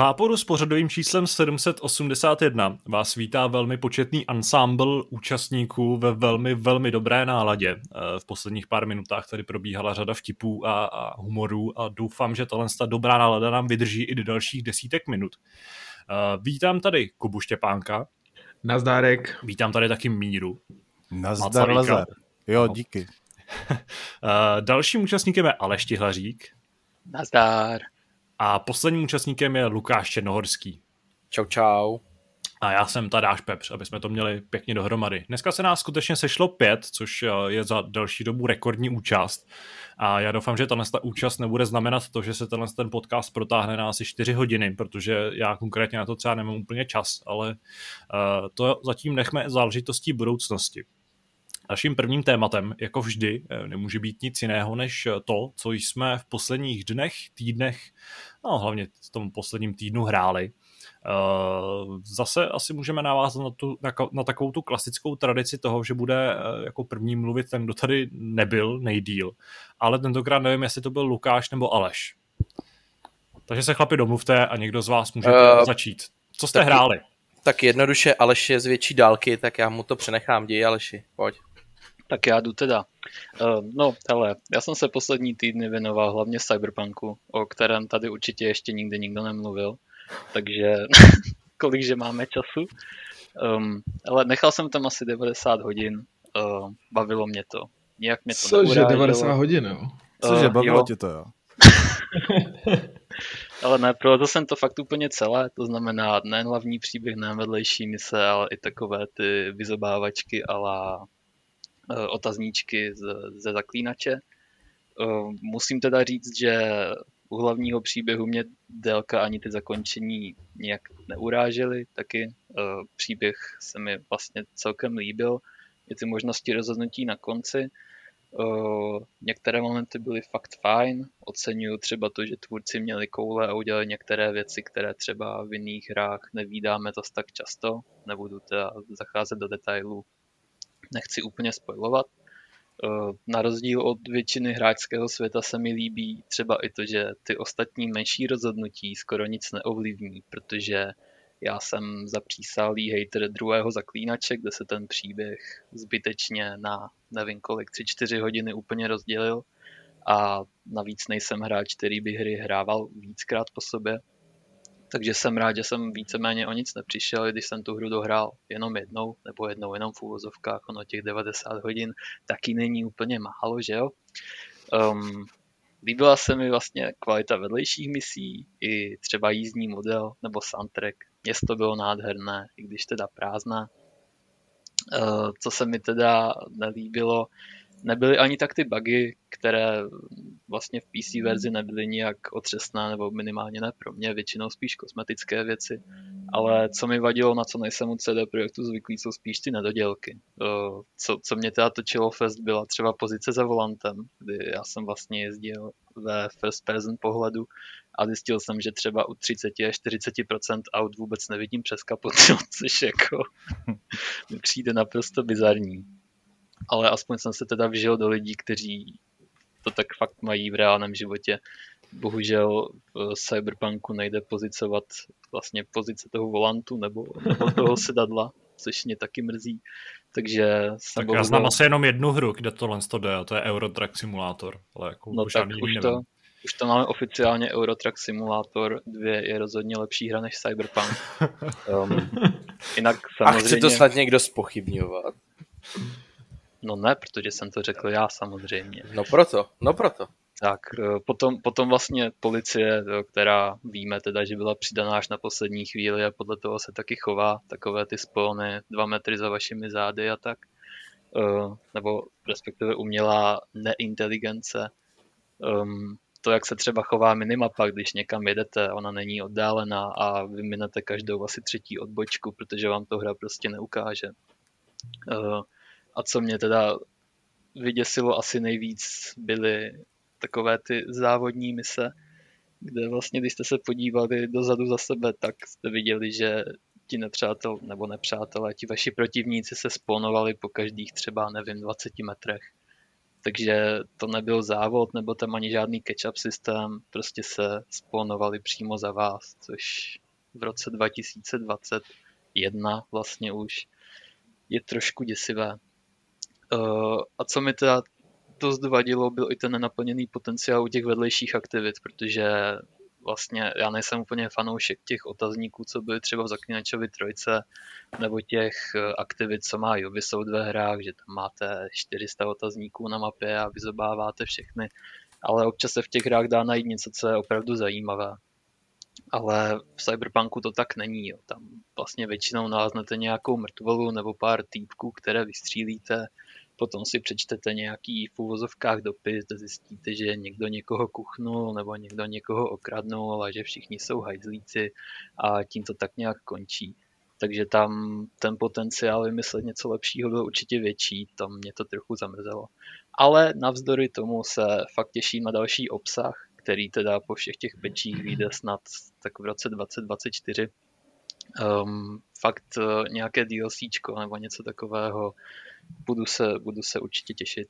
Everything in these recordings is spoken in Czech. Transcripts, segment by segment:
Háporu s pořadovým číslem 781 vás vítá velmi početný ansámbl účastníků ve velmi, velmi dobré náladě. Eh, v posledních pár minutách tady probíhala řada vtipů a, a humorů a doufám, že tahle dobrá nálada nám vydrží i do dalších desítek minut. Eh, vítám tady Kubu Štěpánka. Nazdárek. Vítám tady taky Míru. Nazdar, Lazar. Jo, no. díky. Eh, dalším účastníkem je Aleš Tihlařík. Nazdár. A posledním účastníkem je Lukáš Černohorský. Čau, čau. A já jsem Tadáš Pepř, aby jsme to měli pěkně dohromady. Dneska se nás skutečně sešlo pět, což eh, je za delší dobu rekordní účast. A já doufám, že tahle účast nebude znamenat to, že se tenhle ten podcast protáhne na asi 4 hodiny, protože já konkrétně na to třeba nemám úplně čas, ale uh, to zatím nechme záležitostí budoucnosti. Naším prvním tématem, jako vždy, eh, nemůže být nic jiného než to, co jsme v posledních dnech, týdnech, no hlavně v tom posledním týdnu hráli. Eh, zase asi můžeme navázat na, tu, na, na takovou tu klasickou tradici toho, že bude eh, jako první mluvit ten, kdo tady nebyl nejdíl. Ale tentokrát nevím, jestli to byl Lukáš nebo Aleš. Takže se chlapi domluvte a někdo z vás může uh, začít. Co jste taky, hráli? Tak jednoduše Aleš je z větší dálky, tak já mu to přenechám. Děj Aleši, pojď. Tak já jdu teda. Uh, no, hele, já jsem se poslední týdny věnoval hlavně Cyberpunku, o kterém tady určitě ještě nikdy nikdo nemluvil, takže kolik, že máme času. Um, ale nechal jsem tam asi 90 hodin, uh, bavilo mě to. Nijak mě to Cože, 90 hodin, jo? Cože, bavilo jo. tě to, jo? ale ne, provedl jsem to fakt úplně celé, to znamená nejen hlavní příběh, nejen vedlejší mise, ale i takové ty vyzobávačky ala Eh, otazníčky ze zaklínače. Eh, musím teda říct, že u hlavního příběhu mě délka ani ty zakončení nějak neurážely, taky eh, příběh se mi vlastně celkem líbil, i ty možnosti rozhodnutí na konci. Některé momenty byly fakt fajn, oceňuju třeba to, že tvůrci měli koule a udělali některé věci, které třeba v jiných hrách nevídáme to tak často, nebudu teda zacházet do detailů nechci úplně spojovat. Eh, na rozdíl od většiny hráčského světa se mi líbí třeba i to, že ty ostatní menší rozhodnutí skoro nic neovlivní, protože já jsem zapřísálý hater druhého zaklínače, kde se ten příběh zbytečně na nevím kolik, 3-4 hodiny úplně rozdělil a navíc nejsem hráč, který by hry hrával víckrát po sobě, takže jsem rád, že jsem víceméně o nic nepřišel, když jsem tu hru dohrál jenom jednou, nebo jednou jenom v úvozovkách, ono těch 90 hodin taky není úplně málo, že jo? Um, líbila se mi vlastně kvalita vedlejších misí, i třeba jízdní model nebo soundtrack. Město bylo nádherné, i když teda prázdná. Uh, co se mi teda nelíbilo, nebyly ani tak ty bugy, které vlastně v PC verzi nebyly nijak otřesná, nebo minimálně ne pro mě, většinou spíš kosmetické věci. Ale co mi vadilo, na co nejsem u CD Projektu zvyklý, jsou spíš ty nedodělky. Co, co mě teda točilo fest, byla třeba pozice za volantem, kdy já jsem vlastně jezdil ve first person pohledu a zjistil jsem, že třeba u 30 až 40% aut vůbec nevidím přes kapotu, což jako mi přijde naprosto bizarní ale aspoň jsem se teda vžil do lidí, kteří to tak fakt mají v reálném životě. Bohužel v Cyberpunku nejde pozicovat vlastně pozice toho volantu nebo, nebo toho sedadla, což mě taky mrzí. Takže tak bohužel... já znám asi jenom jednu hru, kde tohle to jde, a to je Euro Truck Simulator. Ale jako no tak už to, už to máme oficiálně Euro Truck Simulator 2 je rozhodně lepší hra než Cyberpunk. Um, jinak samozřejmě... A chce to snad někdo spochybňovat. No ne, protože jsem to řekl já samozřejmě. No proto, no proto. Tak eh, potom, potom vlastně policie, která víme teda, že byla přidaná až na poslední chvíli a podle toho se taky chová, takové ty spolny dva metry za vašimi zády a tak, eh, nebo respektive umělá neinteligence. Ehm, to, jak se třeba chová minimapa, když někam jedete, ona není oddálená a vy minete každou asi třetí odbočku, protože vám to hra prostě neukáže. A co mě teda vyděsilo asi nejvíc, byly takové ty závodní mise, kde vlastně, když jste se podívali dozadu za sebe, tak jste viděli, že ti nepřátel, nebo nepřátelé, ti vaši protivníci se spónovali po každých třeba, nevím, 20 metrech. takže to nebyl závod, nebo tam ani žádný catch-up systém, prostě se spawnovali přímo za vás, což v roce 2021 vlastně už je trošku děsivé. Uh, a co mi teda dost vadilo, byl i ten nenaplněný potenciál u těch vedlejších aktivit, protože vlastně já nejsem úplně fanoušek těch otazníků, co byly třeba v Zaklinačovi trojce, nebo těch eh, aktivit, co má Ubisoft ve hrách, že tam máte 400 otazníků na mapě a vyzobáváte všechny, ale občas se v těch hrách dá najít něco, co je opravdu zajímavé. Ale v Cyberpunku to tak není. Jo. Tam vlastně většinou naleznete nějakou mrtvolu nebo pár týpků, které vystřílíte potom si přečtete nějaký v úvozovkách dopis, zjistíte, že někdo někoho kuchnul nebo někdo někoho okradnul a že všichni jsou hajzlíci a tím to tak nějak končí. Takže tam ten potenciál vymyslet něco lepšího byl určitě větší, tam mě to trochu zamrzelo. Ale navzdory tomu se fakt těším na další obsah, který teda po všech těch pečích vyjde snad tak v roce 2024. Um, fakt uh, nějaké DLCčko nebo něco takového budu se, budu se určitě těšit.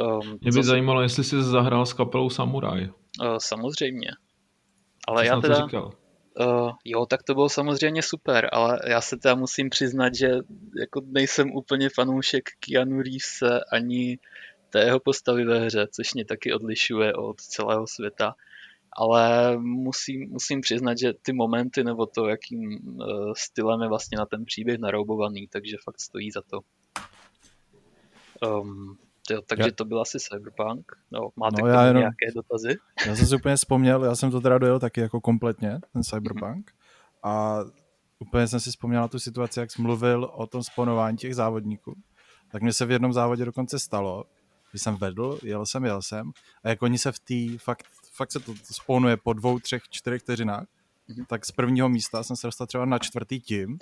Um, Mě by zajímalo, jestli jsi zahrál s kapelou Samurai. Uh, samozřejmě. Ale já teda... říkal? Uh, jo, tak to bylo samozřejmě super, ale já se teda musím přiznat, že jako nejsem úplně fanoušek Keanu Reevese ani té jeho postavy ve hře, což mě taky odlišuje od celého světa. Ale musím, musím přiznat, že ty momenty nebo to, jakým uh, stylem je vlastně na ten příběh naroubovaný, takže fakt stojí za to. Um, jo, takže já... to byl asi Cyberpunk. No, máte no, já jenom... nějaké dotazy? Já jsem si úplně vzpomněl, já jsem to teda dojel taky jako kompletně, ten Cyberpunk. Mm-hmm. A úplně jsem si vzpomněl na tu situaci, jak jsi mluvil o tom sponování těch závodníků. Tak mně se v jednom závodě dokonce stalo, když jsem vedl, jel jsem, jel jsem, a jak oni se v té, fakt, fakt se to spawnuje po dvou, třech, čtyřech vteřinách. Tak z prvního místa jsem se dostal třeba na čtvrtý tím,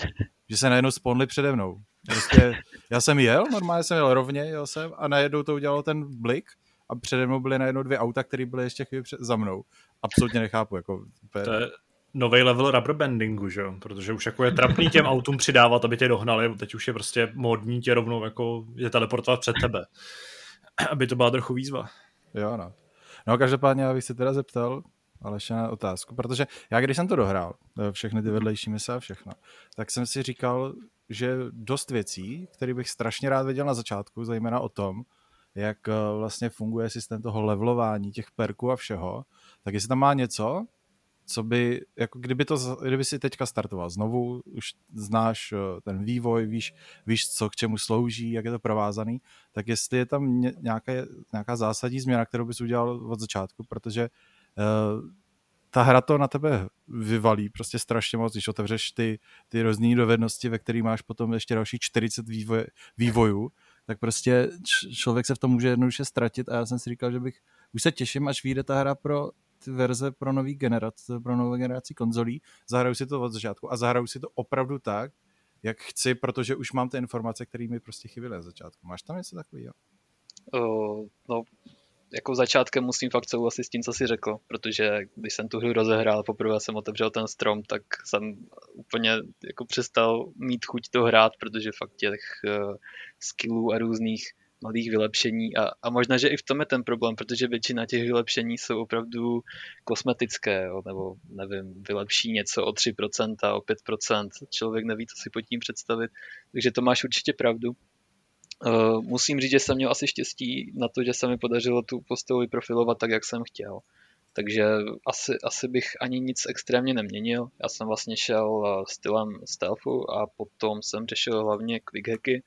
že se najednou spawnli přede mnou. Prostě já jsem jel, normálně jsem jel rovně, jel jsem a najednou to udělalo ten blik a přede mnou byly najednou dvě auta, které byly ještě chvíli před, za mnou. Absolutně nechápu. Jako, to je nový level rubberbandingu, že jo? Protože už jako je trapný těm autům přidávat, aby tě dohnali, teď už je prostě módní tě rovnou jako je teleportovat před tebe. aby to byla trochu výzva. Jo, no. No každopádně, abych se teda zeptal, ale ještě na otázku, protože já když jsem to dohrál, eh, všechny ty vedlejší mise a všechno, tak jsem si říkal, že dost věcí, které bych strašně rád věděl na začátku, zejména o tom, jak eh, vlastně funguje systém toho levelování těch perků a všeho, tak jestli tam má něco, co by, jako kdyby, to, kdyby si teďka startoval. Znovu, už znáš eh, ten vývoj, víš, víš, co k čemu slouží, jak je to provázaný, tak jestli je tam nějaká, nějaká zásadní změna, kterou bys udělal od začátku, protože ta hra to na tebe vyvalí prostě strašně moc, když otevřeš ty, ty různé dovednosti, ve kterých máš potom ještě další 40 vývoj, vývojů, tak prostě člověk se v tom může jednoduše ztratit a já jsem si říkal, že bych, už se těším, až vyjde ta hra pro ty verze pro nový generace, pro novou generaci konzolí, zahraju si to od začátku a zahraju si to opravdu tak, jak chci, protože už mám ty informace, které mi prostě chyběly na začátku. Máš tam něco takového? Uh, no, jako začátkem musím fakt souhlasit s tím, co jsi řekl, protože když jsem tu hru rozehrál, poprvé jsem otevřel ten strom, tak jsem úplně jako přestal mít chuť to hrát, protože fakt těch uh, skillů a různých malých vylepšení a, a možná, že i v tom je ten problém, protože většina těch vylepšení jsou opravdu kosmetické, jo, nebo nevím, vylepší něco o 3%, o 5%, člověk neví, co si pod tím představit, takže to máš určitě pravdu. Uh, musím říct, že jsem měl asi štěstí na to, že se mi podařilo tu postavu vyprofilovat tak, jak jsem chtěl. Takže asi, asi bych ani nic extrémně neměnil. Já jsem vlastně šel eh, stylem stealthu a potom jsem řešil hlavně quick hacky,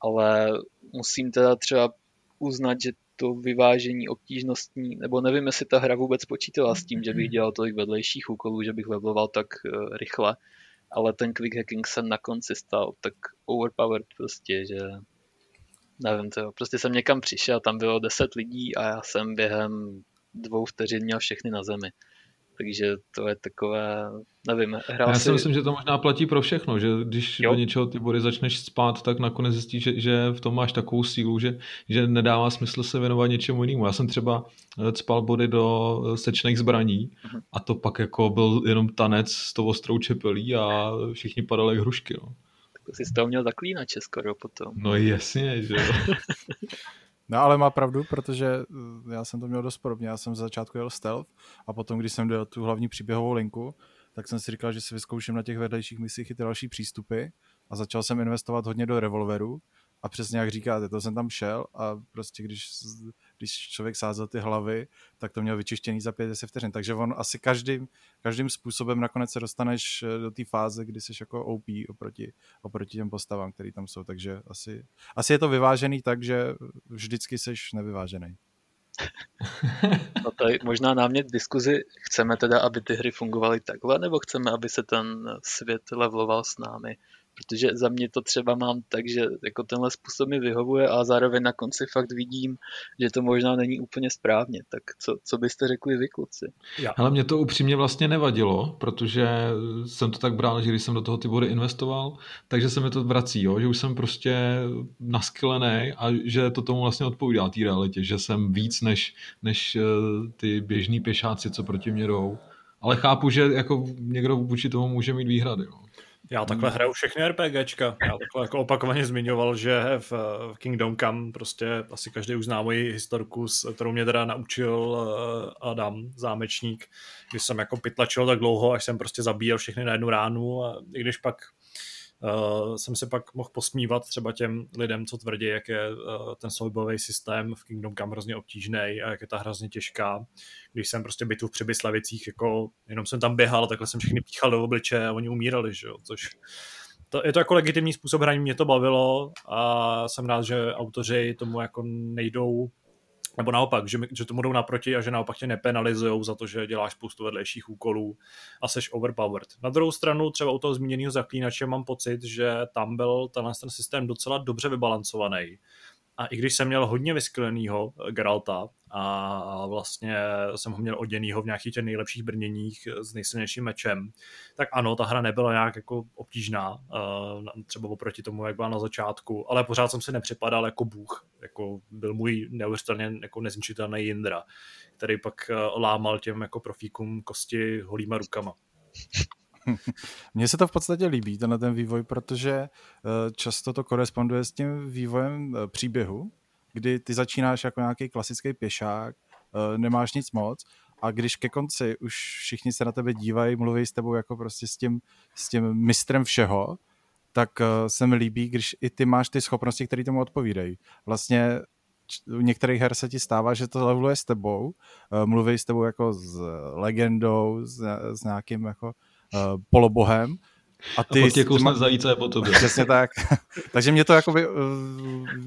ale musím teda třeba uznat, že to vyvážení obtížnostní, nebo nevím, jestli ta hra vůbec počítala s tím, že bych dělal tolik vedlejších úkolů, že bych levloval tak uh, rychle, ale ten quick hacking se na konci stal tak overpowered prostě, že nevím, to, prostě jsem někam přišel, tam bylo 10 lidí a já jsem během dvou vteřin měl všechny na zemi. Takže to je takové, nevím, hrál Já si myslím, že to možná platí pro všechno, že když jo. do něčeho ty body začneš spát, tak nakonec zjistíš, že, že v tom máš takovou sílu, že, že nedává smysl se věnovat něčemu jinému. Já jsem třeba eh, spal body do eh, sečných zbraní uh-huh. a to pak jako byl jenom tanec s tou ostrou čepelí a všichni padali jak hrušky. No. To jsi z toho měl zaklínače skoro potom. No jasně, že jo. No ale má pravdu, protože eh, já jsem to měl dost podobně. Já jsem z začátku jel stealth a potom, když jsem dělal tu hlavní příběhovou linku, tak jsem si říkal, že si vyzkouším na těch vedlejších misích i ty další přístupy a začal jsem investovat hodně do revolveru a přesně jak říkáte, to jsem tam šel a prostě když, když člověk sázel ty hlavy, tak to měl vyčištěný za 50 vteřin. Takže on asi každým, každým způsobem nakonec se dostaneš eh, do té fáze, kdy jsi jako OP oproti, oproti těm postavám, které tam jsou. Takže asi, asi je to vyvážený tak, že vždycky jsi nevyvážený. No to je možná námět diskuzi. Chceme teda, aby ty hry fungovaly takhle, nebo chceme, aby se ten svět leveloval s námi? Protože za mě to třeba mám tak, že jako tenhle způsob mi vyhovuje a zároveň na konci fakt vidím, že to možná není úplně správně. Tak co, co byste řekli vy, kluci? Já. Ale mě to upřímně vlastně nevadilo, protože jsem to tak bral, že když jsem do toho ty body investoval, takže se mi to vrací, jo? že už jsem prostě naskylený a že to tomu vlastně odpovídá té realitě, že jsem víc než, než eh, ty běžní pěšáci, co proti mě jdou. Ale chápu, že jako někdo vůči tomu může mít výhrady. Jo. Já takhle hraju všechny RPGčka. Já takhle jako opakovaně zmiňoval, že v, Kingdom Come prostě asi každý už zná moji historku, kterou mě teda naučil eh, Adam, zámečník, když jsem jako pytlačil tak dlouho, až jsem prostě zabíjel všechny na jednu ránu a i když pak uh, jsem se pak mohl posmívat třeba těm lidem, co tvrdí, jak je uh, ten soubojový systém v Kingdom Come hrozně obtížný a jak je ta hrozně těžká. Když jsem prostě bytu v Přibyslavicích, jako jenom jsem tam běhal, takhle jsem všechny píchal do obliče a oni umírali, že jo, což to, je to jako legitimní způsob hraní, mě to bavilo a jsem rád, že autoři tomu jako nejdou nebo naopak, že, že tomu jdou naproti a že naopak tě nepenalizují za to, že děláš spoustu vedlejších úkolů a seš overpowered. Na druhou stranu třeba u toho zmíněného zaklínače mám pocit, že tam byl tenhle ten systém docela dobře vybalancovaný a i když jsem měl hodně vysklenýho Geralta a vlastně jsem ho měl oděnýho v nějakých těch nejlepších brněních s nejsilnějším mečem, tak ano, ta hra nebyla nějak jako obtížná, eh, třeba oproti tomu, jak byla na začátku, ale pořád jsem si nepřipadal jako bůh, jako byl můj neuvěřitelně jako nezničitelný Jindra, který pak eh, lámal těm jako profíkům kosti holýma rukama. Mně se to v podstatě líbí, tenhle ten vývoj, protože eh, často to koresponduje s tím vývojem eh, příběhu, kdy ty začínáš jako nějaký klasický pěšák, eh, nemáš nic moc a když ke konci už všichni se na tebe dívají, mluví s tebou jako prostě s tím, s tím mistrem všeho, tak se mi líbí, když i ty máš ty schopnosti, které tomu odpovídají. Vlastně u některých her se ti stává, že to leveluje s tebou, mluví s tebou jako s legendou, s nějakým jako uh, polobohem. A ty, a tě kousne zajíce po tobě. Přesně tak. Takže mě to jako uh,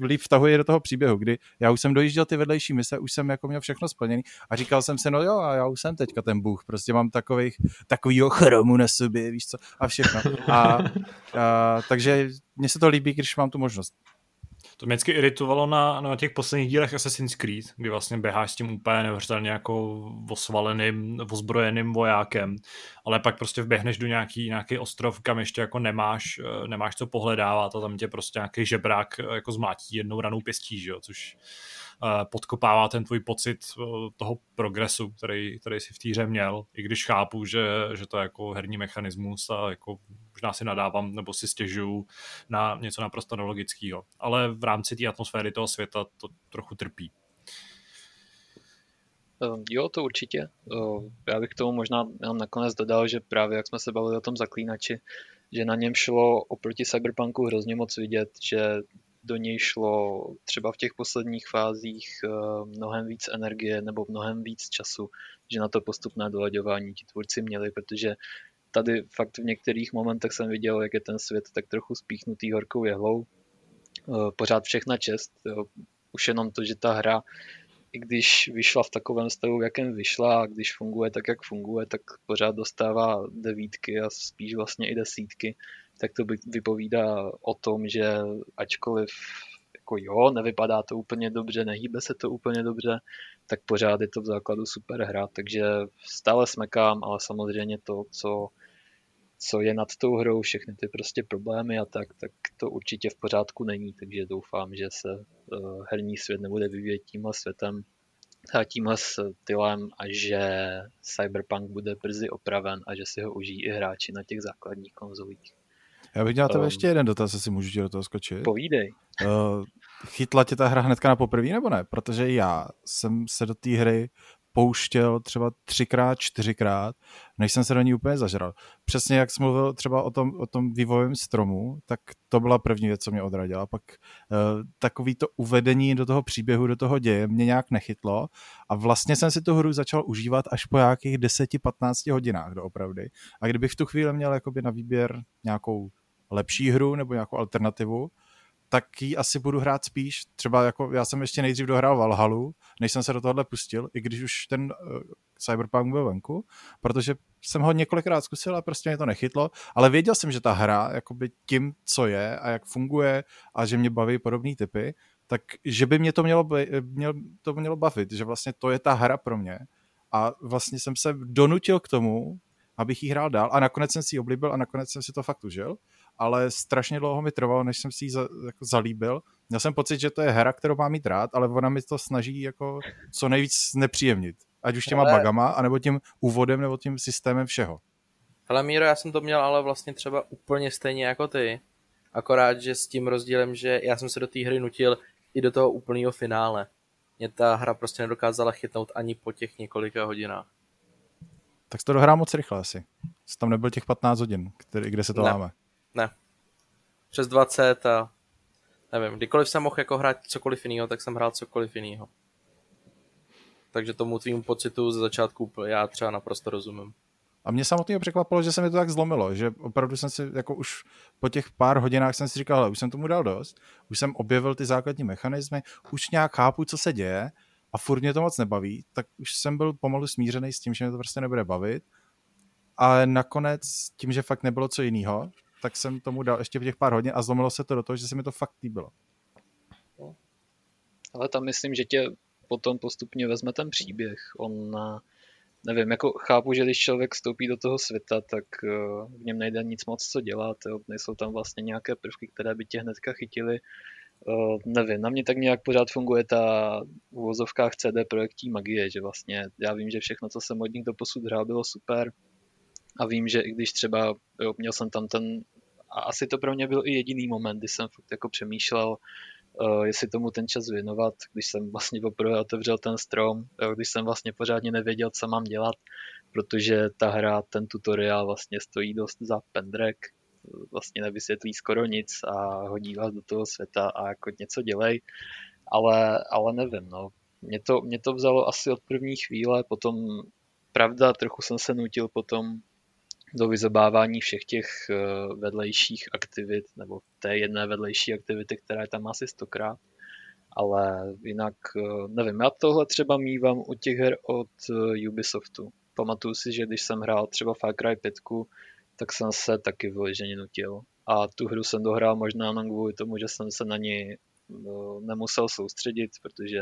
líp vtahuje do toho příběhu, kdy já už jsem dojížděl ty vedlejší mise, už jsem jako měl všechno splněný a říkal jsem si, no jo, a já už jsem teďka ten bůh, prostě mám takových, takovýho chromu na sobě, víš co, a všechno. A, a, takže mně se to líbí, když mám tu možnost. To mě vždycky iritovalo na, na těch posledních dílech Assassin's Creed, kdy vlastně běháš s tím úplně neuvěřitelně jako osvaleným, ozbrojeným vojákem, ale pak prostě vběhneš do nějaký, nějaký ostrov, kam ještě jako nemáš, eh, nemáš co pohledávat a tam tě prostě nějaký žebrák eh, jako zmátí jednou ranou pěstí, že jo? což podkopává ten tvůj pocit eh, toho progresu, který, který jsi v té hře měl, i když chápu, že, že to je jako herní mechanismus a jako možná si nadávám nebo si stěžuju na něco naprosto nelogického. Ale v rámci té atmosféry toho světa to trochu trpí. Ehm, jo, to určitě. Ehm, já bych k tomu možná nakonec dodal, že právě jak jsme se bavili o tom zaklínači, že na něm šlo oproti Cyberpunku hrozně moc vidět, že do něj šlo třeba v těch posledních fázích eh, mnohem víc energie nebo mnohem víc času, že na to postupné dolaďování ti tvůrci měli, protože tady fakt v některých momentech jsem viděl, jak je ten svět tak trochu spíchnutý horkou jehlou. Eh, pořád všechna čest. Už jenom to, že ta hra, i když vyšla v takovém stavu, v jakém vyšla, a když funguje tak, jak funguje, tak pořád dostává devítky a spíš vlastně i desítky tak to vypovídá o tom, že ačkoliv jako jo, nevypadá to úplně dobře, nehýbe se to úplně dobře, tak pořád je to v základu super hra, takže stále smekám, ale samozřejmě to, co, co je nad touhrou, všechny ty prostě problémy a tak, tak to určitě v pořádku není, takže doufám, že se uh, herní svět nebude vyvíjet tímhle světem a tímhle stylem a že Cyberpunk bude brzy opraven a že si ho užijí i hráči na těch základních konzolích. Já bych měl um, ještě jeden dotaz, jestli můžu ti do toho skočit. Povídej. Uh, chytla tě ta hra hnedka na poprvé nebo ne? Protože já jsem se do té hry pouštěl třeba třikrát, čtyřikrát, než jsem se do ní úplně zažral. Přesně jak jsem mluvil třeba o tom, o tom vývojovém stromu, tak to byla první věc, co mě odradila. Pak uh, takový to uvedení do toho příběhu, do toho děje mě nějak nechytlo a vlastně jsem si tu hru začal užívat až po nějakých 10-15 hodinách doopravdy. A kdybych v tu chvíli měl jakoby na výběr nějakou lepší hru nebo nějakou alternativu, tak ji asi budu hrát spíš. Třeba jako já jsem ještě nejdřív dohrál Valhalu, než jsem se do tohohle pustil, i když už ten uh, Cyberpunk byl venku, protože jsem ho několikrát zkusil a prostě mě to nechytlo, ale věděl jsem, že ta hra, jakoby tím, co je a jak funguje a že mě baví podobné typy, tak že by mě to mělo, měl, to mělo bavit, že vlastně to je ta hra pro mě. A vlastně jsem se donutil k tomu, abych ji hrál dál a nakonec jsem si ji oblíbil a nakonec jsem si to fakt užil ale strašně dlouho mi trvalo, než jsem si ji za, jako zalíbil. Měl jsem pocit, že to je hra, kterou mám mít rád, ale ona mi to snaží jako co nejvíc nepříjemnit. Ať už těma ale... bagama, anebo tím úvodem, nebo tím systémem všeho. Ale Míro, já jsem to měl ale vlastně třeba úplně stejně jako ty. Akorát, že s tím rozdílem, že já jsem se do té hry nutil i do toho úplného finále. Mě ta hra prostě nedokázala chytnout ani po těch několika hodinách. Tak to dohrá moc rychle asi. Tam nebyl těch 15 hodin, který, kde se to ne. láme. Ne. Přes 20 a nevím, kdykoliv jsem mohl jako hrát cokoliv jiného, tak jsem hrál cokoliv jiného. Takže tomu tvýmu pocitu ze začátku já třeba naprosto rozumím. A mě samotného překvapilo, že se mi to tak zlomilo, že opravdu jsem si jako už po těch pár hodinách jsem si říkal, ale už jsem tomu dal dost, už jsem objevil ty základní mechanismy, už nějak chápu, co se děje a furt mě to moc nebaví, tak už jsem byl pomalu smířený s tím, že mě to prostě nebude bavit. Ale nakonec, tím, že fakt nebylo co jiného, tak jsem tomu dal ještě v těch pár hodin a zlomilo se to do toho, že se mi to fakt líbilo. Ale tam myslím, že tě potom postupně vezme ten příběh. On, nevím, jako chápu, že když člověk vstoupí do toho světa, tak eh, v něm nejde nic moc co dělat, jo. nejsou tam vlastně nějaké prvky, které by tě hnedka chytily. Uh, nevím, na mě tak nějak pořád funguje ta v uvozovkách CD projektí magie, že vlastně já vím, že všechno, co jsem od nich do posud hrál, bylo super a vím, že i když třeba jo, měl jsem tam ten a asi to pro mě byl i jediný moment, kdy jsem fakt jako přemýšlel, uh, jestli tomu ten čas věnovat, když jsem vlastně poprvé otevřel ten strom, jo, když jsem vlastně pořádně nevěděl, co mám dělat, protože ta hra, ten tutoriál vlastně stojí dost za pendrek, vlastně nevysvětlí skoro nic a hodí vás do toho světa a jako něco dělej, ale, ale nevím, no. Mě to, mě to vzalo asi od první chvíle, potom pravda, trochu jsem se nutil potom do vyzobávání všech těch eh, vedlejších aktivit, nebo té jedné vedlejší aktivity, která je tam asi stokrát. Ale jinak, eh, nevím, já tohle třeba mývám u těch her od eh, Ubisoftu. Pamatuju si, že když jsem hrál třeba Far Cry 5, tak jsem se taky vyloženě nutil. A tu hru jsem dohrál možná jenom kvůli tomu, že jsem se na ní nemusel soustředit, protože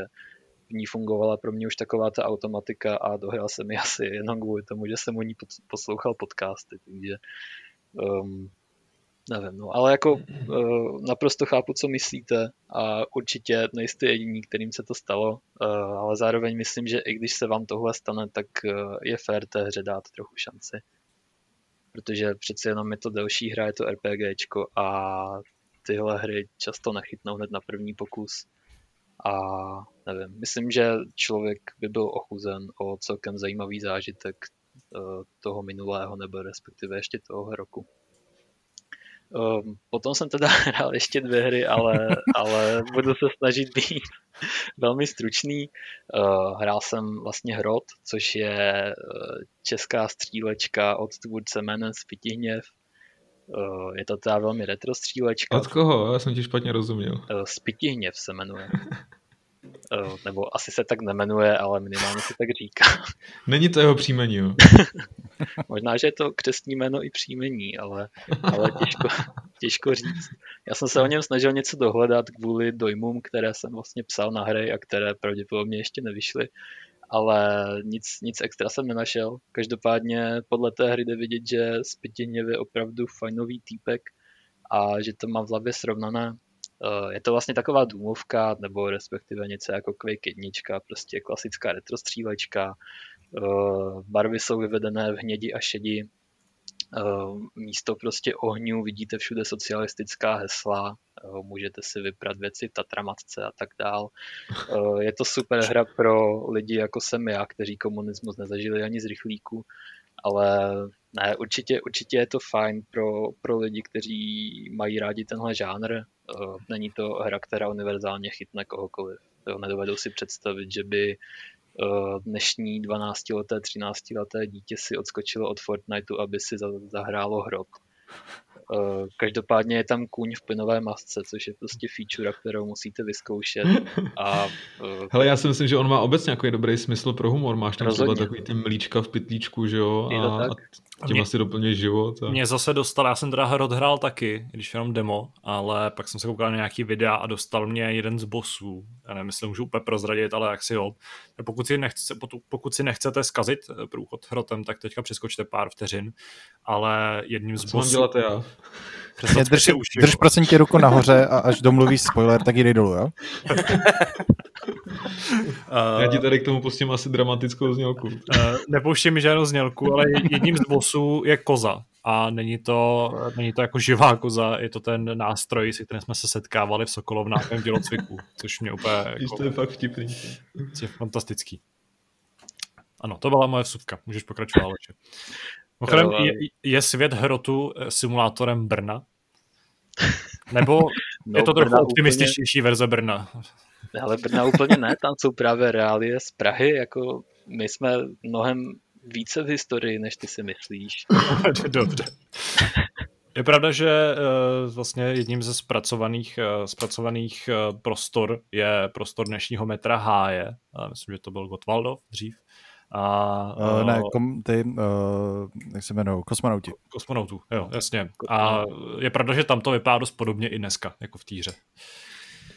v ní fungovala pro mě už taková ta automatika a dohrál jsem mi asi jenom kvůli tomu, že jsem o ní poslouchal podcasty, takže um, nevím, no, ale jako uh, naprosto chápu, co myslíte a určitě nejste jediní, kterým se to stalo, uh, ale zároveň myslím, že i když se vám tohle stane, tak uh, je fér té hře dát trochu šanci. Protože přeci jenom je to delší hra, je to RPGčko a tyhle hry často nechytnou hned na první pokus a nevím, myslím, že člověk by byl ochuzen o celkem zajímavý zážitek eh, toho minulého nebo respektive ještě toho roku. Um, potom jsem teda hrál ještě dvě hry, ale, ale budu se snažit být velmi stručný. Uh, hrál jsem vlastně Hrot, což je česká střílečka od tvůrce jménem Spitihněv. Uh, je to teda velmi retro střílečka. Od koho? Já jsem ti špatně rozuměl. Uh, Spitihněv se jmenuje. Uh, nebo asi se tak nemenuje, ale minimálně se tak říká. Není to jeho příjmení, jo? Možná, že je to křestní jméno i příjmení, ale, ale těžko, těžko říct. Já jsem se o něm snažil něco dohledat kvůli dojmům, které jsem vlastně psal na hry a které pravděpodobně ještě nevyšly, ale nic, nic extra jsem nenašel. Každopádně podle té hry jde vidět, že Spytěněv je opravdu fajnový týpek a že to mám v hlavě srovnané Eh, je to vlastně taková důmovka, nebo respektive něco jako Quake 1, prostě klasická retrostřílečka. Eh, barvy jsou vyvedené v hnědi a šedi. Místo prostě ohňů vidíte všude socialistická hesla, můžete si vyprat věci v Tatramatce a tak dál. Je to super hra pro lidi jako jsem já, kteří komunismus nezažili ani z rychlíku, ale ne, určitě, určitě je to fajn pro, pro lidi, kteří mají rádi tenhle žánr. Není to hra, která univerzálně chytne kohokoliv. Nedovedu si představit, že by dnešní 12-leté, 13-leté dítě si odskočilo od Fortniteu, aby si zahrálo hrot. Eh, každopádně je tam kůň v plynové masce, což je prostě feature, kterou musíte vyzkoušet. A, uh, Hele, já si myslím, že on má obecně nějaký dobrý smysl pro humor. Máš tam rozhodně. třeba takový ty mlíčka v pytlíčku, že jo? A, a tím mě, asi doplňuješ život. A... Mě zase dostal, já jsem teda hrot hrál taky, když jenom demo, ale pak jsem se koukal na nějaký videa a dostal mě jeden z bossů. Já nevím, jestli můžu úplně prozradit, ale jak si jo. Pokud si, nechce, pokud si nechcete zkazit eh, průchod hrotem, tak teďka přeskočte pár vteřin, ale jedním z bossů... Dělat já? Přesně, drž, drž procentě ruku nahoře a až domluvíš spoiler, tak jdi dolů, jo? Já ti tady k tomu pustím asi dramatickou znělku. Uh, nepouštím mi žádnou znělku, ale jedním z bossů je koza. A není to, není to jako živá koza, je to ten nástroj, se kterým jsme se setkávali v Sokolovnákém dělocviku, což mě úplně... Jako, to je fakt vtipný. Je fantastický. Ano, to byla moje vsuvka. Můžeš pokračovat, Aleče. Mimochodem, je, je svět hrotu eh, simulátorem Brna? Nebo no, je to trochu optimističtější úplně... verze Brna? Ale Brna úplně ne, tam jsou právě reálie z Prahy, jako my jsme mnohem více v historii, než ty si myslíš. Dobře. Je pravda, že uh, vlastně jedním ze zpracovaných, uh, zpracovaných prostor je prostor dnešního metra Háje. Myslím, že to byl Gotwaldov dřív. A, uh, ne, kom, ty, uh, jak se jmenují, kosmonauti. Kosmonautů, jo, jasně. A je pravda, že tam to vypadá dost podobně i dneska, jako v týře.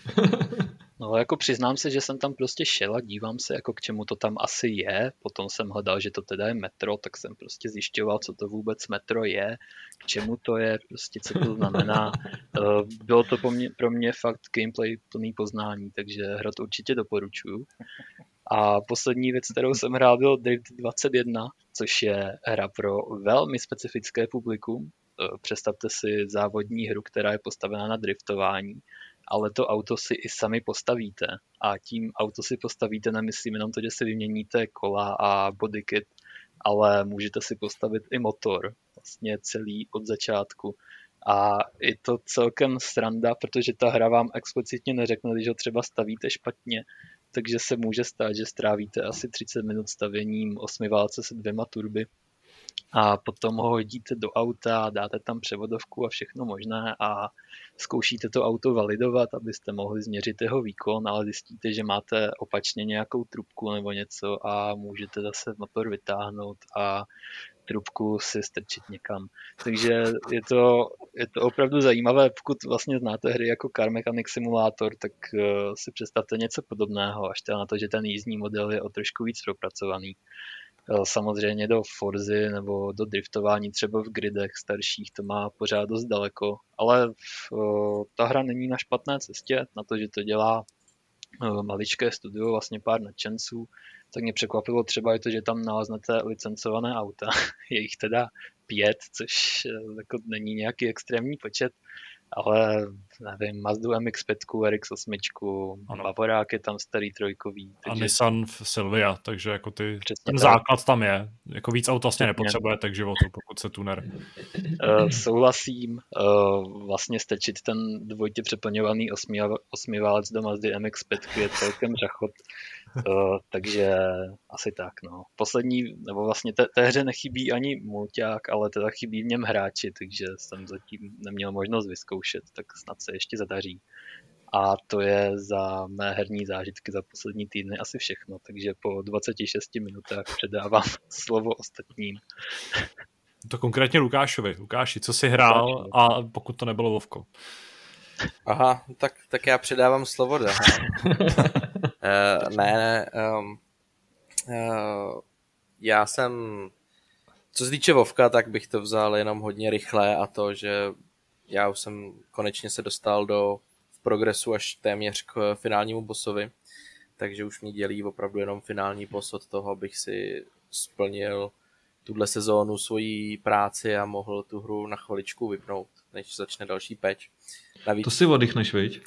No jako přiznám se, že jsem tam prostě šel a dívám se, jako k čemu to tam asi je. Potom jsem hledal, že to teda je metro, tak jsem prostě zjišťoval, co to vůbec metro je, k čemu to je, prostě co to znamená. Bylo to pro mě, pro mě fakt gameplay plný poznání, takže hrad určitě doporučuju. A poslední věc, kterou jsem hrál, byl Drift 21, což je hra pro velmi specifické publikum. E, představte si závodní hru, která je postavená na driftování, ale to auto si i sami postavíte. A tím auto si postavíte, nemyslím jenom to, že si vyměníte kola a bodykit, ale můžete si postavit i motor, vlastně celý od začátku. A je to celkem sranda, protože ta hra vám explicitně neřekne, když ho třeba stavíte špatně, takže se může stát, že strávíte asi 30 minut stavěním osmi válce se dvěma turby a potom ho hodíte do auta, dáte tam převodovku a všechno možné a zkoušíte to auto validovat, abyste mohli změřit jeho výkon, ale zjistíte, že máte opačně nějakou trubku nebo něco a můžete zase motor vytáhnout a trubku si strčit někam. Takže je to, je to opravdu zajímavé, pokud vlastně znáte hry jako Car Mechanic Simulator, tak uh, si představte něco podobného, až na to, že ten jízdní model je o trošku víc propracovaný. Uh, samozřejmě do Forzy nebo do driftování třeba v gridech starších to má pořád dost daleko, ale uh, ta hra není na špatné cestě, na to, že to dělá maličké studio, vlastně pár nadšenců, tak mě překvapilo třeba i to, že tam naleznete licencované auta. Je jich teda pět, což eh, jako není nějaký extrémní počet, ale nevím, Mazdu MX-5, RX-8, Bavorák je tam starý trojkový. Takže... A Nissan v Silvia, takže jako ty, Přesně ten tak. základ tam je. Jako víc aut vlastně nepotřebujete k životu, pokud se tuner. Uh, souhlasím, uh, vlastně stečit ten dvojitě přeplňovaný osmi, osmiválec do Mazdy MX-5 je celkem řachot. Uh, takže asi tak, no. Poslední, nebo vlastně té, té hře nechybí ani mulťák, ale teda chybí v něm hráči, takže jsem zatím neměl možnost vyzkoušet, tak snad se ještě zadaří. A to je za mé herní zážitky za poslední týdny asi všechno, takže po 26 minutách předávám slovo ostatním. To konkrétně Lukášovi. Lukáši, co jsi hrál a pokud to nebylo Vovko? Aha, tak, tak já předávám slovo uh, ne, ne, um, uh, já jsem, co se týče Vovka, tak bych to vzal jenom hodně rychle a to, že já už jsem konečně se dostal do progresu až téměř k finálnímu bossovi, takže už mě dělí opravdu jenom finální boss od toho, abych si splnil tuhle sezónu svoji práci a mohl tu hru na chviličku vypnout, než začne další patch. Navíc... To si oddychneš, viď?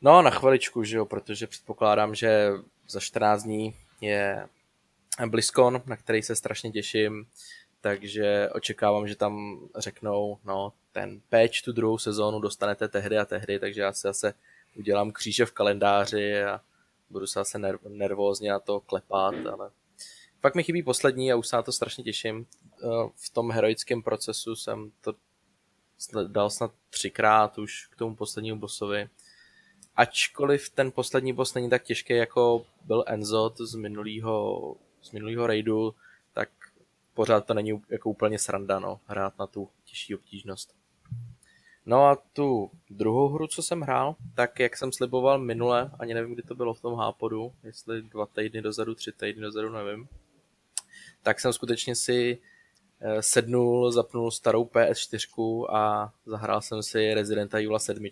No, na chviličku, že jo, protože předpokládám, že za 14 dní je BlizzCon, na který se strašně těším, takže očekávám, že tam řeknou, no, ten patch tu druhou sezónu dostanete tehdy a tehdy, takže já si zase udělám kříže v kalendáři a budu se zase nervózně na to klepat, ale Pak mi chybí poslední a už se na to strašně těším. Eh, v tom heroickém procesu jsem to dal snad třikrát už k tomu poslednímu bossovi. Ačkoliv ten poslední boss není tak těžký, jako byl Enzot z minulého, z minulého raidu, tak pořád to není jako úplně sranda, no, hrát na tu těžší obtížnost. No a tu druhou hru, co jsem hrál, tak jak jsem sliboval minule, ani nevím, kdy to bylo v tom hápodu, jestli dva týdny dozadu, tři týdny dozadu, nevím, tak jsem skutečně si eh, sednul, zapnul starou PS4 a zahrál jsem si Resident Evil 7.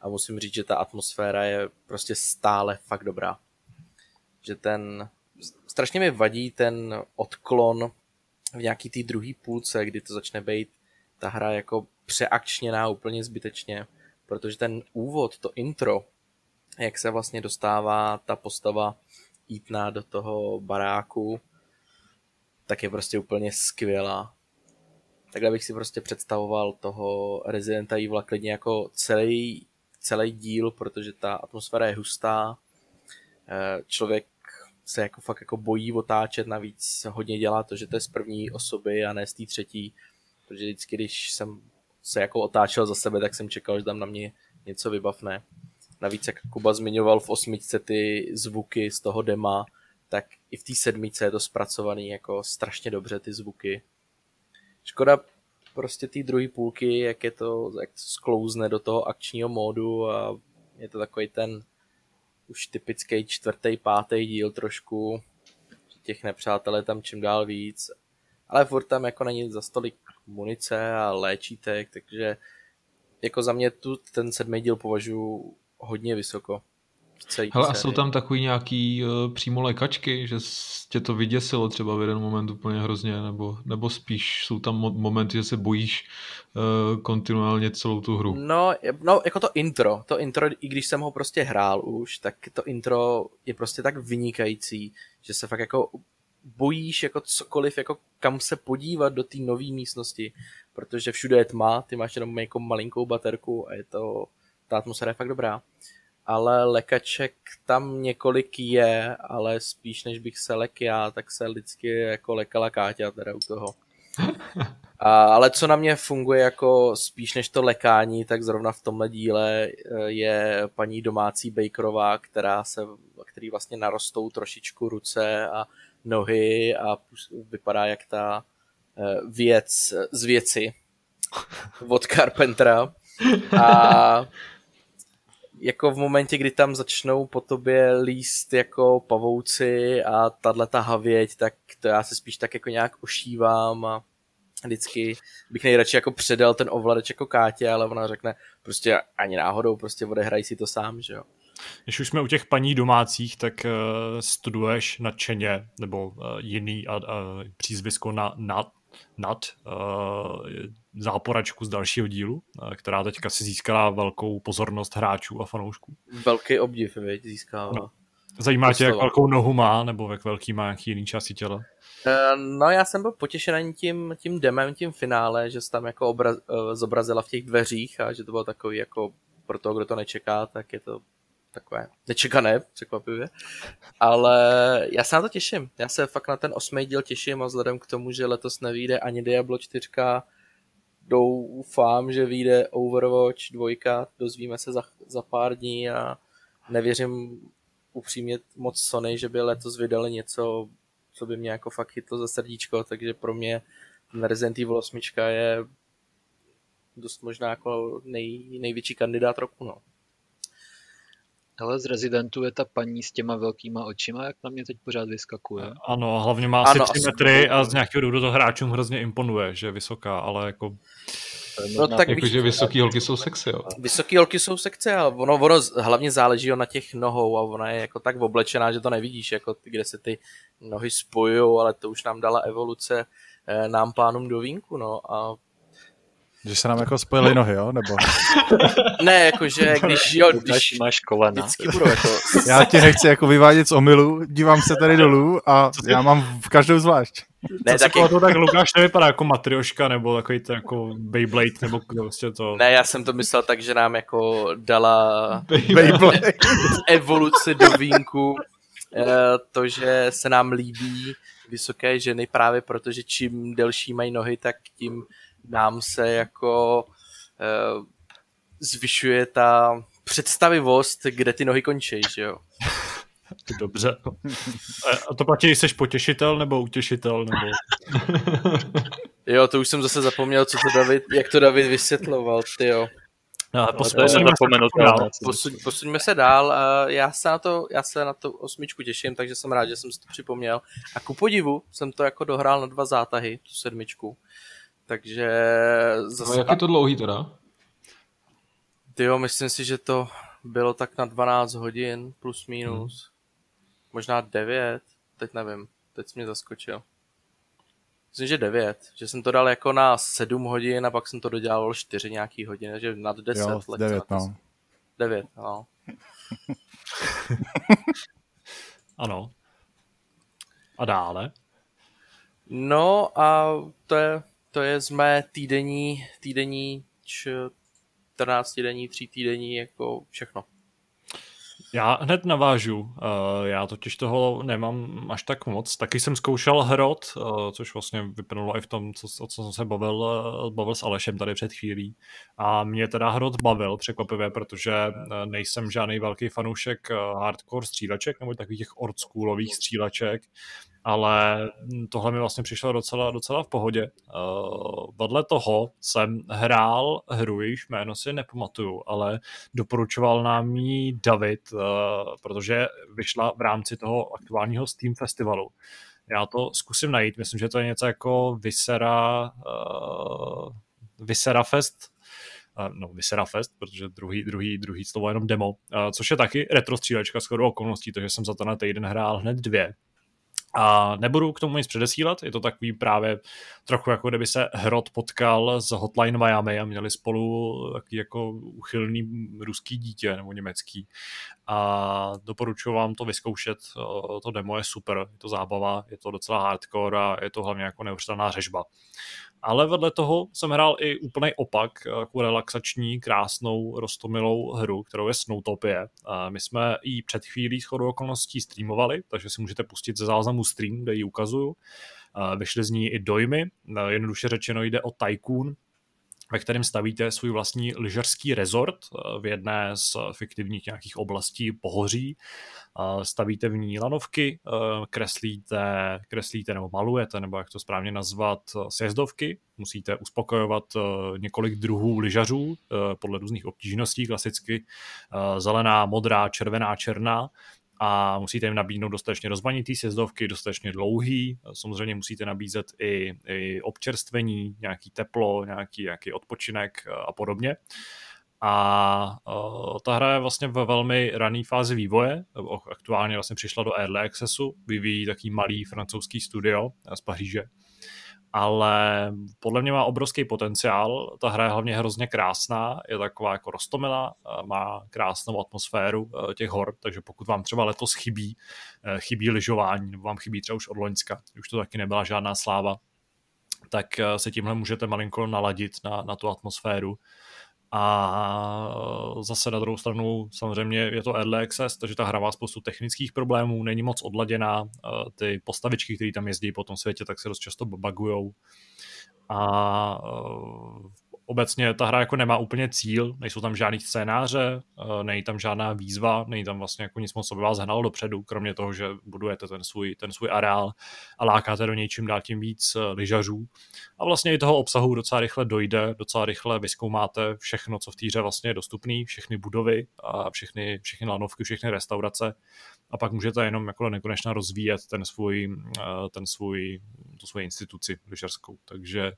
A musím říct, že ta atmosféra je prostě stále fakt dobrá. Že ten, strašně mi vadí ten odklon v nějaký té druhé půlce, kdy to začne být ta hra jako přeakčněná úplně zbytečně, protože ten úvod, to intro, jak se vlastně dostává ta postava Eatna do toho baráku, tak je prostě úplně skvělá. Takhle bych si prostě představoval toho Residenta Evil klidně jako celý, celý díl, protože ta atmosféra je hustá. Eh, člověk se jako fakt jako bojí otáčet, navíc hodně dělá to, že to je z první osoby a ne z té třetí, protože vždycky, když jsem se jako otáčel za sebe, tak jsem čekal, že tam na mě něco vybavne. Navíc, jak Kuba zmiňoval v osmičce ty zvuky z toho dema, tak i v té sedmice je to zpracovaný jako strašně dobře ty zvuky. Škoda prostě té druhé půlky, jak je to, jak to sklouzne do toho akčního módu a je to takový ten už typický čtvrtý, pátý díl trošku, těch nepřátel je tam čím dál víc, ale furt tam jako není za stolik munice a léčítek, takže jako za mě tu ten sedmý díl považuji hodně vysoko. Hele, a jsou tam takový nějaký uh, přímo lékačky, že tě to vyděsilo třeba v jeden moment úplně hrozně, nebo, nebo spíš jsou tam mo- momenty, že se bojíš uh, kontinuálně celou tu hru? No, no, jako to intro, to intro, i když jsem ho prostě hrál už, tak to intro je prostě tak vynikající, že se fakt jako bojíš jako cokoliv, jako kam se podívat do té nové místnosti, protože všude je tma, ty máš jenom jako malinkou baterku a je to, ta atmosféra je fakt dobrá. Ale lekaček tam několik je, ale spíš než bych se lek já, tak se lidsky jako lekala Káťa teda u toho. A, ale co na mě funguje jako spíš než to lekání, tak zrovna v tomhle díle eh, je paní domácí Bakerová, která se, který vlastně narostou trošičku ruce a nohy a vypadá jak ta eh, věc z věci od Carpentera. A jako v momentě, kdy tam začnou po tobě líst jako pavouci a tahle ta havěť, tak to já se spíš tak jako nějak ošívám a vždycky bych nejradši jako předal ten ovladač jako Kátě, ale ona řekne prostě ani náhodou, prostě odehraj si to sám, že jo. Když už jsme u těch paní domácích, tak uh, studuješ nadšeně, nebo uh, jiný a, uh, přízvisko na, nad, nad uh, záporačku z dalšího dílu, uh, která teďka si získala velkou pozornost hráčů a fanoušků. Velký obdiv, věď, získává. No. Zajímá tě, jak velkou nohu má, nebo jak velký má nějaký jiný části těla? No já jsem byl potěšený tím, tím demem, tím finále, že se tam jako obraz, zobrazila v těch dveřích a že to bylo takový jako pro toho, kdo to nečeká, tak je to takové nečekané, překvapivě. Ale já se na to těším. Já se fakt na ten osmý díl těším a vzhledem k tomu, že letos nevíde ani Diablo 4, doufám, že vyjde Overwatch 2, dozvíme se za, za pár dní a nevěřím upřímně moc Sony, že by letos vydali něco, co by mě jako fakt chytlo za srdíčko, takže pro mě ten Resident Evil 8 je dost možná jako nej, největší kandidát roku, no. Ale z Rezidentu je ta paní s těma velkýma očima, jak na mě teď pořád vyskakuje. Ano, hlavně má asi ano, 3 metry a z nějakého důvodu to hráčům hrozně imponuje, že je vysoká, ale jako No tak Jakože vysoký holky jsou sexy, jo. Vysoký holky jsou sexy, ale ono, ono hlavně záleží na těch nohou a ona je jako tak oblečená, že to nevidíš, jako kde se ty nohy spojují, ale to už nám dala evoluce eh, nám pánům do vínku, no a že se nám jako spojily nohy, jo? Nebo? Ne, jakože když, jo, když máš kolena. Vždycky budu jako... Já ti nechci jako vyvádět z omylu, dívám se tady dolů a já mám v každou zvlášť. Ne, tak je... to tak Lukáš nevypadá jako matrioška nebo takový to jako Beyblade nebo prostě to. Ne, já jsem to myslel tak, že nám jako dala Beyblade. evoluci do vínku eh, to, že se nám líbí vysoké ženy právě protože čím delší mají nohy, tak tím nám se jako uh, zvyšuje ta představivost, kde ty nohy končí, že jo. Dobře. A to platí, jsi potěšitel nebo utěšitel? Nebo... jo, to už jsem zase zapomněl, co to David, jak to David vysvětloval, ty jo. No, posuňme, se dál. Posuň, posuňme se dál. Já se, na to, já se na to osmičku těším, takže jsem rád, že jsem si to připomněl. A ku podivu jsem to jako dohrál na dva zátahy, tu sedmičku. Takže zase... No, jak je to dlouhý teda? Jo, myslím si, že to bylo tak na 12 hodin plus minus. Hmm. Možná 9, teď nevím, teď jsi mě zaskočil. Myslím, že 9, že jsem to dal jako na 7 hodin a pak jsem to dodělal 4 nějaký hodiny, takže nad 10 jo, let. 9, no. 9, no. ano. A dále? No a to je to je z mé týdenní, týdenní, 14 týdenní, 3 týdenní, jako všechno. Já hned navážu, eh, já totiž toho nemám až tak moc. Taky jsem zkoušel hrot, eh, což vlastně vypnulo i v tom, co, o co jsem se bavil, eh, bavil s Alešem tady před chvílí. A mě teda hrot bavil překvapivě, protože nejsem žádný velký fanoušek hardcore stříleček nebo takových těch oldschoolových stříleček ale tohle mi vlastně přišlo docela, docela v pohodě. Uh, vedle toho jsem hrál hru, jejíž jméno si nepamatuju, ale doporučoval nám ji David, uh, protože vyšla v rámci toho aktuálního Steam festivalu. Já to zkusím najít, myslím, že to je něco jako Visera, uh, Visera Fest, no Visera Fest, protože druhý, druhý, druhý slovo je jenom demo, což je taky retro střílečka s okolností, takže jsem za to na týden hrál hned dvě. A nebudu k tomu nic předesílat, je to takový právě trochu jako kdyby se Hrot potkal s Hotline Miami a měli spolu takový jako uchylný ruský dítě nebo německý. A doporučuji vám to vyzkoušet, to demo je super, je to zábava, je to docela hardcore a je to hlavně jako neuvěřitelná řežba ale vedle toho jsem hrál i úplný opak, jako relaxační, krásnou, rostomilou hru, kterou je Snowtopie. My jsme ji před chvílí shodou okolností streamovali, takže si můžete pustit ze záznamu stream, kde ji ukazuju. Vyšly z ní i dojmy, jednoduše řečeno jde o Tycoon, ve kterém stavíte svůj vlastní lyžařský rezort eh, v jedné z fiktivních nějakých oblastí pohoří. Eh, stavíte v ní lanovky, eh, kreslíte, kreslíte nebo malujete, nebo jak to správně nazvat, sjezdovky. Musíte uspokojovat několik druhů lyžařů podle různých obtížností, klasicky zelená, modrá, červená, černá a musíte jim nabídnout dostatečně rozmanitý sjezdovky, dostatečně dlouhý, samozřejmě musíte nabízet i, i občerstvení, nějaký teplo, nějaký, nějaký odpočinek a podobně. A uh, ta hra je vlastně ve velmi rané fázi vývoje, aktuálně vlastně přišla do Early Accessu, vyvíjí taký malý francouzský studio z Paříže ale podle mě má obrovský potenciál. Ta hra je hlavně hrozně krásná, je taková jako rostomilá, má krásnou atmosféru eh, těch hor, takže pokud vám třeba letos chybí, eh, chybí lyžování, nebo vám chybí třeba už od Loňska, už to taky nebyla žádná sláva, tak eh, se tímhle můžete malinko naladit na, na tu atmosféru a zase na druhou stranu samozřejmě je to early access, takže ta hra má spoustu technických problémů, není moc odladěná, ty postavičky, které tam jezdí po tom světě, tak se dost často bugujou. A obecně ta hra jako nemá úplně cíl, nejsou tam žádný scénáře, eh, není tam žádná výzva, není tam vlastně jako nic moc, co by vás hnalo dopředu, kromě toho, že budujete ten svůj, ten svůj areál a lákáte do něj čím dál tím víc eh, lyžařů. A vlastně i toho obsahu docela rychle dojde, docela rychle vyskoumáte všechno, co v týře vlastně je dostupné, všechny budovy a všechny, všechny lanovky, všechny restaurace a pak můžete jenom jako nekonečna rozvíjet ten svůj, eh, ten svůj tu svoji instituci lyžařskou. Takže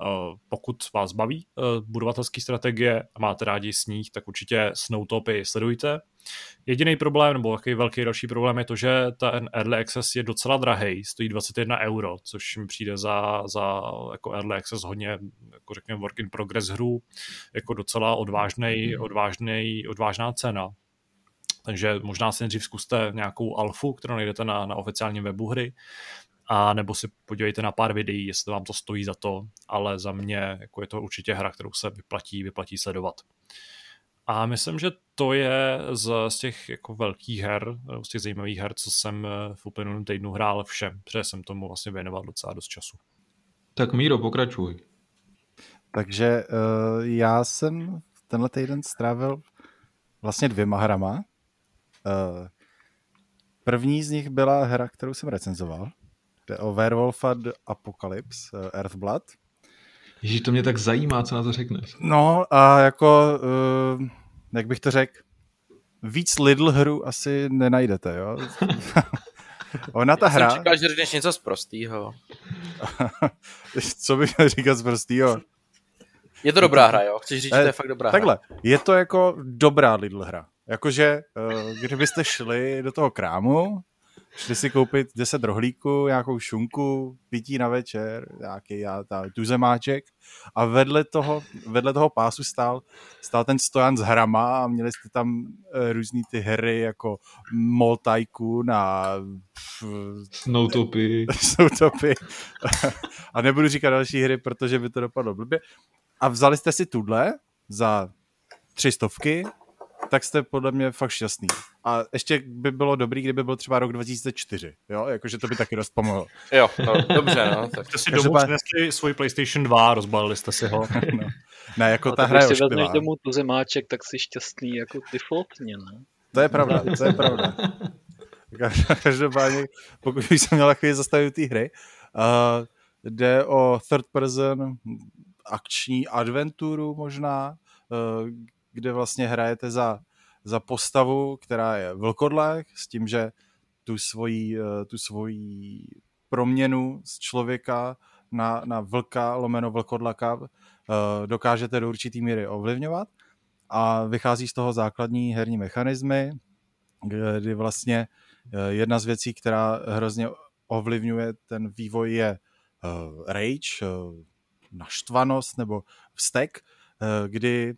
uh, pokud vás baví uh, budovatelské strategie a máte rádi sníh, tak určitě Snowtopy sledujte. Jediný problém, nebo takový velký další problém je to, že ten Early Access je docela drahý, stojí 21 euro, což mi přijde za, za jako Early Access hodně, jako řekněme, work in progress hru, jako docela odvážnej, odvážnej, odvážná cena. Takže možná si nejdřív zkuste nějakou alfu, kterou najdete na, na oficiálním webu hry, a nebo si podívejte na pár videí, jestli vám to stojí za to, ale za mě jako je to určitě hra, kterou se vyplatí, vyplatí sledovat. A myslím, že to je z, z těch jako velkých her, z těch zajímavých her, co jsem eh, v uplynulém týdnu hrál všem, protože jsem tomu vlastně věnoval docela dost času. Tak Míro, pokračuj. Takže uh, já jsem tenhle týden strávil vlastně dvěma hrama. Uh, první z nich byla hra, kterou jsem recenzoval. Jde o Werewolfa Apocalypse, uh, Earthblood. Ježíš, to mě tak zajímá, co na to řekneš. No a jako, uh, jak bych to řekl, víc Lidl hru asi nenajdete, jo? Ona ta hra... Jsem čekal, že řekneš něco z prostýho. Co bych měl říkat z prostýho? Je to dobrá hra, jo? Chceš říct, že to je fakt dobrá Takhle, hra? je to jako dobrá Lidl hra. Jakože, kdybyste šli do toho krámu, šli si koupit 10 rohlíků, nějakou šunku, pití na večer, nějaký já, ta, tuzemáček a vedle toho, vedle toho pásu stál, stál ten stojan s hrama a měli jste tam uh, různý ty hry jako Mall Tycoon a Snowtopy. Snowtopy. a nebudu říkat další hry, protože by to dopadlo blbě. A vzali jste si tuhle za tři stovky tak jste podle mě fakt šťastný. A ještě by bylo dobrý, kdyby byl třeba rok 2004, jo, jakože to by taky dost pomohlo. Jo, no, dobře, no. Tak. Jste si domů Každopád- přinesli svůj PlayStation 2, rozbalili jste si ho. no. Ne, jako No, ta hra je když si vezmeš domů tu zemáček, tak jsi šťastný jako defaultně, ne? To je pravda, to je pravda. Každ- Každopádně, pokud bych se měl takový zastavit té hry, uh, jde o third person akční adventuru možná, uh, kde vlastně hrajete za, za postavu, která je vlkodlak, s tím, že tu svoji, uh, tu svoji proměnu z člověka na, na vlka, lomeno vlkodlaka, uh, dokážete do určitý míry ovlivňovat. A vychází z toho základní herní mechanismy, kdy vlastně eh, jedna z věcí, která hrozně ovlivňuje ten vývoj je rage, naštvanost nebo vztek, kdy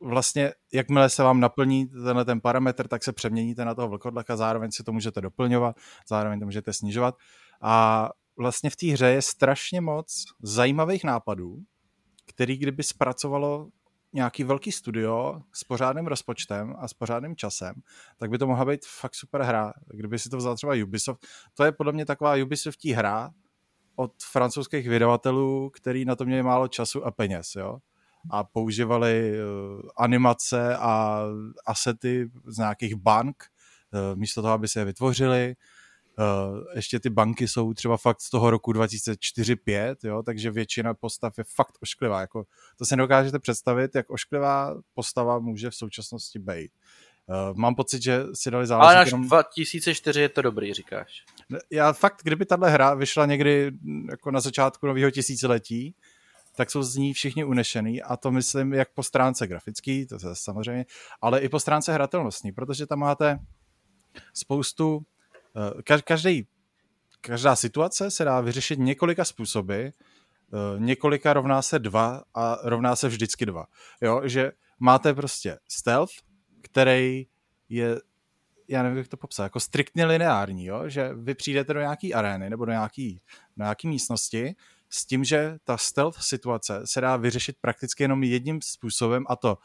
vlastně jakmile se vám naplní tenhle ten parametr, tak se přeměníte na toho vlkodlaka, zároveň si to můžete doplňovat, zároveň to můžete snižovat a vlastně v té hře je strašně moc zajímavých nápadů, který kdyby zpracovalo nějaký velký studio s pořádným rozpočtem a s pořádným časem, tak by to mohla být fakt super hra. Kdyby si to vzal třeba Ubisoft, to je podle mě taková Ubisoftí hra od francouzských vydavatelů, který na to měli málo času a peněz, jo. A používali uh, animace a asety z nějakých bank, uh, místo toho, aby se je vytvořili. Uh, ještě ty banky jsou třeba fakt z toho roku 2004-5, jo, takže většina postav je fakt ošklivá. Jako, to se nedokážete představit, jak ošklivá postava může v současnosti být. Uh, mám pocit, že si dali záležet Ale až jenom... 2004 je to dobrý, říkáš. Já fakt, kdyby tahle hra vyšla někdy jako na začátku nového tisíciletí, tak jsou z ní všichni unešený a to myslím jak po stránce grafický, to je samozřejmě, ale i po stránce hratelnostní, protože tam máte spoustu, eh, ka- každý, každá situace se dá vyřešit několika způsoby, eh, několika rovná se dva a rovná se vždycky dva. Jo, že máte prostě stealth, který je já nevím, jak to popsat, jako striktně lineární, jo? že vy přijdete do nějaký arény nebo do nějaký, do nějaký místnosti s tím, že ta stealth situace se dá vyřešit prakticky jenom jedním způsobem a to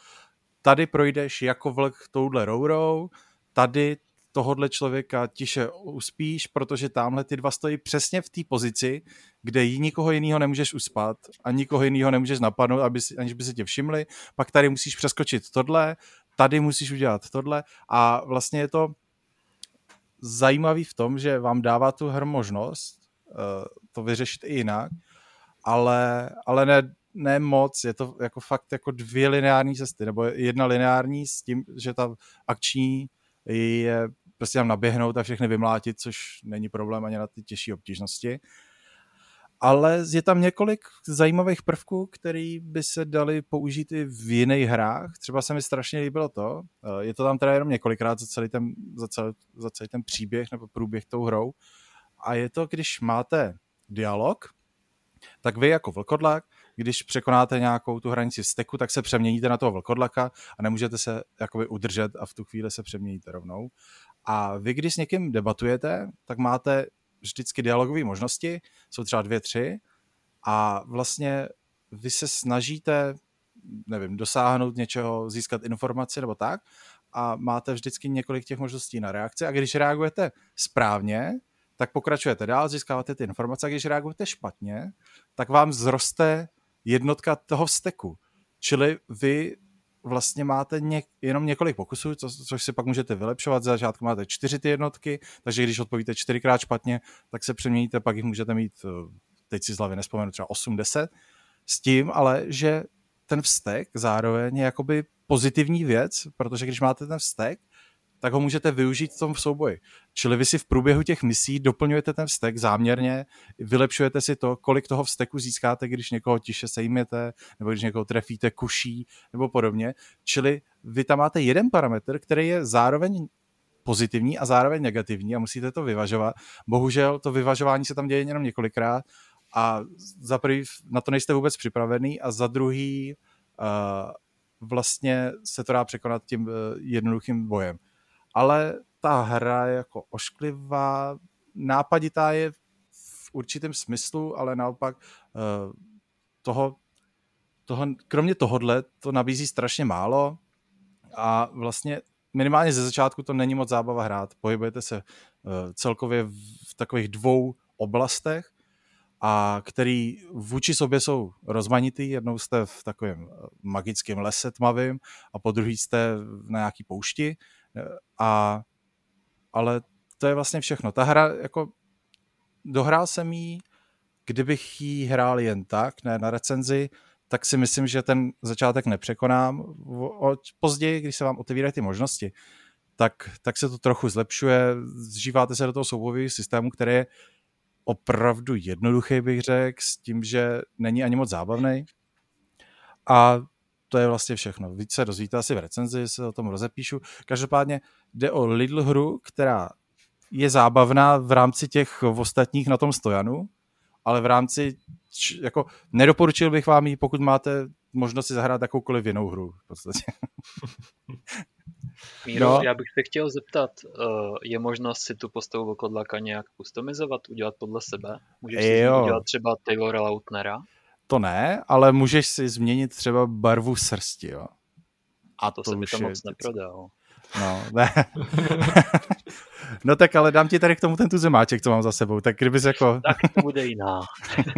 tady projdeš jako vlk touhle rourou, tady tohodle člověka tiše uspíš, protože tamhle ty dva stojí přesně v té pozici, kde jí nikoho jiného nemůžeš uspat a nikoho jiného nemůžeš napadnout, aby si, aniž by se tě všimli. Pak tady musíš přeskočit tohle, tady musíš udělat tohle a vlastně je to zajímavý v tom, že vám dává tu hru možnost uh, to vyřešit i jinak, ale, ale ne, ne moc, je to jako fakt jako dvě lineární cesty, nebo jedna lineární s tím, že ta akční je prostě tam naběhnout a všechny vymlátit, což není problém ani na ty těžší obtížnosti. Ale je tam několik zajímavých prvků, které by se daly použít i v jiných hrách. Třeba se mi strašně líbilo to, eh, je to tam teda jenom několikrát za celý ten, za celý, za celý ten příběh nebo průběh tou hrou. A je to, když máte dialog, tak vy jako vlkodlak, když překonáte nějakou tu hranici steku, tak se přeměníte na toho vlkodlaka a nemůžete se jakoby udržet a v tu chvíli se přeměníte rovnou. A vy, když s někým debatujete, tak máte vždycky dialogové možnosti, jsou třeba dvě, tři a vlastně vy se snažíte, nevím, dosáhnout něčeho, získat informaci nebo tak a máte vždycky několik těch možností na reakci a když reagujete správně, tak pokračujete dál, získáváte ty informace a když reagujete špatně, tak vám zroste jednotka toho steku. Čili vy vlastně máte něk, jenom několik pokusů, co, což si pak můžete vylepšovat. Za začátku máte čtyři ty jednotky, takže když odpovíte čtyřikrát špatně, tak se přeměníte, pak jich můžete mít, eh, teď si z hlavy nespomenu, třeba 8-10. S tím ale, že ten vztek zároveň je jakoby pozitivní věc, protože když máte ten vztek, tak ho můžete využít v tom souboji. Čili vy si v průběhu těch misí doplňujete ten vztek záměrně, vylepšujete si to, kolik toho vzteku získáte, když někoho tiše sejmete, nebo když někoho trefíte kuší, nebo podobně. Čili vy tam máte jeden parametr, který je zároveň pozitivní a zároveň negativní a musíte to vyvažovat. Bohužel to vyvažování se tam děje jenom několikrát a za prvý na to nejste vůbec připravený a za druhý uh, vlastně se to dá překonat tím uh, jednoduchým bojem ale ta hra je jako ošklivá, nápaditá je v určitém smyslu, ale naopak uh, toho, toho, kromě tohohle to nabízí strašně málo a vlastně minimálně ze začátku to není moc zábava hrát. Pohybujete se uh, celkově v takových dvou oblastech, a který vůči sobě jsou rozmanitý. Jednou jste v takovém eh, magickém lese tmavým a po druhý jste na nějaký poušti a, ale to je vlastně všechno. Ta hra, jako dohrál jsem jí, kdybych ji hrál jen tak, ne na recenzi, tak si myslím, že ten začátek nepřekonám. Později, když se vám otevírají ty možnosti, tak, tak se to trochu zlepšuje, zžíváte se do toho soubojového systému, který je opravdu jednoduchý, bych řekl, s tím, že není ani moc zábavný. A to je vlastně všechno. Víc se dozvíte asi v recenzi, se o tom rozepíšu. Každopádně jde o Lidl hru, která je zábavná v rámci těch ostatních na tom stojanu, ale v rámci, jako nedoporučil bych vám ji, pokud máte možnost si zahrát jakoukoliv jinou hru v podstatě. Míro, no. já bych se chtěl zeptat, eh, je možnost si tu postavu Vlkodlaka nějak customizovat, udělat podle sebe? Můžeš si udělat třeba Taylora Lautnera? To ne, ale můžeš si změnit třeba barvu srsti, jo. A to, to se mi to moc neprodal. No, ne. no tak ale dám ti tady k tomu ten tu zemáček, co mám za sebou, tak kdybys jako... tak to bude jiná.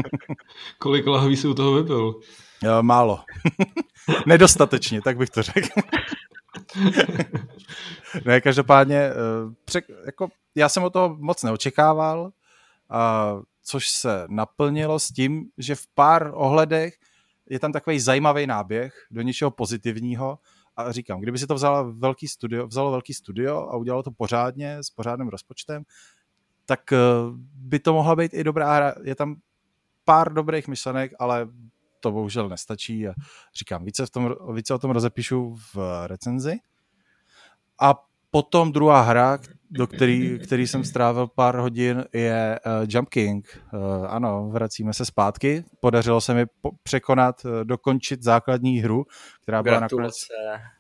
Kolik lahví si u toho vypil? Jo, málo. Nedostatečně, tak bych to řekl. ne, každopádně, eh, přek, jako, já jsem o toho moc neočekával. A což se naplnilo s tím, že v pár ohledech je tam takový zajímavý náběh do něčeho pozitivního a říkám, kdyby si to vzalo velký studio, vzalo velký studio a udělalo to pořádně, s pořádným rozpočtem, tak eh, by to mohla být i dobrá hra. Je tam pár dobrých myšlenek, ale to bohužel nestačí a říkám, více, v tom, více o tom rozepíšu v recenzi. A Potom druhá hra, do který, který jsem strávil pár hodin, je uh, Jump King. Uh, ano, vracíme se zpátky. Podařilo se mi po- překonat, uh, dokončit základní hru, která byla nakonec...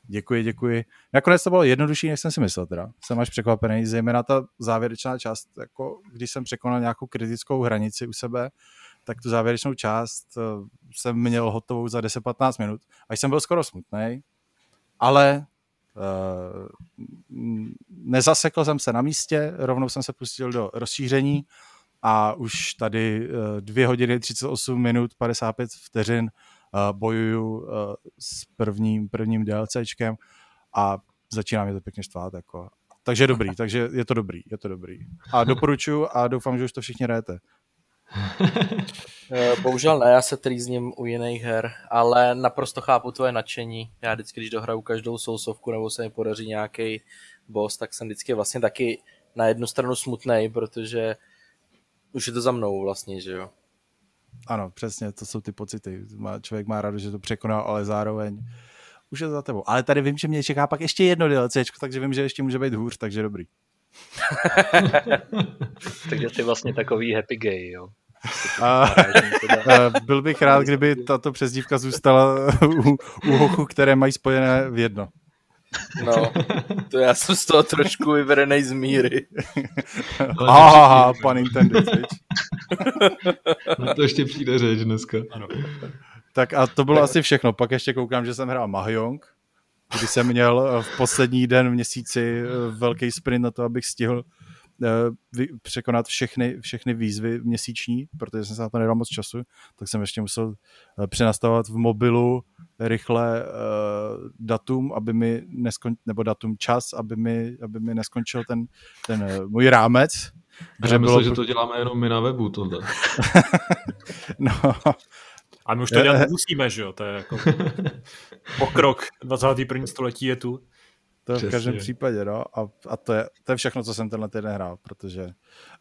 Děkuji, děkuji. Nakonec to bylo jednodušší, než jsem si myslel teda. Jsem až překvapený, zejména ta závěrečná část, jako když jsem překonal nějakou kritickou hranici u sebe, tak tu závěrečnou část uh, jsem měl hotovou za 10-15 minut. Až jsem byl skoro smutný, ale nezasekl jsem se na místě, rovnou jsem se pustil do rozšíření a už tady 2 eh, hodiny 38 minut 55 vteřin eh, bojuju s prvním, prvním DLCčkem a začíná mě to pěkně štvát. Jako. Takže dobrý, takže je to dobrý, je to dobrý. A doporučuji a doufám, že už to všichni hrajete. Eh, bohužel ne, já se trýzním u jiných her, ale naprosto chápu tvoje nadšení. Já vždycky, když dohraju každou sousovku nebo se mi podaří nějaký boss, tak jsem vždycky vlastně taky na jednu stranu smutný, protože už je to za mnou vlastně, že jo. Ano, přesně, to jsou ty pocity. Člověk má rád, že to překonal, ale zároveň už je to za tebou. Ale tady vím, že mě čeká pak ještě jedno DLC, takže vím, že ještě může být hůř, takže dobrý. takže ty vlastně takový happy gay, jo. A, byl bych rád, kdyby tato přezdívka zůstala u, u hochu, které mají spojené v jedno. No, to já jsem z toho trošku vyvedený z míry. Aha, pan intended, No to ještě přijde řeč dneska. Ano. Tak a to bylo asi všechno. Pak ještě koukám, že jsem hrál Mahjong, kdy jsem měl v poslední den v měsíci velký sprint na to, abych stihl Eh, překonat všechny, všechny výzvy měsíční, protože jsem se na to nedal moc času, tak jsem ještě musel eh, přenastavovat v mobilu rychle uh, datum, aby mi neskon, nebo datum čas, aby mi, aby mi neskončil ten, ten uh, můj rámec. Já myslím, bylo... že to děláme jenom my na webu tohle. no, a my už to dělat nemusíme, že jo? To je jako pokrok. 21. století je tu. To Přesně. v každém případě, no. A, a to, je, to je všechno, co jsem tenhle týden hrál, protože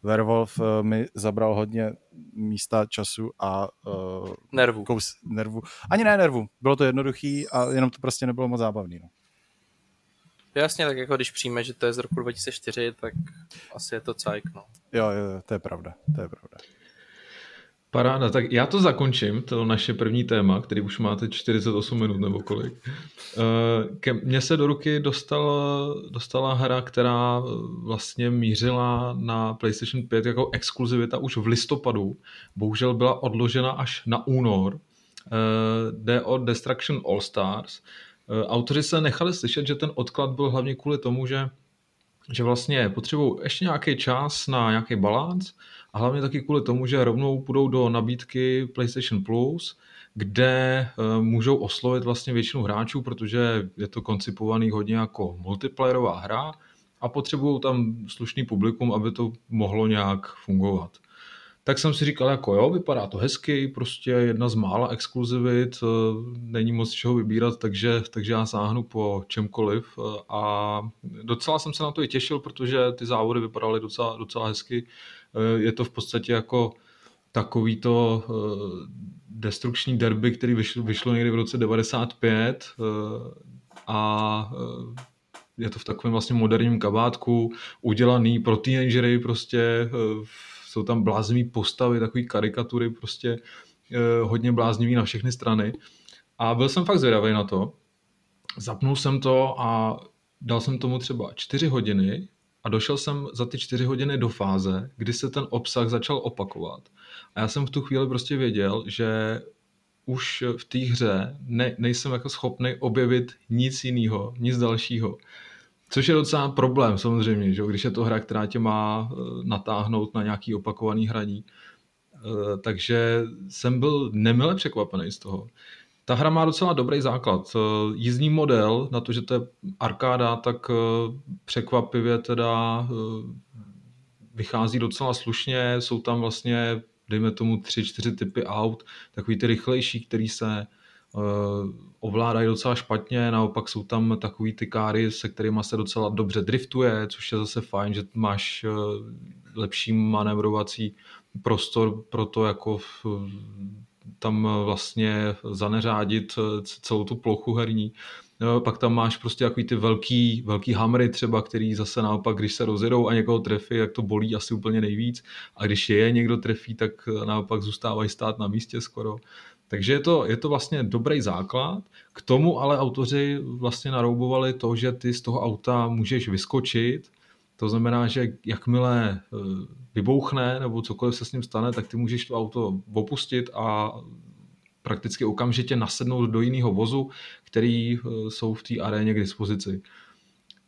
Werewolf uh, mi zabral hodně místa, času a uh, nervu. Kous, nervu. Ani ne nervu. Bylo to jednoduchý a jenom to prostě nebylo moc zábavný. No. Jasně, tak jako když přijme, že to je z roku 2004, tak asi je to cajk, no. Jo, jo, to je pravda, to je pravda. Paráda, tak já to zakončím, to naše první téma, který už máte 48 minut nebo kolik. Eh, ke mně se do ruky dostala, dostala hra, která vlastně mířila na PlayStation 5 jako exkluzivita už v listopadu. Bohužel byla odložena až na únor. Eh, jde o Destruction All Stars. Eh, autoři se nechali slyšet, že ten odklad byl hlavně kvůli tomu, že že vlastně potřebují ještě nějaký čas na nějaký balans a hlavně taky kvůli tomu, že rovnou půjdou do nabídky PlayStation Plus, kde uh, můžou oslovit vlastně většinu hráčů, protože je to koncipovaný hodně jako multiplayerová hra a potřebují tam slušný publikum, aby to mohlo nějak fungovat. Tak jsem si říkal, jako jo, vypadá to hezky, prostě jedna z mála exkluzivit, eh, není moc čeho vybírat, takže, takže já sáhnu po čemkoliv eh, a docela jsem se na to i těšil, protože ty závody vypadaly docela, docela hezky Eh, je to v podstatě jako takový to eh, destrukční derby, který vyšlo, vyšlo někdy v roce 95 eh, a je to v takovém vlastně moderním kabátku, udělaný pro teenagery prostě, jsou tam bláznivé postavy, takové karikatury prostě hodně bláznivý na všechny strany. A byl jsem fakt zvědavý na to. Zapnul jsem to a dal jsem tomu třeba čtyři hodiny a došel jsem za ty čtyři hodiny do fáze, kdy se ten obsah začal opakovat. A já jsem v tu chvíli prostě věděl, že už v té hře ne, nejsem jako schopný objevit nic jiného, nic dalšího. Což je docela problém samozřejmě, že? když je to hra, která tě má eh, natáhnout na nějaký opakovaný hraní. Eh, takže jsem byl nemile překvapený z toho. Ta hra má docela dobrý základ. Eh, jízdní model, na to, že to je arkáda, tak eh, překvapivě teda eh, vychází docela slušně. Jsou tam vlastně, dejme tomu, tři, čtyři typy aut, takový ty rychlejší, který se ovládají docela špatně, naopak jsou tam takový ty káry, se kterými se docela dobře driftuje, což je zase fajn, že máš lepší manévrovací prostor pro to jako tam eh, vlastně zaneřádit eh, celou tu plochu herní. No, pak tam máš prostě takový ty velký, velký hamry třeba, který zase naopak, když se rozjedou a někoho trefí, jak to bolí asi úplně nejvíc. A když je někdo trefí, tak eh, naopak zůstávají stát na místě skoro. Takže je to, je to vlastně dobrý základ. K tomu ale autoři vlastně naroubovali to, že ty z toho auta můžeš vyskočit to znamená, že jakmile eh, vybouchne nebo cokoliv se s ním stane, tak ty můžeš to auto opustit a prakticky okamžitě nasednout do jiného vozu, který eh, jsou v té aréně k dispozici.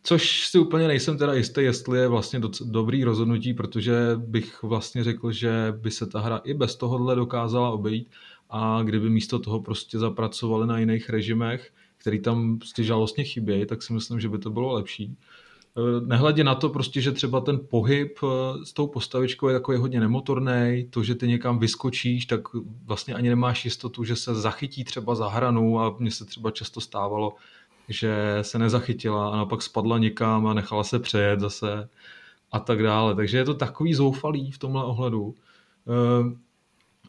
Což si úplně nejsem teda jistý, jestli je vlastně doc- dobrý rozhodnutí, protože bych vlastně řekl, že by se ta hra i bez tohohle dokázala obejít a kdyby místo toho prostě zapracovali na jiných režimech, který tam prostě žalostně chybějí, tak si myslím, že by to bylo lepší. Nehledě na to prostě, že třeba ten pohyb s tou postavičkou je takový hodně nemotorný, to, že ty někam vyskočíš, tak vlastně ani nemáš jistotu, že se zachytí třeba za hranu a mně se třeba často stávalo, že se nezachytila a naopak spadla někam a nechala se přejet zase a tak dále. Takže je to takový zoufalý v tomhle ohledu.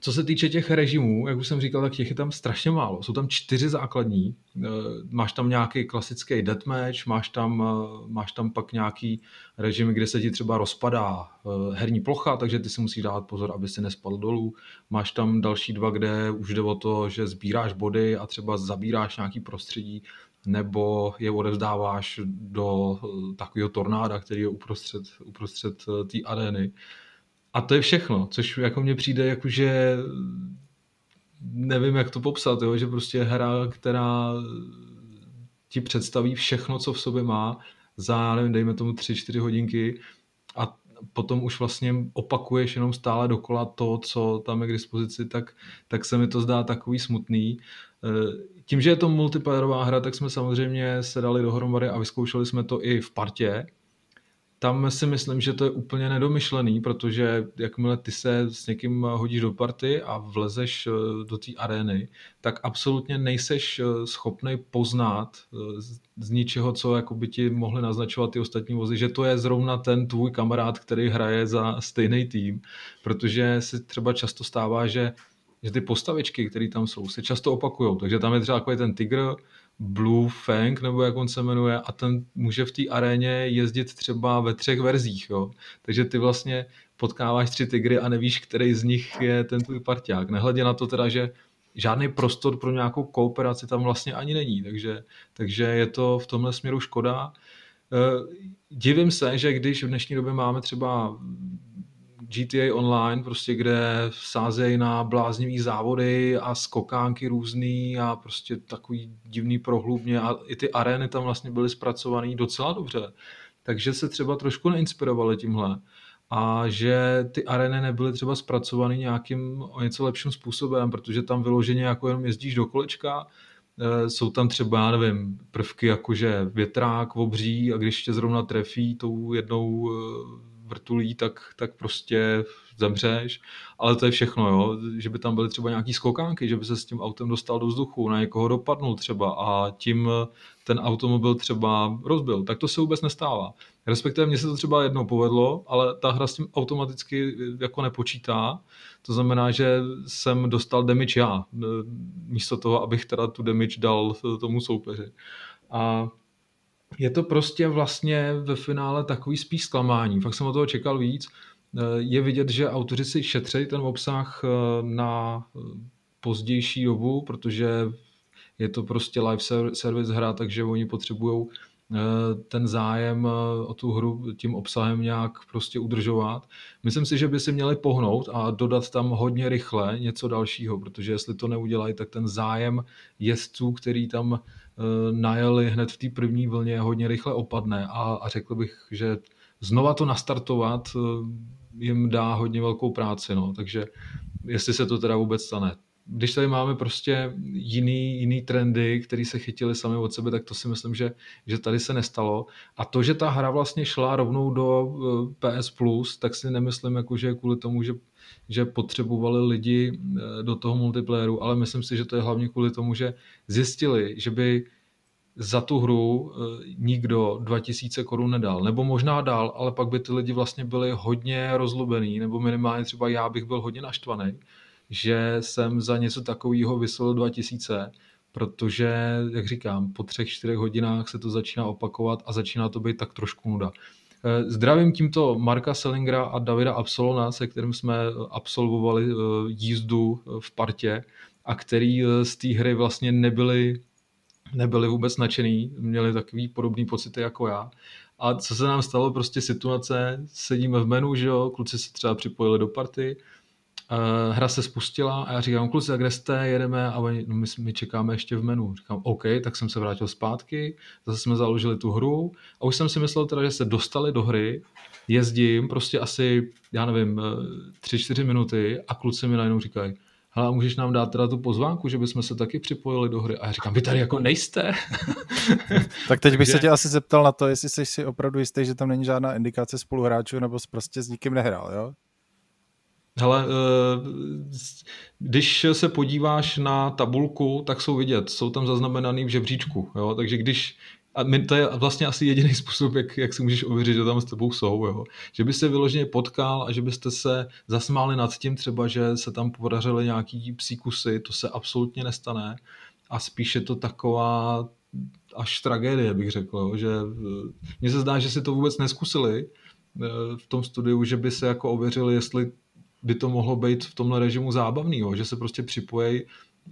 Co se týče těch režimů, jak už jsem říkal, tak těch je tam strašně málo. Jsou tam čtyři základní. Ehm, máš tam nějaký klasický deathmatch, máš tam, ehm, máš tam pak nějaký režim, kde se ti třeba rozpadá herní plocha, takže ty si musíš dát pozor, aby si nespadl dolů. Máš tam další dva, kde už jde o to, že sbíráš body a třeba zabíráš nějaký prostředí nebo je odevzdáváš do eh, takového tornáda, který je uprostřed, uprostřed eh, té arény. A to je všechno, což jako mně přijde jakože nevím, jak to popsat, jo? že prostě hra, která ti představí všechno, co v sobě má, za, nevím, dejme tomu 3-4 hodinky a potom už vlastně opakuješ jenom stále dokola to, co tam je k dispozici, tak, tak se mi to zdá takový smutný. Eh, tím, že je to multiplayerová hra, tak jsme samozřejmě se dali dohromady a vyzkoušeli jsme to i v partě. Tam si myslím, že to je úplně nedomyšlený, protože jakmile ty se s někým hodíš do party a vlezeš eh, do té arény, tak absolutně nejseš eh, schopný poznat z ničeho, co jako by ti mohli naznačovat ty ostatní vozy, že to je zrovna ten tvůj kamarád, který hraje za stejný tým, protože se třeba často stává, že že ty postavičky, které tam jsou, se často opakují. Takže tam je třeba takový ten tygr, Blue Fang, nebo jak on se jmenuje, a ten může v té aréně jezdit třeba ve třech verzích. Jo? Takže ty vlastně potkáváš tři tygry a nevíš, který z nich je ten tvůj parťák. Nehledě na to teda, že žádný prostor pro nějakou kooperaci tam vlastně ani není, takže, takže je to v tomhle směru škoda. Eh, divím se, že když v dnešní době máme třeba GTA Online, prostě kde sázejí na bláznivý závody a skokánky různý a prostě takový divný prohlubně a i ty arény tam vlastně byly zpracované docela dobře. Takže se třeba trošku neinspirovali tímhle a že ty arény nebyly třeba zpracované nějakým o něco lepším způsobem, protože tam vyloženě jako jenom jezdíš do kolečka, eh, jsou tam třeba, já nevím, prvky jakože větrák, obří a když tě zrovna trefí tou jednou eh, vrtulí, tak, tak prostě zemřeš, ale to je všechno, jo? že by tam byly třeba nějaký skokánky, že by se s tím autem dostal do vzduchu, na někoho dopadnul třeba a tím ten automobil třeba rozbil, tak to se vůbec nestává. Respektive mně se to třeba jednou povedlo, ale ta hra s tím automaticky jako nepočítá, to znamená, že jsem dostal damage já, místo toho, abych teda tu damage dal tomu soupeři. A je to prostě vlastně ve finále takový spíš zklamání. Fakt jsem od toho čekal víc. Eh, je vidět, že autoři si šetří ten obsah eh, na eh, pozdější dobu, protože je to prostě live service hra, takže oni potřebují ten zájem o tu hru tím obsahem nějak prostě udržovat. Myslím si, že by si měli pohnout a dodat tam hodně rychle něco dalšího, protože jestli to neudělají, tak ten zájem jezdců, který tam najeli hned v té první vlně, hodně rychle opadne a, a řekl bych, že znova to nastartovat eh, jim dá hodně velkou práci, no. takže jestli se to teda vůbec stane. Když tady máme prostě jiný, jiný trendy, které se chytily sami od sebe, tak to si myslím, že, že tady se nestalo. A to, že ta hra vlastně šla rovnou do eh, PS Plus, tak si nemyslím, jako, že kvůli tomu, že že potřebovali lidi eh, do toho multiplayeru, ale myslím si, že to je hlavně kvůli tomu, že zjistili, že by za tu hru eh, nikdo 2000 korun nedal. Nebo možná dal, ale pak by ty lidi vlastně byli hodně rozlubený, nebo minimálně třeba já bych byl hodně naštvaný, že jsem za něco takového vyslal 2000, protože, jak říkám, po třech, čtyřech hodinách se to začíná opakovat a začíná to být tak trošku nuda. Eh, zdravím tímto Marka Selingra a Davida Absolona, se kterým jsme absolvovali eh, jízdu eh, v partě a který z té hry vlastně nebyli, nebyli vůbec nadšený, měli takový podobný pocity jako já. A co se nám stalo, prostě situace, sedíme v menu, že jo, kluci se třeba připojili do party, Uh, hra se spustila a já říkám, kluci, kde jste, jedeme a oni, no my, my čekáme ještě v menu. Říkám, OK, tak jsem se vrátil zpátky, zase jsme založili tu hru a už jsem si myslel teda, že se dostali do hry, jezdím prostě asi, já nevím, eh, tři, čtyři minuty a kluci mi najednou říkají, hele, můžeš nám dát teda tu pozvánku, že bychom se taky připojili do hry. A já říkám, vy tady jako nejste. tak teď bych se tě asi zeptal na to, jestli jsi si opravdu jistý, že tam není žádná indikace spoluhráčů, nebo prostě s nikým nehrál, jo? Hele, eh, když se podíváš na tabulku, tak jsou vidět, jsou tam zaznamenaný v žebříčku, jo? takže když a my, to je vlastně asi jediný způsob, jak, jak si můžeš ověřit, že tam s tebou jsou. Jo. Že by se vyloženě potkal a že byste se zasmáli nad tím třeba, že se tam podařily nějaký psíkusy, to se absolutně nestane. A spíše to taková až tragédie, bych řekl. Jo. Že, eh, mně se zdá, že si to vůbec neskusili eh, v tom studiu, že by se jako ověřili, jestli by to mohlo být v tomhle režimu zábavný, jo. že se prostě připojí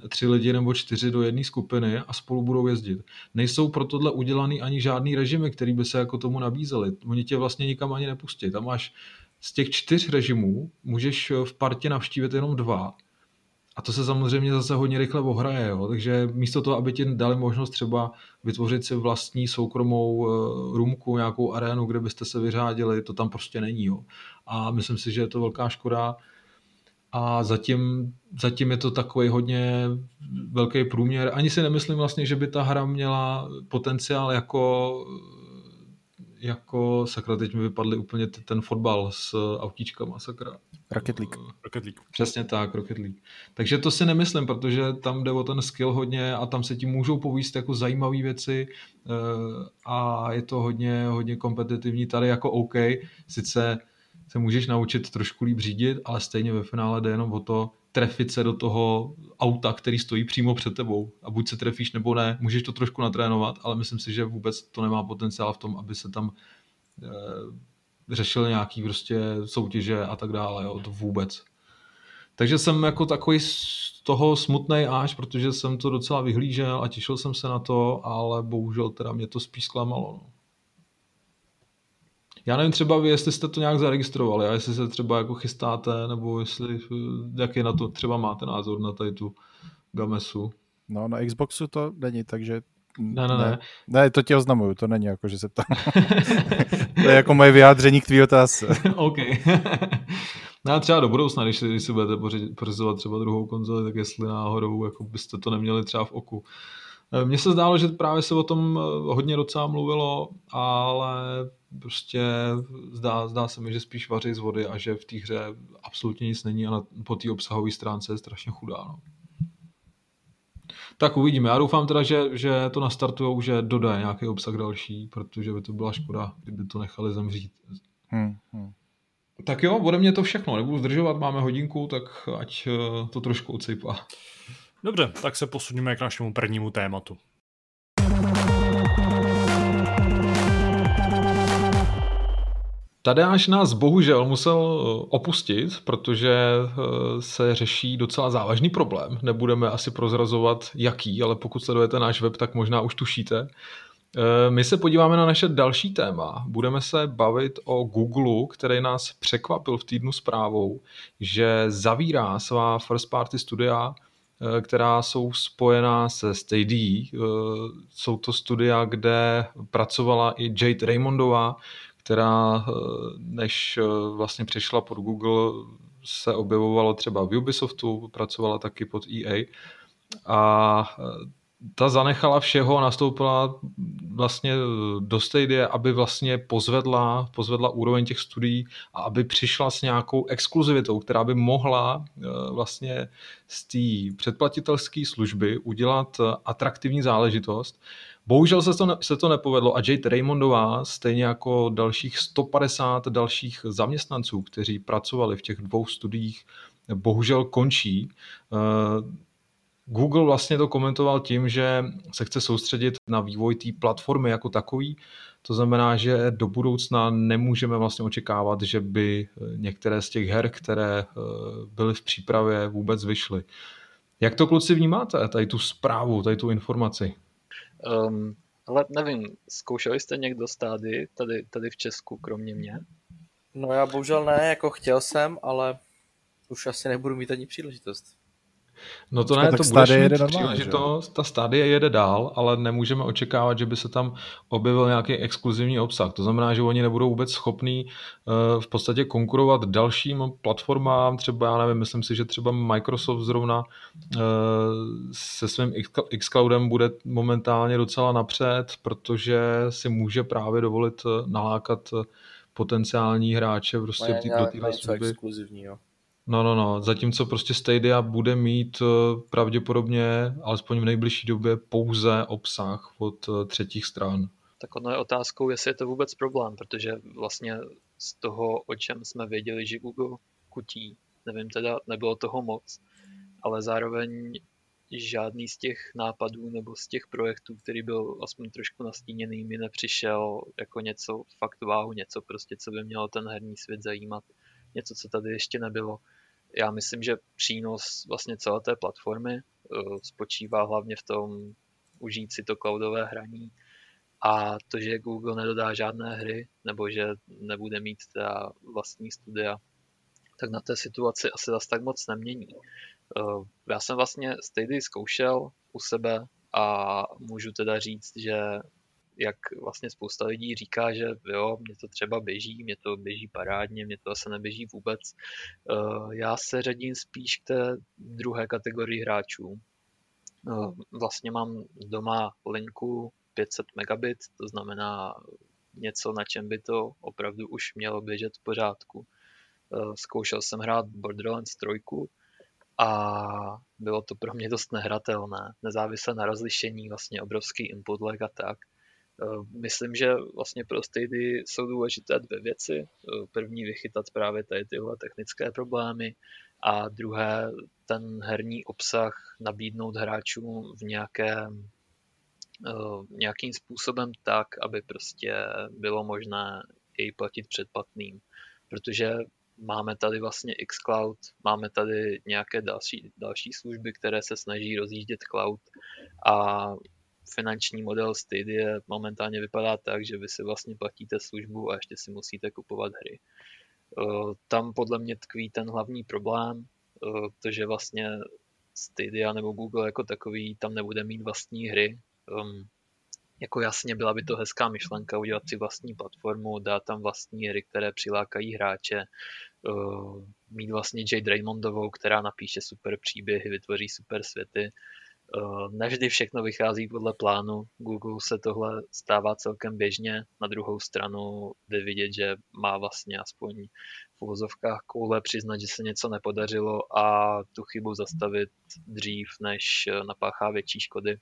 tři lidi nebo čtyři do jedné skupiny a spolu budou jezdit. Nejsou pro tohle udělaný ani žádný režimy, který by se jako tomu nabízely. Oni tě vlastně nikam ani nepustí. Tam máš z těch čtyř režimů můžeš v partě navštívit jenom dva. A to se samozřejmě zase hodně rychle ohraje, jo? takže místo toho, aby ti dali možnost třeba vytvořit si vlastní soukromou uh, růmku, nějakou arénu, kde byste se vyřádili, to tam prostě není. Jo? A myslím si, že je to velká škoda, a zatím, zatím je to takový hodně velký průměr. Ani si nemyslím vlastně, že by ta hra měla potenciál jako jako, sakra, teď mi vypadly úplně ten fotbal s autíčkama, sakra. Rocket League. Rocket League. Přesně tak, Rocket League. Takže to si nemyslím, protože tam jde o ten skill hodně a tam se ti můžou povíst jako zajímavé věci eh, a je to hodně, hodně kompetitivní. Tady jako OK, sice se můžeš naučit trošku líp řídit, ale stejně ve finále jde jenom o to trefit se do toho auta, který stojí přímo před tebou. A buď se trefíš nebo ne, můžeš to trošku natrénovat, ale myslím si, že vůbec to nemá potenciál v tom, aby se tam e, řešil nějaký prostě soutěže a tak dále, jo, to vůbec. Takže jsem jako takový z toho smutný až, protože jsem to docela vyhlížel a těšil jsem se na to, ale bohužel teda mě to spíš zklamalo. No. Já nevím třeba vy, jestli jste to nějak zaregistrovali a jestli se třeba jako chystáte, nebo jestli, jaký na to třeba máte názor na tady tu Gamesu. No na Xboxu to není, takže ne, ne, ne. Ne, to ti oznamuju, to není jako, že se ptám. to je jako moje vyjádření k tvý otázce. OK. no a třeba do budoucna, když si, když si budete pořizovat třeba druhou konzoli, tak jestli náhodou jako byste to neměli třeba v oku. Eh, mně se zdálo, že právě se o tom eh, hodně docela mluvilo, ale prostě zdá, zdá se mi, že spíš vaří z vody a že v té hře absolutně nic není a na, po té obsahové stránce je strašně chudá. No. Tak uvidíme. Já doufám teda, že, že to nastartujou, že dodají nějaký obsah další, protože by to byla škoda, kdyby to nechali zemřít. Hmm, hmm. Tak jo, ode mě to všechno. Nebudu zdržovat, máme hodinku, tak ať eh, to trošku odsejpá. Dobře, tak se posuneme k našemu prvnímu tématu. Tadeáš nás bohužel musel eh, opustit, protože eh, se řeší docela závažný problém. Nebudeme asi prozrazovat jaký, ale pokud sledujete náš web, tak možná už tušíte. Eh, my se podíváme na naše další téma. Budeme se bavit o Google, který nás překvapil v týdnu zprávou, že zavírá svá first party studia, která jsou spojená se Stadia. Jsou to studia, kde pracovala i Jade Raymondová, která eh, než eh, vlastně přišla pod Google, se objevovalo třeba v Ubisoftu, pracovala taky pod EA a. Eh, ta zanechala všeho a nastoupila vlastně do Stadia, aby vlastně pozvedla, pozvedla úroveň těch studií a aby přišla s nějakou exkluzivitou, která by mohla vlastně z té předplatitelské služby udělat atraktivní záležitost Bohužel se to, ne, se to nepovedlo a Jade Raymondová, stejně jako dalších 150 dalších zaměstnanců, kteří pracovali v těch dvou studiích, bohužel končí. Eh, Google vlastně to komentoval tím, že se chce soustředit na vývoj té platformy jako takový. To znamená, že do budoucna nemůžeme vlastně očekávat, že by některé z těch her, které eh, byly v přípravě, vůbec vyšly. Jak to kluci vnímáte, tady tu zprávu, tady tu informaci? Um, ale nevím, zkoušeli jste někdo stády tady, tady v Česku, kromě mě? No já bohužel ne, jako chtěl jsem, ale už asi nebudu mít ani příležitost. No to ne, to budeš mít příležitost, ta stádie jede dál, ale nemůžeme očekávat, že by se tam objevil nějaký exkluzivní obsah. To znamená, že oni nebudou vůbec schopní uh, v podstatě konkurovat dalším platformám, třeba, já nevím, myslím si, že třeba Microsoft zrovna uh, se svým xCloudem bude momentálně docela napřed, protože si může právě dovolit eh, nalákat potenciální hráče prostě do téhle služby. No, no, no. Zatímco prostě Stadia bude mít eh, pravděpodobně, alespoň v nejbližší době, pouze obsah od eh, třetích stran. Tak ono je otázkou, jestli je to vůbec problém, protože vlastně z toho, o čem jsme věděli, že Google kutí, nevím teda, nebylo toho moc, ale zároveň žádný z těch nápadů nebo z těch projektů, který byl aspoň trošku nastíněný, mi nepřišel jako něco fakt váhu, něco prostě, co by mělo ten herní svět zajímat, něco, co tady ještě nebylo já myslím, že přínos vlastně celé té platformy uh, spočívá hlavně v tom užít si to cloudové hraní a to, že Google nedodá žádné hry nebo že nebude mít teda vlastní studia, tak na té situaci asi zase tak moc nemění. Uh, já jsem vlastně Stadia zkoušel u sebe a můžu teda říct, že jak vlastně spousta lidí říká, že jo, mě to třeba běží, mě to běží parádně, mě to asi neběží vůbec. Eh, já se řadím spíš k té druhé kategorii hráčů. Eh, vlastně mám doma linku 500 megabit, to znamená něco, na čem by to opravdu už mělo běžet v pořádku. Eh, zkoušel jsem hrát Borderlands 3 a bylo to pro mě dost nehratelné, nezávisle na rozlišení, vlastně obrovský input lag a tak. Eh, myslím, že vlastně pro Stadia jsou důležité dvě věci. Eh, první vychytat právě tady tyhle technické problémy a druhé ten herní obsah nabídnout hráčům v nějakém eh, nějakým způsobem tak, aby prostě bylo možné jej platit předplatným. Protože máme tady vlastně xCloud, máme tady nějaké další, další služby, které se snaží rozjíždět cloud a finanční model Stadia momentálně vypadá tak, že vy si vlastně platíte službu a ještě si musíte kupovat hry. Eh, tam podle mě tkví ten hlavní problém, eh, to, že vlastně Stadia nebo Google jako takový tam nebude mít vlastní hry. Um, jako jasně byla by to hezká myšlenka udělat si vlastní platformu, dát tam vlastní hry, které přilákají hráče, uh, mít vlastně Jade Raymondovou, která napíše super příběhy, vytvoří super světy, Eh, nevždy všechno vychází podle plánu. Google se tohle stává celkem běžně. Na druhou stranu jde vidět, že má vlastně aspoň v uvozovkách koule přiznat, že se něco nepodařilo a tu chybu zastavit dřív, než napáchá větší škody.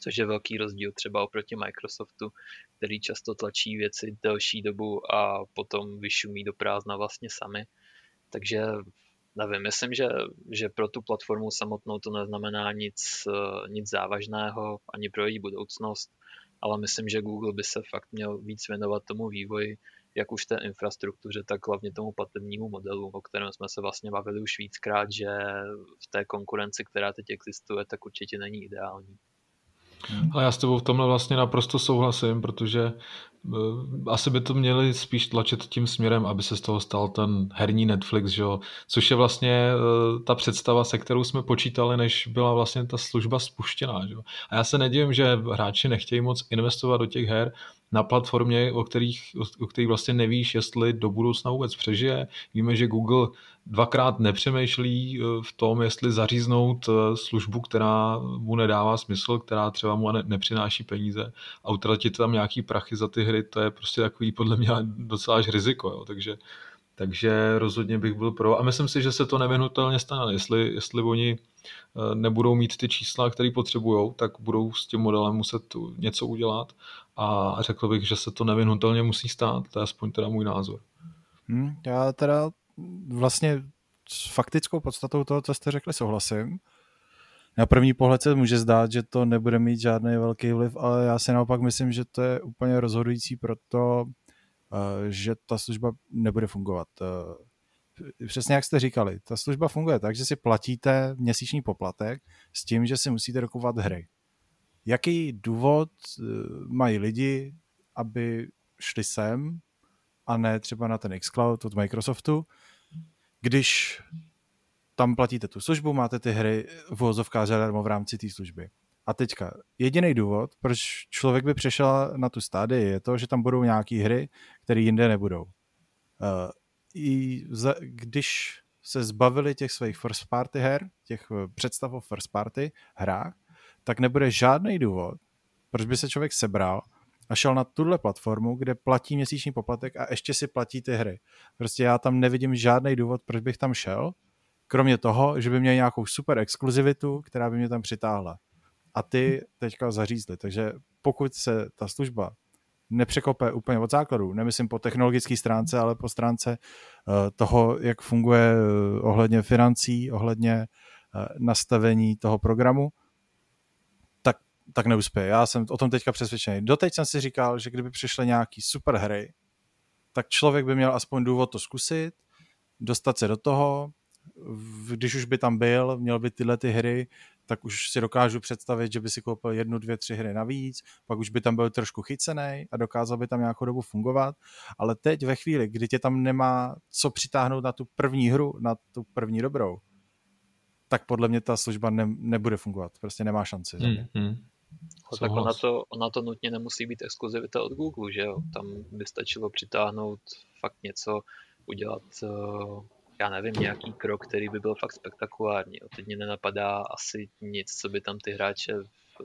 Což je velký rozdíl třeba oproti Microsoftu, který často tlačí věci delší dobu a potom vyšumí do prázdna vlastně sami. Takže nevím, myslím, že, že pro tu platformu samotnou to neznamená nic, eh, nic závažného ani pro její budoucnost, ale myslím, že Google by se fakt měl víc věnovat tomu vývoji, jak už té infrastruktuře, tak hlavně tomu platebnímu modelu, o kterém jsme se vlastně bavili už víckrát, že v té konkurenci, která teď existuje, tak určitě není ideální. A já s tebou v tomhle vlastně naprosto souhlasím, protože asi by to měli spíš tlačit tím směrem, aby se z toho stal ten herní Netflix, že jo? což je vlastně eh, ta představa, se kterou jsme počítali, než byla vlastně ta služba spuštěná. Že jo? A já se nedivím, že hráči nechtějí moc investovat do těch her, na platformě, o kterých, o kterých vlastně nevíš, jestli do budoucna vůbec přežije. Víme, že Google dvakrát nepřemýšlí eh, v tom, jestli zaříznout eh, službu, která mu nedává smysl, která třeba mu nepřináší peníze a utratit tam nějaký prachy za ty hry, to je prostě takový podle mě docela až riziko. Jo. Takže, takže rozhodně bych byl pro. A myslím si, že se to nevyhnutelně stane. Jestli, jestli oni eh, nebudou mít ty čísla, které potřebují, tak budou s tím modelem muset něco udělat a řekl bych, že se to nevyhnutelně musí stát. To je aspoň teda můj názor. Hmm, já teda vlastně s faktickou podstatou toho, co jste řekli, souhlasím. Na první pohled se může zdát, že to nebude mít žádný velký vliv, ale já si naopak myslím, že to je úplně rozhodující pro to, eh, že ta služba nebude fungovat. Eh, přesně jak jste říkali, ta služba funguje tak, že si platíte měsíční poplatek s tím, že si musíte dokupovat hry. Jaký důvod eh, mají lidi, aby šli sem a ne třeba na ten xCloud od Microsoftu, když tam platíte tu službu, máte ty hry v vozovkách zadarmo v rámci té služby. A teďka, jediný důvod, proč člověk by přešel na tu stádii, je to, že tam budou nějaké hry, které jinde nebudou. Uh, I za, když se zbavili těch svých first party her, těch eh, představ o first party hrách, tak nebude žádný důvod, proč by se člověk sebral a šel na tuhle platformu, kde platí měsíční poplatek a ještě si platí ty hry. Prostě já tam nevidím žádný důvod, proč bych tam šel, kromě toho, že by měl nějakou super exkluzivitu, která by mě tam přitáhla. A ty teďka zařízli. Takže pokud se ta služba nepřekope úplně od základu, nemyslím po technologické stránce, ale po stránce uh, toho, jak funguje uh, ohledně financí, ohledně uh, nastavení toho programu, tak, neuspěje. Já jsem o tom teďka přesvědčený. Doteď jsem si říkal, že kdyby přišly nějaký super hry, tak člověk by měl aspoň důvod to zkusit, dostat se do toho, když už by tam byl, měl by tyhle ty hry, tak už si dokážu představit, že by si koupil jednu, dvě, tři hry navíc, pak už by tam byl trošku chycený a dokázal by tam nějakou dobu fungovat, ale teď ve chvíli, kdy tě tam nemá co přitáhnout na tu první hru, na tu první dobrou, tak podle mě ta služba ne, nebude fungovat. Prostě nemá šanci. Hmm, hmm. No, tak ona to, ona to nutně nemusí být exkluzivita od Google, že jo? Tam by stačilo přitáhnout fakt něco, udělat uh já nevím, nějaký krok, který by byl fakt spektakulární. Teď mě nenapadá asi nic, co by tam ty hráče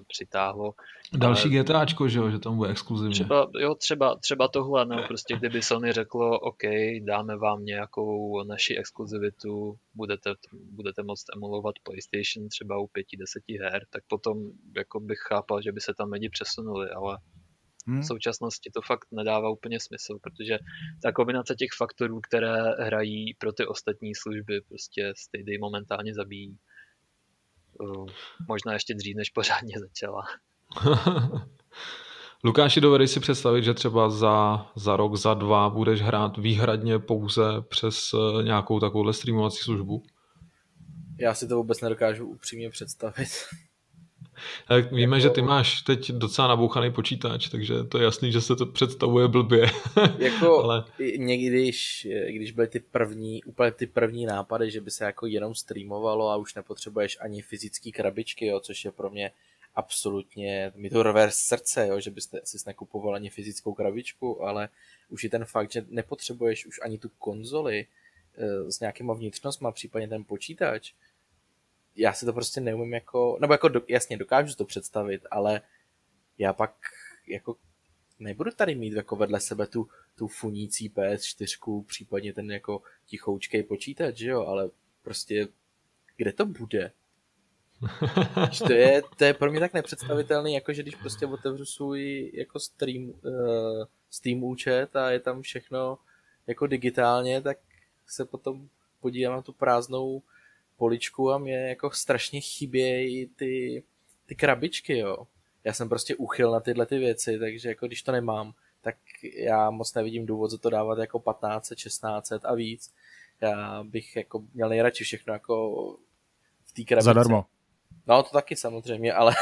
přitáhlo. Další ale... GTAčko, že jo, že tam bude exkluzivně. Třeba, jo, třeba, třeba tohle, no, prostě kdyby Sony řeklo, OK, dáme vám nějakou naši exkluzivitu, budete, budete moct emulovat PlayStation třeba u pěti, deseti her, tak potom jako bych chápal, že by se tam lidi přesunuli, ale Hmm. V současnosti to fakt nedává úplně smysl, protože ta kombinace těch faktorů, které hrají pro ty ostatní služby, prostě Stadia momentálně zabíjí. Uh, možná ještě dřív, než pořádně začala. Lukáši, dovedeš si představit, že třeba za, za rok, za dva budeš hrát výhradně pouze přes eh, nějakou takovouhle streamovací službu? Já si to vůbec nedokážu upřímně představit. Tak víme, jako... že ty máš teď docela nabouchaný počítač, takže to je jasný, že se to představuje blbě. jako Ale... někdy, když, když byly ty první, úplně ty první nápady, že by se jako jenom streamovalo a už nepotřebuješ ani fyzické krabičky, jo, což je pro mě absolutně, mi to rve srdce, jo, že byste si nekupoval ani fyzickou krabičku, ale už je ten fakt, že nepotřebuješ už ani tu konzoli e, s nějakýma vnitřnostma, případně ten počítač, já si to prostě neumím jako, nebo jako do, jasně dokážu to představit, ale já pak jako nebudu tady mít jako vedle sebe tu, tu funící PS4, případně ten jako tichoučkej počítač, jo, ale prostě kde to bude? to, je, to je pro mě tak nepředstavitelný, jako že když prostě otevřu svůj jako stream, uh, Steam účet a je tam všechno jako digitálně, tak se potom podívám na tu prázdnou poličku a mě jako strašně chybějí ty, ty krabičky, jo. Já jsem prostě uchyl na tyhle ty věci, takže jako když to nemám, tak já moc nevidím důvod za to dávat jako 15, 16 a víc. Já bych jako měl nejradši všechno jako v té krabici. Zadarmo. No to taky samozřejmě, ale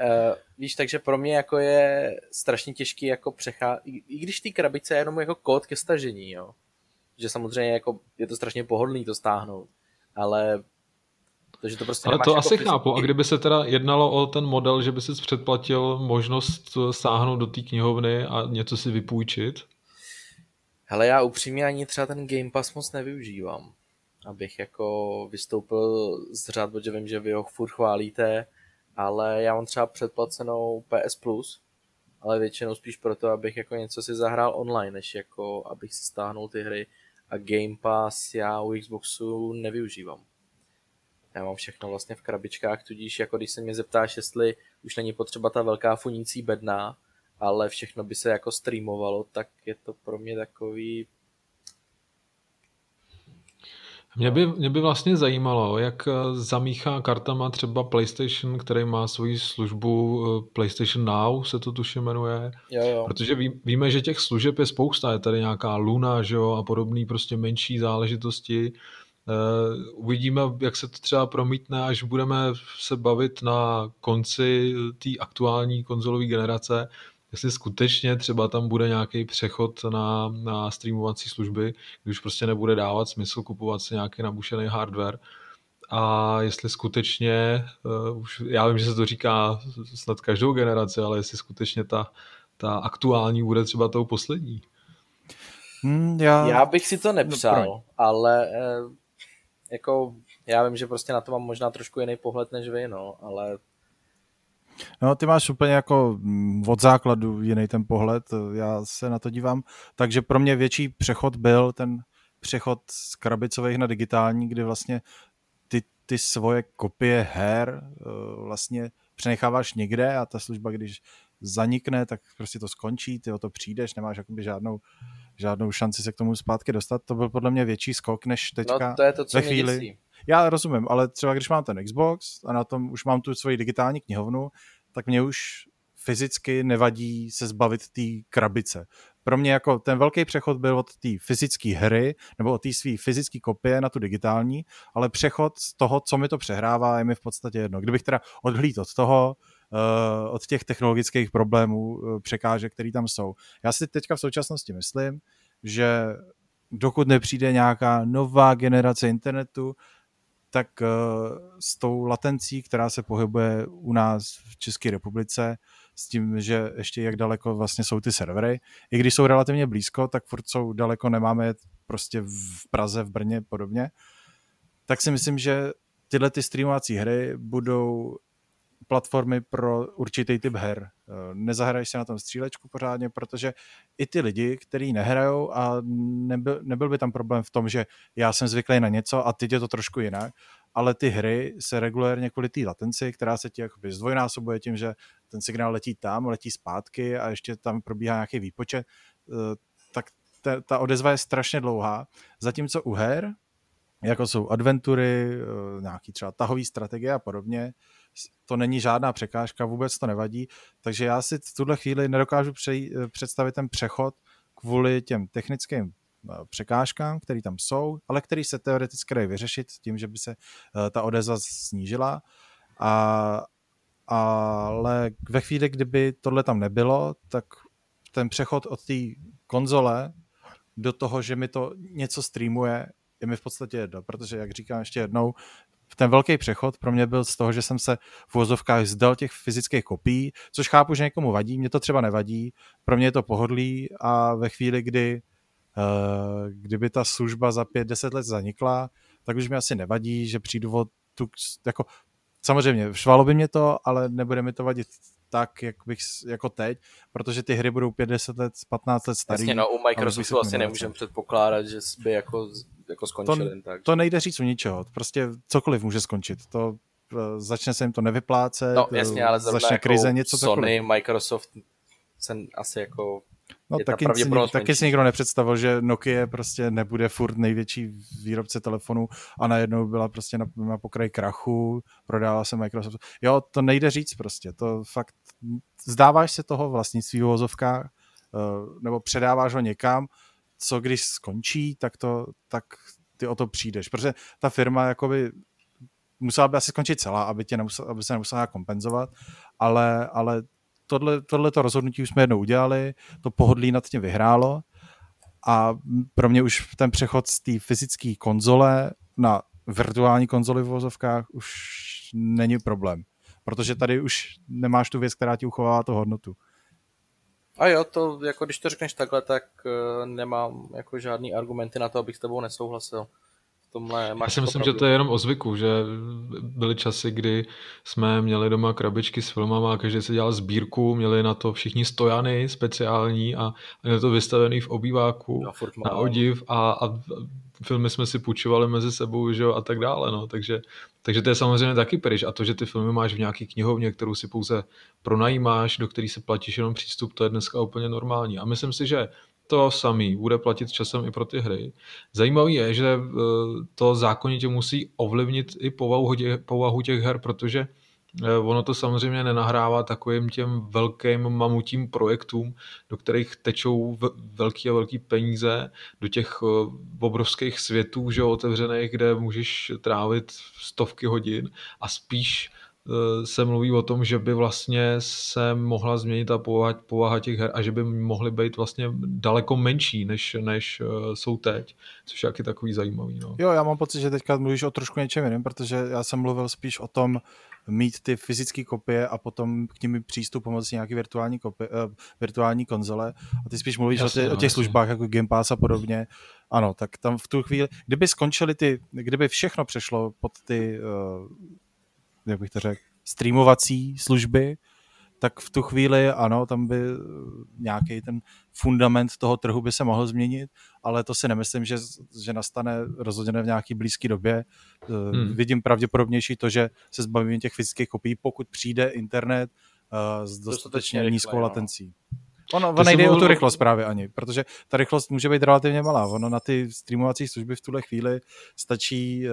uh, víš, takže pro mě jako je strašně těžký jako přecházet, i když ty krabice je jenom jako kód ke stažení, jo. Že samozřejmě jako je to strašně pohodlný to stáhnout ale takže to prostě ale to jako asi fyzicky. chápu. A kdyby se teda jednalo o ten model, že by si předplatil možnost sáhnout do té knihovny a něco si vypůjčit? Hele, já upřímně ani třeba ten Game Pass moc nevyužívám. Abych jako vystoupil z řád, protože vím, že vy ho furt chválíte, ale já mám třeba předplacenou PS Plus, ale většinou spíš proto, abych jako něco si zahrál online, než jako abych si stáhnul ty hry a Game Pass já u Xboxu nevyužívám. Já mám všechno vlastně v krabičkách, tudíž jako když se mě zeptáš, jestli už není potřeba ta velká funící bedna, ale všechno by se jako streamovalo, tak je to pro mě takový mě by, mě by vlastně zajímalo, jak eh, zamíchá kartama třeba PlayStation, který má svoji službu eh, PlayStation Now, se to tuším jmenuje. Jo, jo. Protože ví, víme, že těch služeb je spousta, je tady nějaká Luna že jo, a podobné prostě menší záležitosti. Uh, uvidíme, jak se to třeba promítne, až budeme se bavit na konci té aktuální konzolové generace, jestli skutečně třeba tam bude nějaký přechod na, na streamovací služby, když prostě nebude dávat smysl kupovat si nějaký nabušený hardware, a jestli skutečně, uh, už, já vím, že se to říká snad každou generaci, ale jestli skutečně ta, ta aktuální bude třeba tou poslední. Hmm, já... já bych si to nepřál, no, ale eh, jako já vím, že prostě na to mám možná trošku jiný pohled než vy, no, ale No, ty máš úplně jako mm, od základu jiný ten pohled, já se na to dívám. Takže pro mě větší přechod byl ten přechod z krabicových na digitální, kdy vlastně ty, ty svoje kopie her eh, vlastně přenecháváš někde a ta služba, když zanikne, tak prostě to skončí, ty o to přijdeš, nemáš jakoby žádnou, žádnou šanci se k tomu zpátky dostat. To byl podle mě větší skok, než teďka no, to je to, co ve chvíli. Děsí. Já rozumím, ale třeba když mám ten Xbox a na tom už mám tu svoji digitální knihovnu, tak mě už fyzicky nevadí se zbavit té krabice. Pro mě jako ten velký přechod byl od té fyzické hry nebo od té své fyzické kopie na tu digitální, ale přechod z toho, co mi to přehrává, je mi v podstatě jedno. Kdybych teda odhlíd od toho, uh, od těch technologických problémů, uh, překážek, které tam jsou. Já si teďka v současnosti myslím, že dokud nepřijde nějaká nová generace internetu, tak uh, s tou latencí, která se pohybuje u nás v České republice, s tím, že ještě jak daleko vlastně jsou ty servery, i když jsou relativně blízko, tak furt jsou daleko, nemáme prostě v Praze, v Brně podobně, tak si myslím, že tyhle ty streamovací hry budou platformy pro určitý typ her. Eh, nezahraješ se na tom střílečku pořádně, protože i ty lidi, kteří nehrajou a nebyl, nebyl by tam problém v tom, že já jsem zvyklý na něco a teď je to trošku jinak, ale ty hry se regulérně kvůli té latenci, která se ti jakoby zdvojnásobuje tím, že ten signál letí tam, letí zpátky a ještě tam probíhá nějaký výpočet, eh, tak ta, ta odezva je strašně dlouhá. Zatímco u her, jako jsou adventury, eh, nějaký třeba tahový strategie a podobně, to není žádná překážka, vůbec to nevadí, takže já si v tuhle chvíli nedokážu přej, eh, představit ten přechod kvůli těm technickým eh, překážkám, které tam jsou, ale který se teoreticky dají vyřešit tím, že by se eh, ta odezva snížila. A, ale ve chvíli, kdyby tohle tam nebylo, tak ten přechod od té konzole do toho, že mi to něco streamuje, je mi v podstatě jedno, protože, jak říkám ještě jednou, ten velký přechod pro mě byl z toho, že jsem se v vozovkách zdal těch fyzických kopií, což chápu, že někomu vadí, mě to třeba nevadí, pro mě je to pohodlí a ve chvíli, kdy uh, kdyby ta služba za pět, deset let zanikla, tak už mi asi nevadí, že přijdu o tu, jako samozřejmě, švalo by mě to, ale nebude mi to vadit tak, jak bych, jako teď, protože ty hry budou 50 let, 15 let starý. Jasně, no, u Microsoftu asi nemůžeme předpokládat, že by jako jako skončil to, jen tak. To nejde říct u ničeho, prostě cokoliv může skončit. To eh, začne se jim to nevyplácet, no, jasně, ale začne jako krize, něco Sony, cokoliv. Microsoft se asi jako No taky, si, taky si nikdo nepředstavil, že Nokia prostě nebude furt největší výrobce telefonů a najednou byla prostě na, na pokraji krachu, prodává se Microsoft. Jo, to nejde říct prostě, to fakt, zdáváš se toho vlastnictví v eh, nebo předáváš ho někam co když skončí, tak, to, tak ty o to přijdeš. Protože ta firma jakoby musela by asi skončit celá, aby, tě nemusel, aby se nemusela kompenzovat, ale, ale tohle, tohle to rozhodnutí už jsme jednou udělali, to pohodlí nad tím vyhrálo a pro mě už ten přechod z té fyzické konzole na virtuální konzoli v vozovkách už není problém. Protože tady už nemáš tu věc, která ti uchovává tu hodnotu. A jo, to jako když to řekneš takhle, tak uh, nemám jako žádný argumenty na to, abych s tebou nesouhlasil. Tomhle máš Já si myslím, že to je jenom o zvyku, že byly časy, kdy jsme měli doma krabičky s filmama a každý si dělal sbírku, měli na to všichni stojany speciální a měli to vystavený v obýváku na odiv a, a filmy jsme si půjčovali mezi sebou že jo, a tak dále. No. Takže, takže to je samozřejmě taky pryč. A to, že ty filmy máš v nějaký knihovně, kterou si pouze pronajímáš, do který se platíš jenom přístup, to je dneska úplně normální. A myslím si, že to samý bude platit časem i pro ty hry. Zajímavé je, že eh, to zákonitě musí ovlivnit i povahu těch, her, protože Eh, ono to samozřejmě nenahrává takovým těm velkým mamutím projektům, do kterých tečou velký a velký peníze, do těch eh, obrovských světů, že otevřených, kde můžeš trávit stovky hodin a spíš se mluví o tom, že by vlastně se mohla změnit ta povaha, povaha těch her a že by mohly být vlastně daleko menší, než, než uh, jsou teď, což je taky takový zajímavý. No. Jo, já mám pocit, že teďka mluvíš o trošku něčem jiném, protože já jsem mluvil spíš o tom mít ty fyzické kopie a potom k nimi přístup pomocí nějaký virtuální, kopie, uh, virtuální konzole a ty spíš mluvíš jasně, o, ty, o těch jasně. službách jako Game Pass a podobně. Ano, tak tam v tu chvíli, kdyby skončili ty, kdyby všechno přešlo pod ty uh, jak bych to řekl, streamovací služby, tak v tu chvíli ano, tam by eh, nějaký ten fundament toho trhu by se mohl změnit, ale to si nemyslím, že, že nastane rozhodně v nějaký blízké době. Eh, hmm. Vidím pravděpodobnější to, že se zbavíme těch fyzických kopií, pokud přijde internet uh, s dostatečně nízkou latencí. Ono, ono nejde o tu rychlost právě ani, protože ta rychlost může být relativně malá. Ono na ty streamovací služby v tuhle chvíli stačí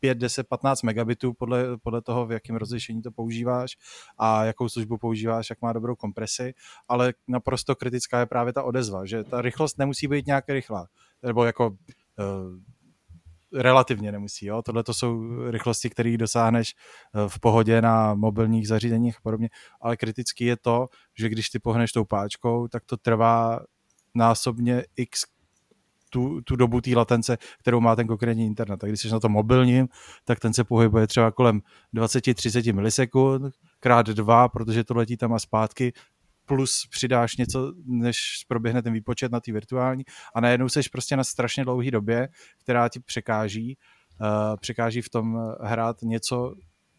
5, 10, 15 megabitů podle, podle toho, v jakém rozlišení to používáš a jakou službu používáš, jak má dobrou kompresi, ale naprosto kritická je právě ta odezva, že ta rychlost nemusí být nějak rychlá, nebo jako uh, relativně nemusí. Jo? Tohle to jsou rychlosti, které dosáhneš eh, v pohodě na mobilních zařízeních a podobně, ale kritický je to, že když ty pohneš tou páčkou, tak to trvá násobně x tu, tu dobu té latence, kterou má ten konkrétní internet. A když jsi na to mobilním, tak ten se pohybuje třeba kolem 20-30 milisekund, krát dva, protože to letí tam a zpátky, plus přidáš něco, než proběhne ten výpočet na té virtuální a najednou seš prostě na strašně dlouhé době, která ti překáží, uh, překáží v tom hrát něco,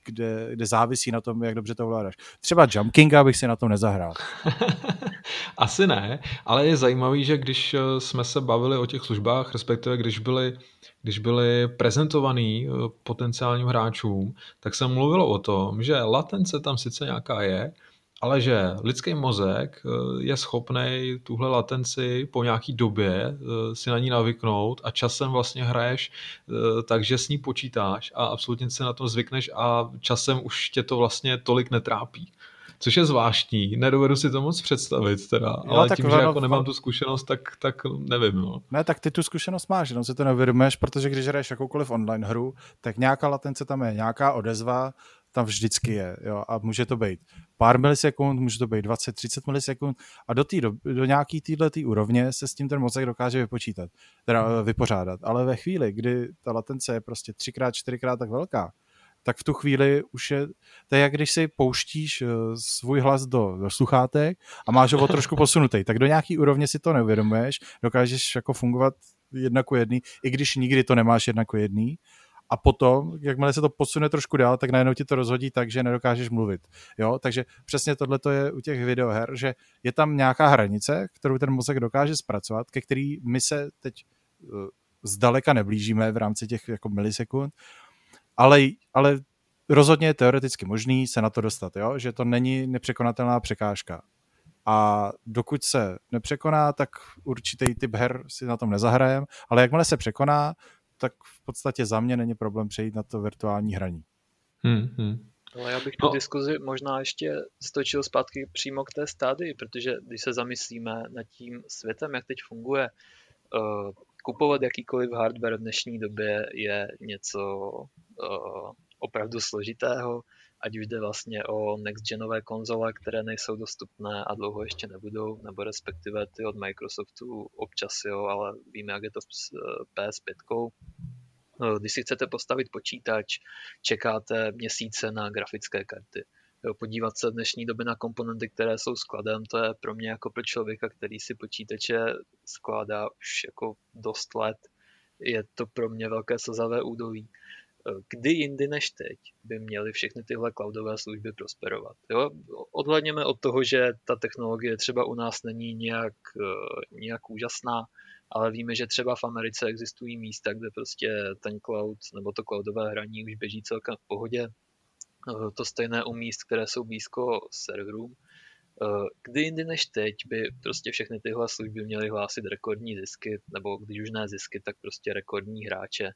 kde, kde závisí na tom, jak dobře to ovládáš. Třeba Jump Kinga bych si na tom nezahrál. Asi ne, ale je zajímavý, že když eh, jsme se bavili o těch službách, respektive když byly, když byly prezentovaný eh, potenciálním hráčům, tak se mluvilo o tom, že latence tam sice nějaká je, ale že lidský mozek eh, je schopný tuhle latenci po nějaký době eh, si na ní navyknout a časem vlastně hraješ eh, takže s ní počítáš a absolutně se na to zvykneš a časem už tě to vlastně tolik netrápí. Což je zvláštní, nedovedu si to moc představit teda, jo, ale tím, že jako nemám tu zkušenost, tak, tak nevím. No. Ne, tak ty tu zkušenost máš, jenom si to neuvědomuješ, protože když hraješ jakoukoliv online hru, tak nějaká latence tam je, nějaká odezva, tam vždycky je. Jo? A může to být pár milisekund, může to být 20-30 milisekund a do, tý, do, do nějaký téhle tý úrovně se s tím ten mozek dokáže vypočítat, teda vypořádat. Ale ve chvíli, kdy ta latence je prostě třikrát, čtyřikrát tak velká, tak v tu chvíli už je, to je jak když si pouštíš eh, svůj hlas do, do sluchátek a máš ho o trošku posunutý, tak do nějaký úrovně si to neuvědomuješ, dokážeš jako fungovat jedna ku jedný, i když nikdy to nemáš jedna ku jedný, a potom, jakmile se to posune trošku dál, tak najednou ti to rozhodí tak, že nedokážeš mluvit. Jo? Takže přesně tohle je u těch videoher, že je tam nějaká hranice, kterou ten mozek dokáže zpracovat, ke který my se teď uh, zdaleka neblížíme v rámci těch jako milisekund, ale, ale rozhodně je teoreticky možný se na to dostat, jo? že to není nepřekonatelná překážka. A dokud se nepřekoná, tak určitý typ her si na tom nezahrajem, ale jakmile se překoná, tak v podstatě za mě není problém přejít na to virtuální hraní. Hmm, hmm. Ale já bych tu no. diskuzi možná ještě stočil zpátky přímo k té stádii, protože když se zamyslíme nad tím světem, jak teď funguje, uh, kupovat jakýkoliv hardware v dnešní době je něco uh, opravdu složitého ať už jde vlastně o next-genové konzole, které nejsou dostupné a dlouho ještě nebudou, nebo respektive ty od Microsoftu občas jo, ale víme, jak je to s PS5. No, když si chcete postavit počítač, čekáte měsíce na grafické karty. Jo, podívat se v dnešní době na komponenty, které jsou skladem, to je pro mě jako pro člověka, který si počítače skládá už jako dost let, je to pro mě velké slzavé údolí kdy jindy než teď by měly všechny tyhle cloudové služby prosperovat. Jo? Odhledněme od toho, že ta technologie třeba u nás není nějak, eh, nějak úžasná, ale víme, že třeba v Americe existují místa, kde prostě ten cloud nebo to cloudové hraní už běží celkem v pohodě. Eh, to stejné u míst, které jsou blízko serverům. Eh, kdy jindy než teď by prostě všechny tyhle služby měly hlásit rekordní zisky, nebo když už ne zisky, tak prostě rekordní hráče.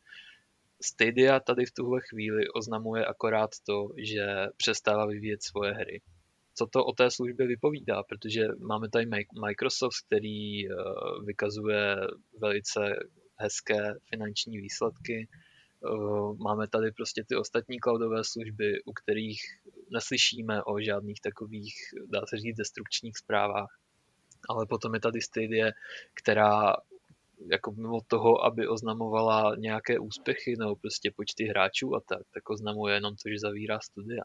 Stadia tady v tuhle chvíli oznamuje akorát to, že přestává vyvíjet svoje hry. Co to o té službě vypovídá, protože máme tady Microsoft, který eh, vykazuje velice hezké finanční výsledky. Eh, máme tady prostě ty ostatní cloudové služby, u kterých neslyšíme o žádných takových, dá se říct, destrukčních zprávách. Ale potom je tady Stadia, která jako mimo toho, aby oznamovala nějaké úspěchy nebo prostě počty hráčů a tak, tak oznamuje jenom to, že zavírá studia.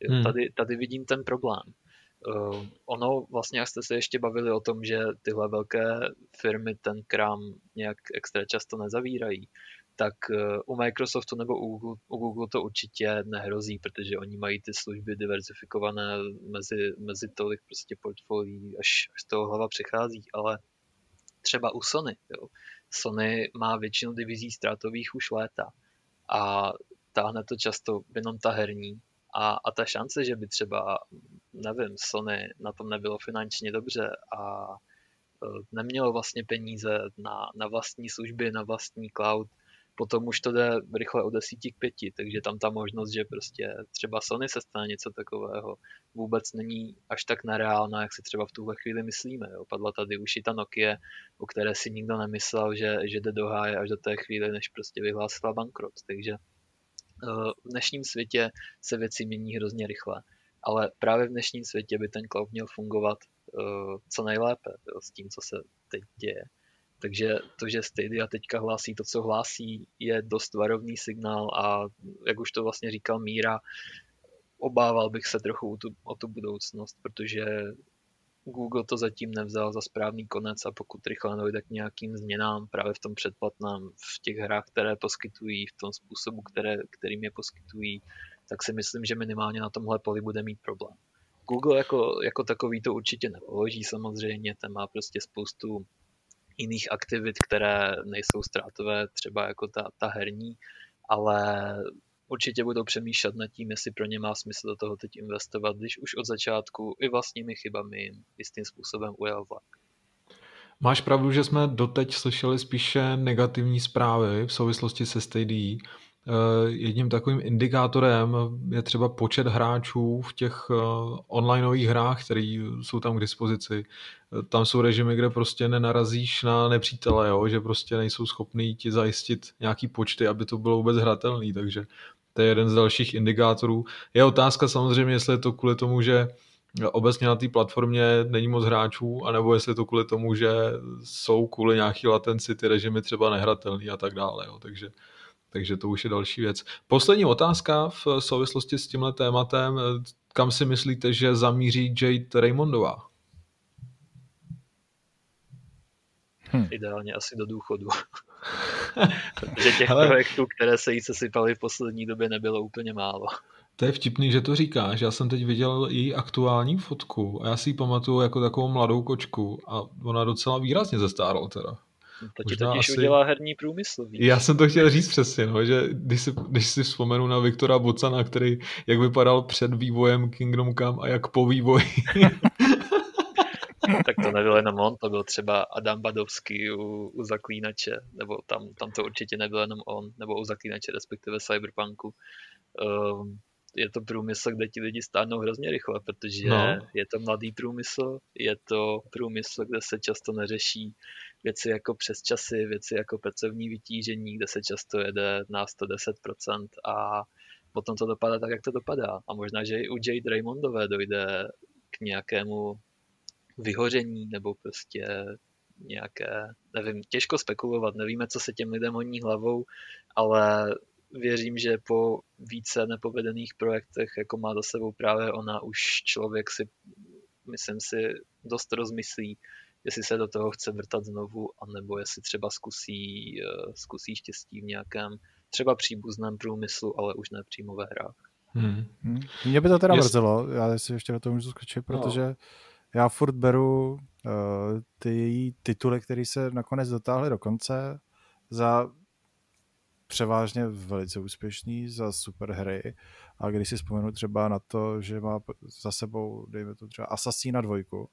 Jo, hmm. tady, tady vidím ten problém. Uh, ono vlastně, jak jste se ještě bavili o tom, že tyhle velké firmy ten krám nějak extra často nezavírají, tak uh, u Microsoftu nebo u Google, u Google to určitě nehrozí, protože oni mají ty služby diverzifikované mezi, mezi tolik prostě portfolií, až, až z toho hlava přechází, ale třeba u Sony. Jo. Sony má většinu divizí ztrátových už léta a táhne to často jenom ta herní a, a ta šance, že by třeba, nevím, Sony na tom nebylo finančně dobře a e, nemělo vlastně peníze na, na vlastní služby, na vlastní cloud, potom už to jde rychle od 10 k 5, takže tam ta možnost, že prostě třeba Sony se stane něco takového, vůbec není až tak nereálná, jak si třeba v tuhle chvíli myslíme. Jo. Padla tady už i ta Nokia, o které si nikdo nemyslel, že, že jde do háje až do té chvíli, než prostě vyhlásila bankrot. Takže eh, v dnešním světě se věci mění hrozně rychle. Ale právě v dnešním světě by ten cloud měl fungovat eh, co nejlépe jo, s tím, co se teď děje. Takže to, že Stadia teďka hlásí to, co hlásí, je dost varovný signál a jak už to vlastně říkal Míra, obával bych se trochu o tu, o tu budoucnost, protože Google to zatím nevzal za správný konec a pokud rychle dojde k nějakým změnám právě v tom předplatném, v těch hrách, které poskytují, v tom způsobu, které, kterým je poskytují, tak si myslím, že minimálně na tomhle poli bude mít problém. Google jako, jako takový to určitě nepoloží samozřejmě, ten má prostě spoustu jiných aktivit, které nejsou ztrátové, třeba jako ta, ta herní, ale určitě budou přemýšlet nad tím, jestli pro ně má smysl do toho teď investovat, když už od začátku i vlastními chybami jistým způsobem ujel vlak. Máš pravdu, že jsme doteď slyšeli spíše negativní zprávy v souvislosti se Stadia. Eh, jedním takovým indikátorem je třeba počet hráčů v těch eh, onlineových hrách, které jsou tam k dispozici. Eh, tam jsou režimy, kde prostě nenarazíš na nepřítele, jo? že prostě nejsou schopní ti zajistit nějaký počty, aby to bylo vůbec hratelný, takže to je jeden z dalších indikátorů. Je otázka samozřejmě, jestli je to kvůli tomu, že obecně na té platformě není moc hráčů, anebo jestli je to kvůli tomu, že jsou kvůli nějaký latenci ty režimy třeba nehratelný a tak dále. Jo. Takže takže to už je další věc. Poslední otázka v souvislosti s tímhle tématem. Kam si myslíte, že zamíří Jade Raymondová? Hm. Ideálně asi do důchodu. Protože těch Hele, projektů, které se jí sesypaly v poslední době, nebylo úplně málo. To je vtipný, že to říkáš. Já jsem teď viděl její aktuální fotku a já si ji pamatuju jako takovou mladou kočku a ona docela výrazně zestárla teda. To ti totiž asi... udělá herní průmysl. Víš? Já jsem to chtěl říct přesně, no, že když si, když si vzpomenu na Viktora Bocana, který jak vypadal před vývojem Kingdom Come a jak po vývoji. tak to nebyl jenom on, to byl třeba Adam Badovský u, u Zaklínače, nebo tam, tam to určitě nebyl jenom on, nebo u Zaklínače, respektive Cyberpunku. Um, je to průmysl, kde ti lidi stárnou hrozně rychle, protože no. je to mladý průmysl, je to průmysl, kde se často neřeší věci jako přes časy, věci jako pracovní vytížení, kde se často jede na 110% a potom to dopadá tak, jak to dopadá. A možná, že i u Jade Raymondové dojde k nějakému vyhoření nebo prostě nějaké, nevím, těžko spekulovat, nevíme, co se těm lidem honí hlavou, ale věřím, že po více nepovedených projektech, jako má za sebou právě ona, už člověk si, myslím si, dost rozmyslí, jestli se do toho chce vrtat znovu, anebo jestli třeba zkusí, eh, zkusí štěstí v nějakém třeba příbuzném průmyslu, ale už ne přímo ve hrách. Hmm. Hmm. Mě by to teda Jest... mrzelo, já si ještě do toho můžu skočit, protože no. já furt beru uh, ty její tituly, které se nakonec dotáhly do konce za převážně velice úspěšný za super hry a když si vzpomenu třeba na to, že má za sebou, dejme to třeba Assassina dvojku,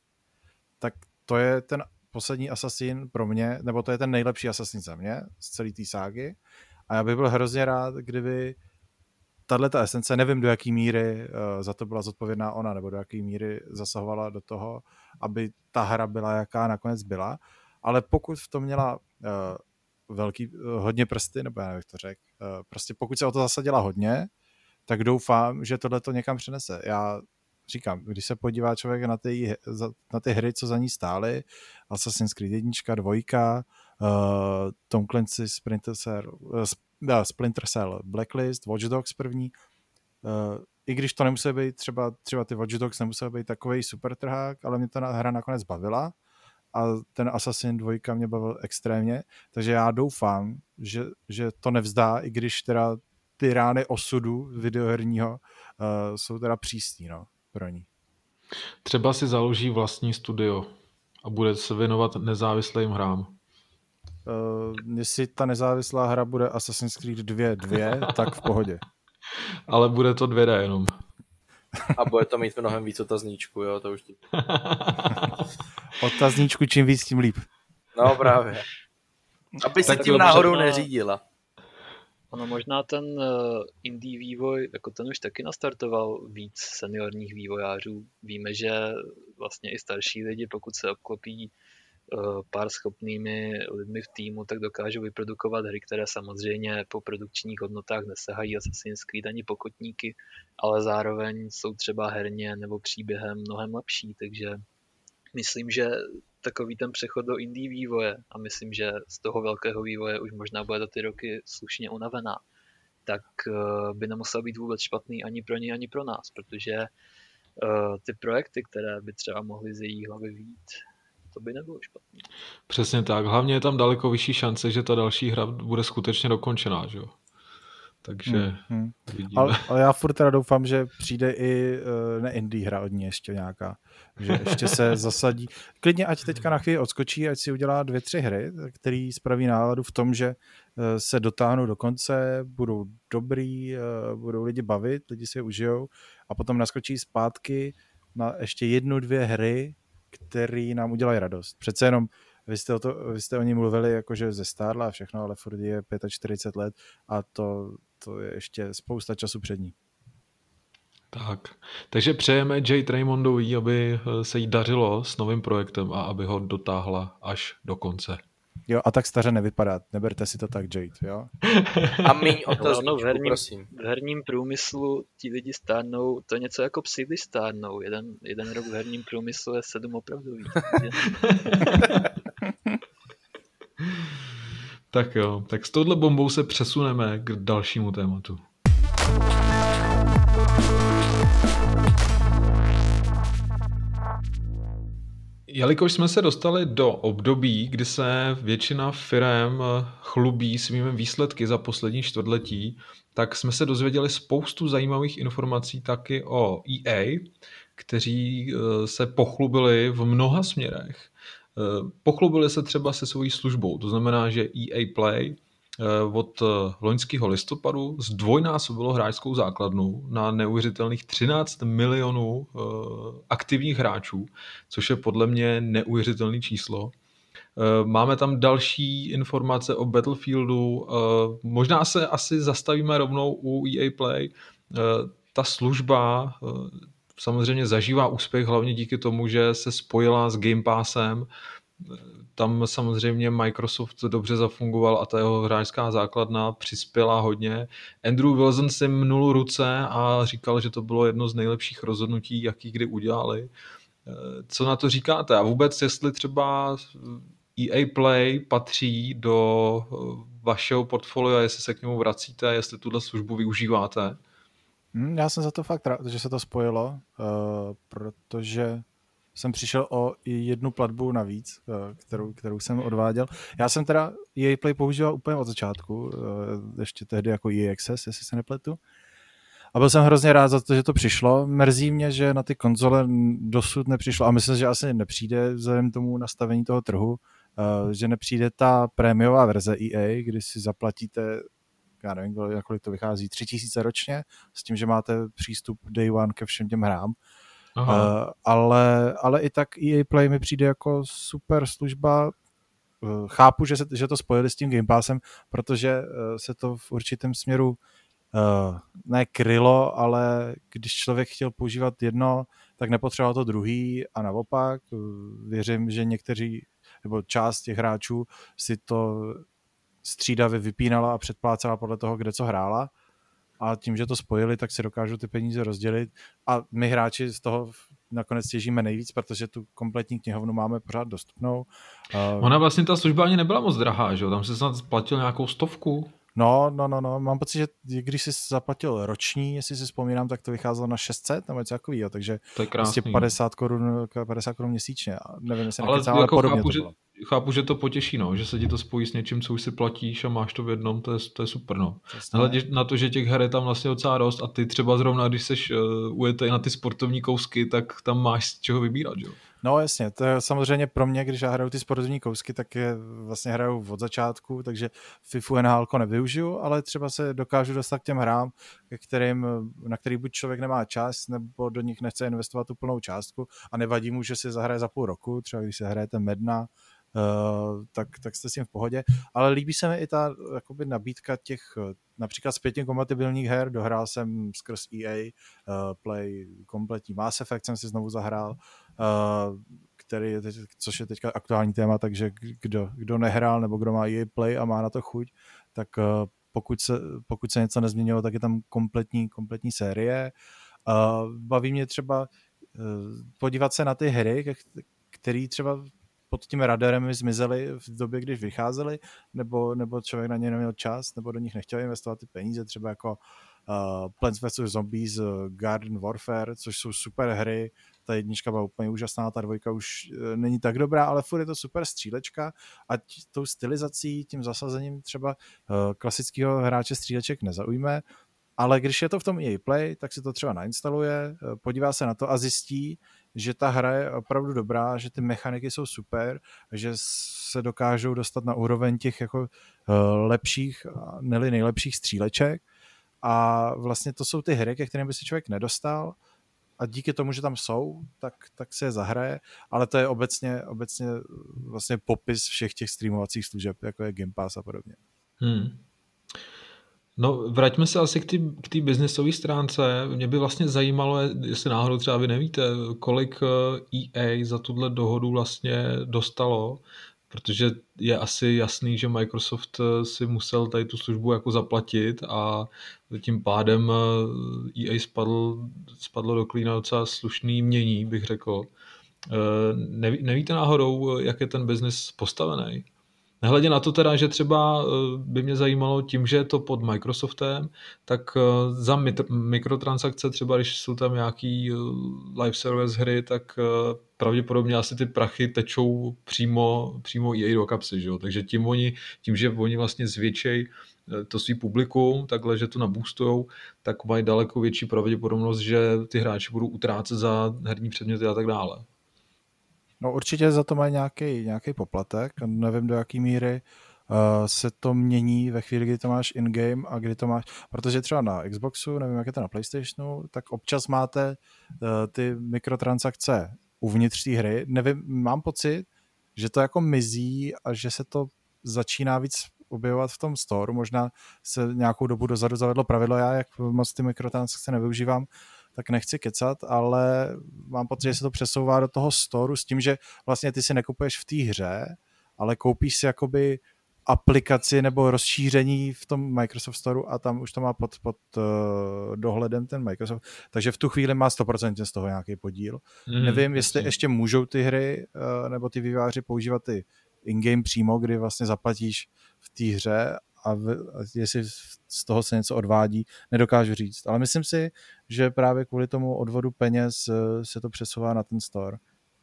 tak to je ten poslední Assassin pro mě, nebo to je ten nejlepší Assassin za mě z celé té ságy a já bych byl hrozně rád, kdyby tahle ta esence, nevím do jaký míry uh, za to byla zodpovědná ona, nebo do jaký míry zasahovala do toho, aby ta hra byla jaká nakonec byla, ale pokud v tom měla uh, velký, uh, hodně prsty, nebo já nevím, to řekl, prostě pokud se o to zasadila hodně, tak doufám, že tohle to někam přinese. Já říkám, když se podívá člověk na ty, na ty hry, co za ní stály, Assassin's Creed 1, 2, uh, Tom Clancy Splinter Cell, uh, Splinter Cell Blacklist, Watch Dogs první, uh, i když to nemusí být třeba, třeba ty Watch Dogs nemusel být takový super trhák, ale mě ta hra nakonec bavila a ten Assassin 2 mě bavil extrémně, takže já doufám, že, že to nevzdá, i když teda ty rány osudu videoherního uh, jsou teda přísný no, pro ní. Třeba si založí vlastní studio a bude se věnovat nezávislým hrám. Uh, jestli ta nezávislá hra bude Assassin's Creed 2 2, tak v pohodě. Ale bude to 2D jenom. A bude to mít mnohem víc otazníčku, jo, to už to... otazníčku čím víc, tím líp. No právě. Aby se tím náhodou neřídila. Ono možná ten uh, indie vývoj, jako ten už taky nastartoval víc seniorních vývojářů. Víme, že vlastně i starší lidi, pokud se obklopí uh, pár schopnými lidmi v týmu, tak dokážou vyprodukovat hry, které samozřejmě po produkčních hodnotách nesahají Assassin's Creed ani pokotníky, ale zároveň jsou třeba herně nebo příběhem mnohem lepší, takže myslím, že takový ten přechod do indie vývoje a myslím, že z toho velkého vývoje už možná bude za ty roky slušně unavená, tak eh, by nemusel být vůbec špatný ani pro ní, ani pro nás, protože eh, ty projekty, které by třeba mohly z její hlavy vít, to by nebylo špatné. Přesně tak. Hlavně je tam daleko vyšší šance, že ta další hra bude skutečně dokončená, že jo? Takže hmm, hmm. Ale, ale já furt teda doufám, že přijde i uh, ne indie hra od ní ještě nějaká. Že ještě se zasadí. Klidně ať teďka na chvíli odskočí, ať si udělá dvě, tři hry, který spraví náladu v tom, že uh, se dotáhnou do konce, budou dobrý, uh, budou lidi bavit, lidi si je užijou a potom naskočí zpátky na ještě jednu, dvě hry, které nám udělají radost. Přece jenom vy jste o, to, vy jste o ní mluvili jakože ze stárla a všechno, ale furt je 45 let a to, to je ještě spousta času před ní. Tak, takže přejeme Jay Raymondovi, aby se jí dařilo s novým projektem a aby ho dotáhla až do konce. Jo, a tak staře nevypadá. Neberte si to tak, Jade, jo? A míň otazníčku, no, v herním, prosím. V herním průmyslu ti lidi stárnou, to je něco jako psi, když stárnou. Jeden, jeden rok v herním průmyslu je sedm opravdových. tak jo, tak s touhle bombou se přesuneme k dalšímu tématu. Jelikož jsme se dostali do období, kdy se většina firm chlubí svými výsledky za poslední čtvrtletí, tak jsme se dozvěděli spoustu zajímavých informací taky o EA, kteří eh, se pochlubili v mnoha směrech. Eh, pochlubili se třeba se svojí službou, to znamená, že EA Play Eh, od eh, loňského listopadu zdvojnásobilo hráčskou základnu na neuvěřitelných 13 milionů aktivních hráčů, což je podle mě neuvěřitelné číslo. Máme tam další informace o Battlefieldu. Možná se asi zastavíme rovnou u EA Play. Ta služba samozřejmě zažívá úspěch hlavně díky tomu, že se spojila s Game Passem tam samozřejmě Microsoft dobře zafungoval a ta jeho hráčská základna přispěla hodně. Andrew Wilson si mnul ruce a říkal, že to bylo jedno z nejlepších rozhodnutí, jaký kdy udělali. Eh, co na to říkáte? A vůbec, jestli třeba EA Play patří do eh, vašeho portfolia, jestli se k němu vracíte, jestli tuhle službu využíváte? Hmm, já jsem za to fakt rád, že se to spojilo, uh, protože jsem přišel o jednu platbu navíc, eh, kterou, kterou jsem odváděl. Já jsem teda EA Play používal úplně od začátku, eh, ještě tehdy jako EA Access, jestli se nepletu. A byl jsem hrozně rád za to, že to přišlo. Mrzí mě, že na ty konzole dosud nepřišlo a myslím, že asi nepřijde vzhledem tomu nastavení toho trhu, že nepřijde ta prémiová verze EA, kdy si zaplatíte já nevím, kolik to vychází, tři tisíce ročně, s tím, že máte přístup day one ke všem těm hrám. Uh, ale, ale i tak EA Play mi přijde jako super služba. Uh, chápu, že, se, že to spojili s tím Game Passem, protože uh, se to v určitém směru uh, ne krylo, ale když člověk chtěl používat jedno, tak nepotřeboval to druhý a naopak. Uh, věřím, že někteří nebo část těch hráčů si to střídavě vypínala a předplácela podle toho, kde co hrála. a tím, že to spojili, tak si dokážou ty peníze rozdělit a my hráči z toho nakonec těžíme nejvíc, protože tu kompletní knihovnu máme pořád dostupnou. Ona vlastně ta služba ani nebyla moc drahá, že jo? Tam se snad platil nějakou stovku. No, no, no, no, mám pocit, že když jsi zaplatil roční, jestli si vzpomínám, tak to vycházelo na 600 nebo něco takového, takže to je krásný. 50 korun, 50 korun měsíčně. Nevím, jestli ale, nekecám, jako ale podobně chápu, to bylo. Že chápu, že to potěší, no, že se ti to spojí s něčím, co už si platíš a máš to v jednom, to je, to je super. No. Hledě na to, že těch her je tam vlastně docela dost a ty třeba zrovna, když seš uh, ujete na ty sportovní kousky, tak tam máš z čeho vybírat. Jo? No jasně, to je samozřejmě pro mě, když já hraju ty sportovní kousky, tak je vlastně hraju od začátku, takže FIFU NHL nevyužiju, ale třeba se dokážu dostat k těm hrám, kterým, na který buď člověk nemá čas, nebo do nich nechce investovat tu plnou částku a nevadí mu, že si zahraje za půl roku, třeba když se hrajete Medna, Uh, tak, tak jste s tím v pohodě. Ale líbí se mi i ta jakoby, nabídka těch například zpětně kompatibilních her. Dohrál jsem skrz EA uh, Play kompletní Mass Effect jsem si znovu zahrál, který je teď, což je teďka aktuální téma, takže kdo, kdo nehrál nebo kdo má EA Play a má na to chuť, tak pokud se, pokud se něco nezměnilo, tak je tam kompletní, kompletní série. Baví mě třeba podívat se na ty hry, které třeba pod tím radarem zmizely v době, když vycházely, nebo, nebo člověk na ně neměl čas, nebo do nich nechtěl investovat ty peníze, třeba jako uh, Plants vs. Zombies, uh, Garden Warfare, což jsou super hry, ta jednička byla úplně úžasná, ta dvojka už uh, není tak dobrá, ale furt je to super střílečka a tou stylizací, tím zasazením třeba uh, klasického hráče stříleček nezaujme, ale když je to v tom EA Play, tak si to třeba nainstaluje, podívá se na to a zjistí, že ta hra je opravdu dobrá, že ty mechaniky jsou super, že se dokážou dostat na úroveň těch jako uh, lepších, neli nejlepších stříleček a vlastně to jsou ty hry, ke kterým by si člověk nedostal a díky tomu, že tam jsou, tak, tak se je zahraje, ale to je obecně, obecně vlastně popis všech těch streamovacích služeb, jako je Game Pass a podobně. Hmm. No, vraťme se asi k té biznesové stránce. Mě by vlastně zajímalo, jestli náhodou třeba vy nevíte, kolik EA eh, e za tuhle dohodu vlastně dostalo, protože je asi jasný, že Microsoft eh, si musel tady tu službu jako zaplatit a tím pádem EA eh, e spadl, spadlo do klína docela slušný mění, bych řekl. Neví, nevíte náhodou, jak je ten biznis postavený? Nehledě na to teda, že třeba eh, by mě zajímalo tím, že je to pod Microsoftem, tak eh, za mikrotransakce třeba, když jsou tam nějaký eh, live service hry, tak pravděpodobně asi ty prachy tečou přímo, přímo EA do kapsy, že jo? takže tím, oni, tím, že oni vlastně zvětšej to svý publikum, takhle, že to nabůstujou, tak mají daleko větší pravděpodobnost, že ty hráči budou utrácet za herní předměty a tak dále. No určitě za to mají nějaký, nějaký poplatek, nevím do jaký míry uh, se to mění ve chvíli, kdy to máš in-game a kdy to máš, protože třeba na Xboxu, nevím jak je to na Playstationu, tak občas máte uh, ty mikrotransakce uvnitř té hry. Nevím, mám pocit, že to jako mizí a že se to začíná víc objevovat v tom store. Možná se nějakou dobu dozadu zavedlo pravidlo, já jak moc ty mikrotransakce nevyužívám, tak nechci kecat, ale mám pocit, že se to přesouvá do toho storu s tím, že vlastně ty si nekupuješ v té hře, ale koupíš si jakoby aplikaci nebo rozšíření v tom Microsoft Store a tam už to má pod, pod uh, dohledem ten Microsoft. Takže v tu chvíli má 100% z toho nějaký podíl. Mm, Nevím, jestli ještě můžou ty hry uh, nebo ty výváři používat ty in-game přímo, kdy vlastně zaplatíš v té hře a, v, a jestli z toho se něco odvádí, nedokážu říct. Ale myslím si, že právě kvůli tomu odvodu peněz eh, se to přesouvá na ten store.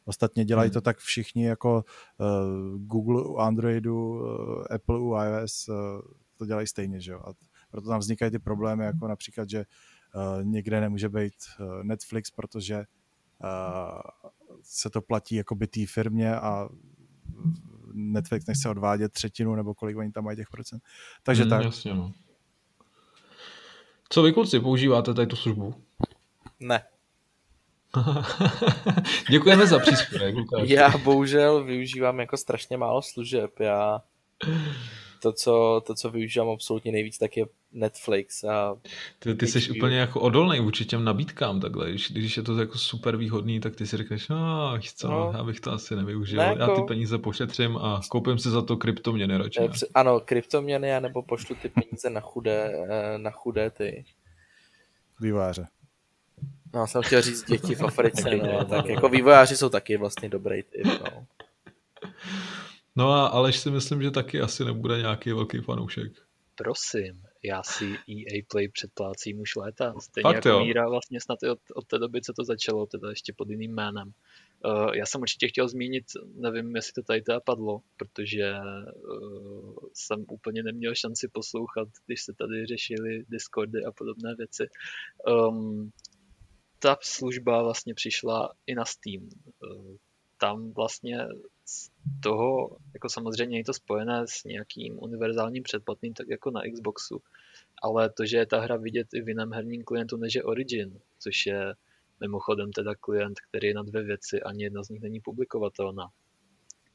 Ostatně dělají hmm. to tak všichni jako uh, Google u Androidu, uh, Apple u iOS, uh, to dělají stejně, že jo. A proto tam vznikají ty problémy, jako například, že uh, někde nemůže být uh, Netflix, protože uh, se to platí jako by té firmě a Netflix nechce odvádět třetinu, nebo kolik oni tam mají těch procent. Takže mm, tak. Jasně, no. Co vy kluci, používáte tady tu službu? Ne. Děkujeme za příspěvek, Lukáš. Já bohužel využívám jako strašně málo služeb. Já to, co, to, co využívám absolutně nejvíc, tak je Netflix. A ty, ty jsi úplně jako odolný vůči těm nabídkám takhle. Když, když je to jako super výhodný, tak ty si řekneš, no, co, no, já bych to asi nevyužil. Ne, jako... Já ty peníze pošetřím a koupím si za to kryptoměny radši. Ano, kryptoměny, nebo pošlu ty peníze na chudé, eh, na chudé ty vývojáře. No, jsem chtěl říct děti v Africe, no, tak jako vývojáři jsou taky vlastně dobrý typ, no. No a Aleš si myslím, že taky asi nebude nějaký velký fanoušek. Prosím, já si EA Play předplácím už léta. Stejně Fakt jako jo? Míra vlastně snad i od, od té doby, co to začalo, teda ještě pod jiným jménem. Uh, já jsem určitě chtěl zmínit, nevím, jestli to tady teda padlo, protože uh, jsem úplně neměl šanci poslouchat, když se tady řešili Discordy a podobné věci. Um, ta služba vlastně přišla i na Steam. Uh, tam vlastně z toho, jako samozřejmě je to spojené s nějakým univerzálním předplatným, tak jako na Xboxu, ale to, že je ta hra vidět i v jiném herním klientu než je Origin, což je mimochodem teda klient, který je na dvě věci, ani jedna z nich není publikovatelná,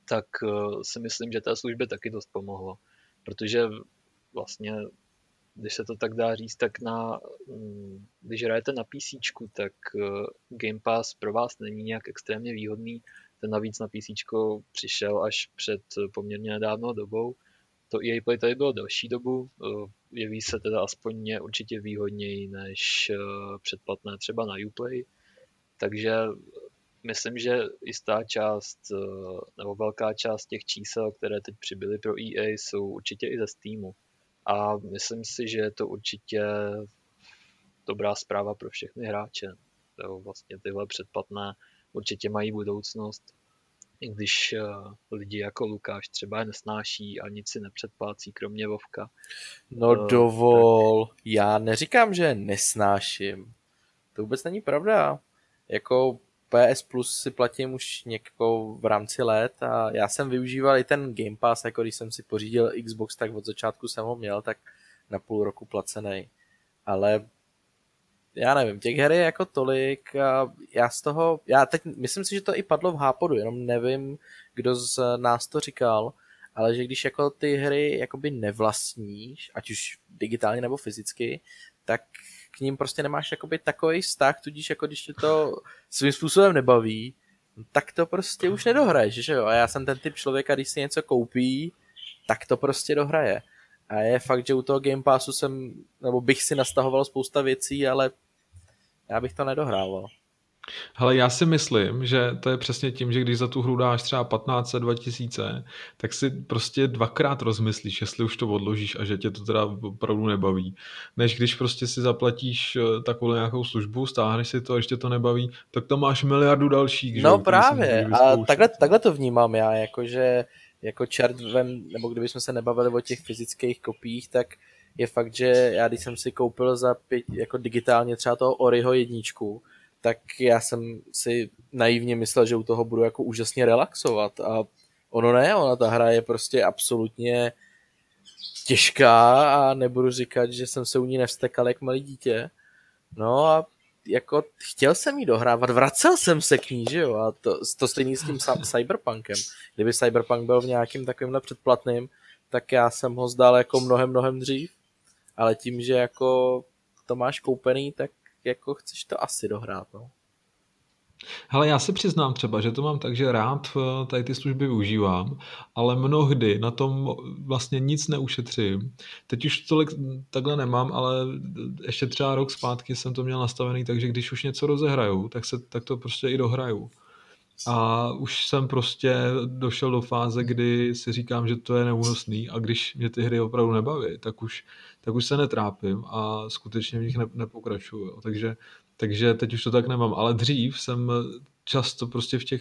tak uh, si myslím, že té službě taky dost pomohlo, protože vlastně když se to tak dá říct, tak na, mm, když hrajete na PC, tak uh, Game Pass pro vás není nějak extrémně výhodný, ten navíc na PC přišel až před poměrně nedávnou dobou. To EA Play tady bylo delší dobu, uh, jeví se teda aspoň mě určitě výhodněji než uh, předplatné třeba na Uplay, takže myslím, že jistá část nebo velká část těch čísel, které teď přibyly pro EA, jsou určitě i ze Steamu. A myslím si, že je to určitě dobrá zpráva pro všechny hráče. Jo, vlastně tyhle předplatné určitě mají budoucnost, i když uh, lidi jako Lukáš třeba je nesnáší a nic si nepředplácí, kromě Vovka. No uh, dovol, tak... já neříkám, že nesnáším. To vůbec není pravda. Jako PS Plus si platím už někoho v rámci let a já jsem využíval i ten Game Pass, jako když jsem si pořídil Xbox, tak od začátku jsem ho měl, tak na půl roku placený. Ale já nevím, těch her je jako tolik a já z toho, já teď myslím si, že to i padlo v Hápodu, jenom nevím, kdo z nás to říkal, ale že když jako ty hry jakoby nevlastníš, ať už digitálně nebo fyzicky, tak k ním prostě nemáš jakoby takový vztah, tudíž jako když tě to svým způsobem nebaví, tak to prostě už nedohraješ, že jo? A já jsem ten typ člověka, když si něco koupí, tak to prostě dohraje. A je fakt, že u toho Game Passu jsem, nebo bych si nastahoval spousta věcí, ale já bych to nedohrával. Ale já si myslím, že to je přesně tím, že když za tu hru dáš třeba 15 2000, tak si prostě dvakrát rozmyslíš, jestli už to odložíš a že tě to teda opravdu nebaví. Než když prostě si zaplatíš eh, takovou nějakou službu, stáhneš si to a ještě to nebaví, tak tam máš miliardu dalších. No že? právě, a takhle, takhle to vnímám já, jakože jako čert vem, nebo kdybychom se nebavili o těch fyzických kopích, tak je fakt, že já když jsem si koupil za pět, jako digitálně třeba toho Oriho jedničku, tak já jsem si naivně myslel, že u toho budu jako úžasně relaxovat a ono ne, ona ta hra je prostě absolutně těžká a nebudu říkat, že jsem se u ní nevstekal jak malý dítě. No a jako chtěl jsem jí dohrávat, vracel jsem se k ní, že jo, a to, to stejný s tím Cyberpunkem. Kdyby Cyberpunk byl v nějakým takovýmhle předplatným, tak já jsem ho zdal jako mnohem, mnohem dřív, ale tím, že jako to máš koupený, tak jako chceš to asi dohrát, no. Hele, já se přiznám třeba, že to mám tak, že rád eh, tady ty služby využívám, ale mnohdy na tom vlastně nic neušetřím. Teď už tolik takhle nemám, ale ještě třeba rok zpátky jsem to měl nastavený, takže když už něco rozehraju, tak, se, tak to prostě i dohraju. A už jsem prostě došel do fáze, kdy si říkám, že to je neúnosný a když mě ty hry opravdu nebaví, tak už, tak už se netrápím a skutečně v nich ne, nepokračuju. Takže, takže teď už to tak nemám. Ale dřív jsem často prostě v těch,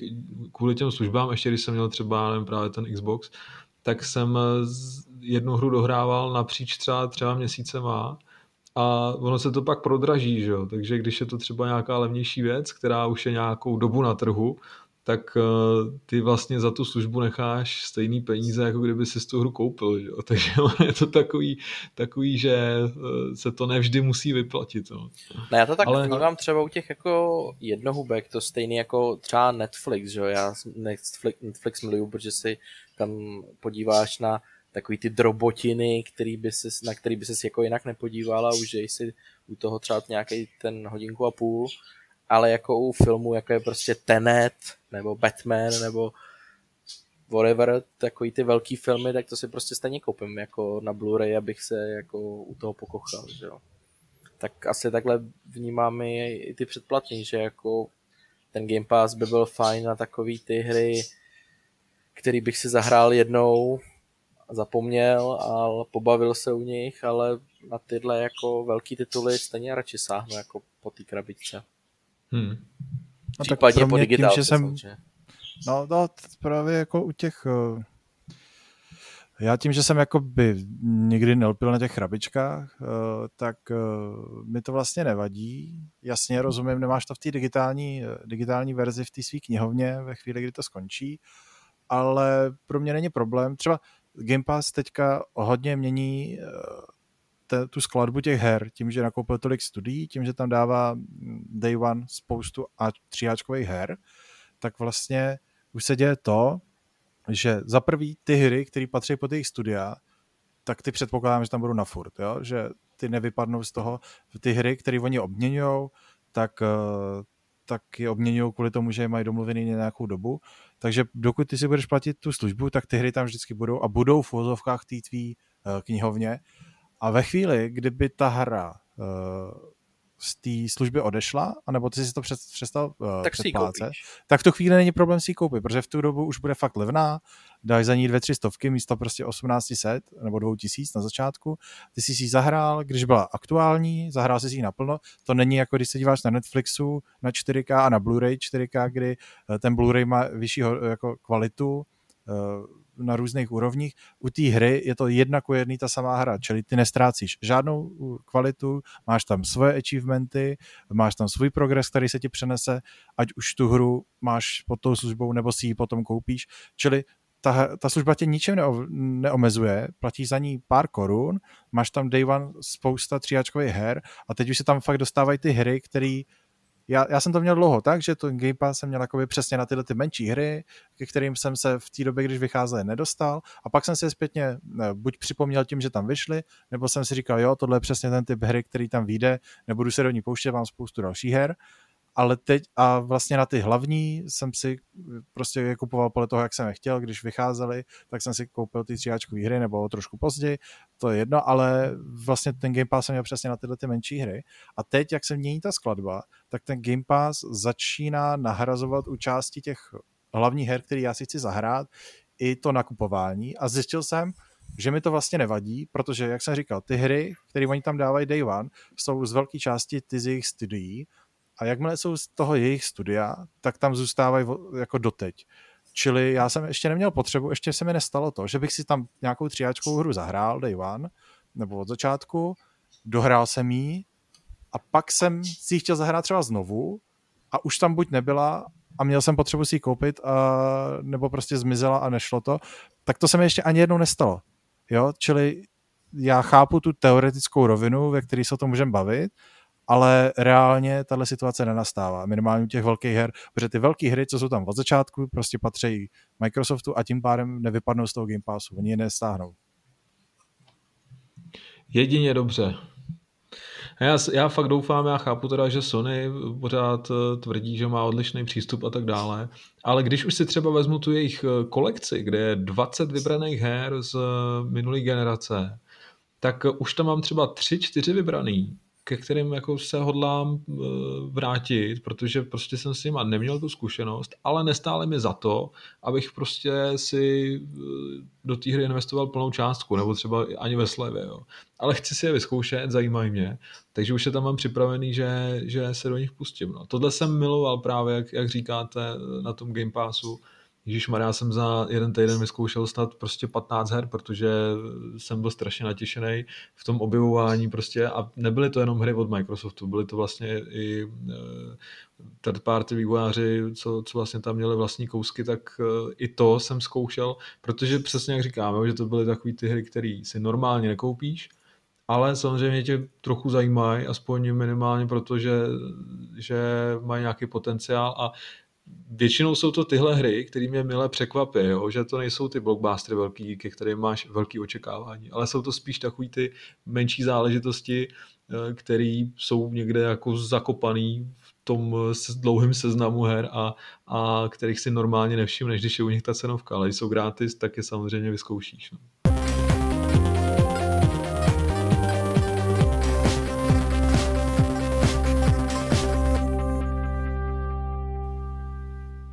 kvůli těm službám, ještě když jsem měl třeba, nevím, právě ten Xbox, tak jsem jednu hru dohrával napříč třeba třeba měsíce má a ono se to pak prodraží, že jo? takže když je to třeba nějaká levnější věc, která už je nějakou dobu na trhu, tak uh, ty vlastně za tu službu necháš stejný peníze, jako kdyby si tu hru koupil. Že? Takže je to takový, takový že uh, se to nevždy musí vyplatit. No. No já to tak Ale... vnímám třeba u těch jako jednohubek, to stejný jako třeba Netflix, že? já Netflix, Netflix miluju, protože si tam podíváš na takový ty drobotiny, který by ses, na který by se jako jinak nepodíval a už si u toho třeba nějaký ten hodinku a půl ale jako u filmu, jako je prostě Tenet, nebo Batman, nebo whatever, takový ty velký filmy, tak to si prostě stejně koupím jako na Blu-ray, abych se jako u toho pokochal, že jo. tak asi takhle vnímám i ty předplatný, že jako ten Game Pass by byl fajn na takový ty hry, který bych si zahrál jednou zapomněl a pobavil se u nich, ale na tyhle jako velký tituly stejně radši sáhnu jako po té krabičce. Hmm. No Případně tak po digitálce tím, že jsem, No, no právě jako u těch uh já tím, že jsem jako by nikdy nelpil na těch chrabičkách, eh, tak eh, mi to vlastně nevadí. Jasně rozumím, nemáš to v té digitální, eh, digitální verzi v té své knihovně ve chvíli, kdy to skončí, ale pro mě není problém. Třeba Game Pass teďka hodně mění te, tu skladbu těch her, tím, že nakoupil tolik studií, tím, že tam dává mm, Day One spoustu a tříáčkových her, tak vlastně už se děje to, že za prvý ty hry, které patří pod jejich studia, tak ty předpokládám, že tam budou na furt, jo? že ty nevypadnou z toho. Ty hry, které oni obměňují, tak, eh, tak je obměňují kvůli tomu, že je mají domluvený nějakou dobu. Takže dokud ty si budeš platit tu službu, tak ty hry tam vždycky budou a budou v vozovkách té tvý eh, knihovně. A ve chvíli, kdyby ta hra eh, z té služby odešla, anebo ty si to před, přestal uh, tak předplácet, tak v tu chvíli není problém si ji koupit, protože v tu dobu už bude fakt levná, dáš za ní dvě, tři stovky místo prostě 1800 nebo 2000 na začátku, ty jsi si zahrál, když byla aktuální, zahrál si ji naplno, to není jako když se díváš na Netflixu na 4K a na Blu-ray 4K, kdy eh, ten Blu-ray má vyšší jako kvalitu, na různých úrovních. U té hry je to jedna ku jedný ta samá hra, čili ty nestrácíš žádnou kvalitu, máš tam svoje achievementy, máš tam svůj progres, který se ti přenese, ať už tu hru máš pod tou službou, nebo si ji potom koupíš, čili ta, ta služba tě ničem neo, neomezuje, platíš za ní pár korun, máš tam day one spousta tříáčkových her a teď už se tam fakt dostávají ty hry, které já, já jsem to měl dlouho tak, že to Game Pass jsem měl jakoby přesně na tyhle ty menší hry, ke kterým jsem se v té době, když vycházely, nedostal. A pak jsem si je zpětně ne, buď připomněl tím, že tam vyšly, nebo jsem si říkal, jo, tohle je přesně ten typ hry, který tam vyjde, nebudu se do ní pouštět, mám spoustu dalších her ale teď a vlastně na ty hlavní jsem si prostě je kupoval podle toho, jak jsem je chtěl, když vycházely, tak jsem si koupil ty tříáčkové hry nebo trošku později, to je jedno, ale vlastně ten Game Pass jsem měl přesně na tyhle ty menší hry. A teď, jak se mění ta skladba, tak ten Game Pass začíná nahrazovat u části těch hlavních her, které já si chci zahrát, i to nakupování. A zjistil jsem, že mi to vlastně nevadí, protože, jak jsem říkal, ty hry, které oni tam dávají day one, jsou z velké části ty z jejich studií a jakmile jsou z toho jejich studia, tak tam zůstávají jako doteď. Čili já jsem ještě neměl potřebu, ještě se mi nestalo to, že bych si tam nějakou tříáčkovou hru zahrál, day one, nebo od začátku, dohrál jsem ji a pak jsem si ji chtěl zahrát třeba znovu a už tam buď nebyla a měl jsem potřebu si ji koupit a, nebo prostě zmizela a nešlo to, tak to se mi ještě ani jednou nestalo. Jo, čili já chápu tu teoretickou rovinu, ve které se o tom můžeme bavit, ale reálně tahle situace nenastává, minimálně u těch velkých her, protože ty velké hry, co jsou tam od začátku, prostě patří Microsoftu a tím pádem nevypadnou z toho Game Passu, oni je nestáhnou. Jedině dobře. Já, já fakt doufám, já chápu teda, že Sony pořád eh, tvrdí, že má odlišný přístup a tak dále, ale když už si třeba vezmu tu jejich eh, kolekci, kde je 20 vybraných her z eh, minulé generace, tak už tam mám třeba 3-4 vybraný ke kterým jako se hodlám eh, vrátit, protože prostě jsem s nima neměl tu zkušenost, ale nestále mi za to, abych prostě si eh, do té hry investoval plnou částku, nebo třeba ani ve slevě, jo. Ale chci si je vyzkoušet, zajímají mě, takže už je tam mám připravený, že, že se do nich pustím. No. Tohle jsem miloval právě, jak, jak říkáte, na tom Game Passu, Ježíš já jsem za jeden týden vyzkoušel snad prostě 15 her, protože jsem byl strašně natěšený v tom objevování prostě a nebyly to jenom hry od Microsoftu, byly to vlastně i eh, third party vývojáři, co, co vlastně tam měli vlastní kousky, tak eh, i to jsem zkoušel, protože přesně jak říkáme, že to byly takové ty hry, které si normálně nekoupíš, ale samozřejmě tě trochu zajímají, aspoň minimálně protože že mají nějaký potenciál a většinou jsou to tyhle hry, které mě milé překvapí, jo? že to nejsou ty blockbustery velký, ke kterým máš velký očekávání, ale jsou to spíš takový ty menší záležitosti, eh, které jsou někde jako zakopaný v tom dlouhém seznamu her a, a kterých si normálně nevšimneš, když je u nich ta cenovka, ale jsou gratis, tak je samozřejmě vyzkoušíš. No.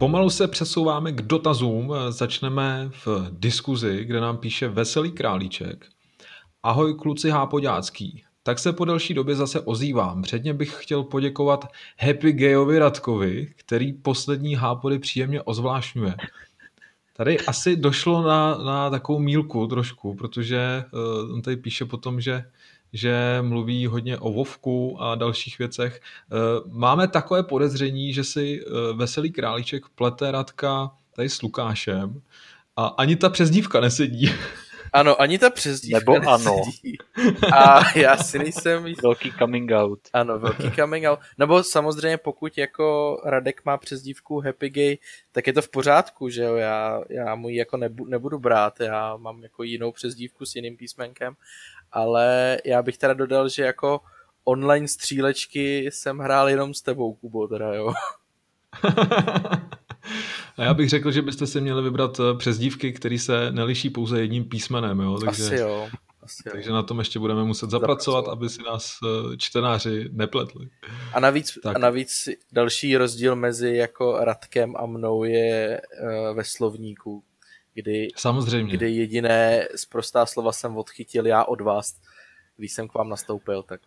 Pomalu se přesouváme k dotazům. Začneme v diskuzi, kde nám píše Veselý králíček. Ahoj kluci hápoďácký. Tak se po delší době zase ozývám. Předně bych chtěl poděkovat Happy Gayovi Radkovi, který poslední hápody příjemně ozvlášňuje. Tady asi došlo na, na takovou mílku trošku, protože uh, on tady píše potom, že že mluví hodně o Vovku a dalších věcech. Uh, máme takové podezření, že si uh, Veselý králíček plete Radka tady s Lukášem a ani ta přezdívka nesedí. Ano, ani ta přezdívka Nebo ano. A já si nejsem. Velký coming out. Ano, velký coming out. Nebo samozřejmě pokud jako Radek má přezdívku Happy Gay, tak je to v pořádku, že jo, já, já mu ji jako nebu, nebudu brát, já mám jako jinou přezdívku s jiným písmenkem, ale já bych teda dodal, že jako online střílečky jsem hrál jenom s tebou, Kubo, teda jo. A já bych řekl, že byste si měli vybrat eh, přezdívky, které se neliší pouze jedním písmenem. Jo? Takže, Asi jo. Asi takže jo. na tom ještě budeme muset zapracovat, zapracovat, aby si nás eh, čtenáři nepletli. A navíc, a navíc další rozdíl mezi jako Radkem a mnou je uh, ve slovníku, kdy, Samozřejmě. kdy jediné zprostá slova jsem odchytil já od vás, když jsem k vám nastoupil. Tak,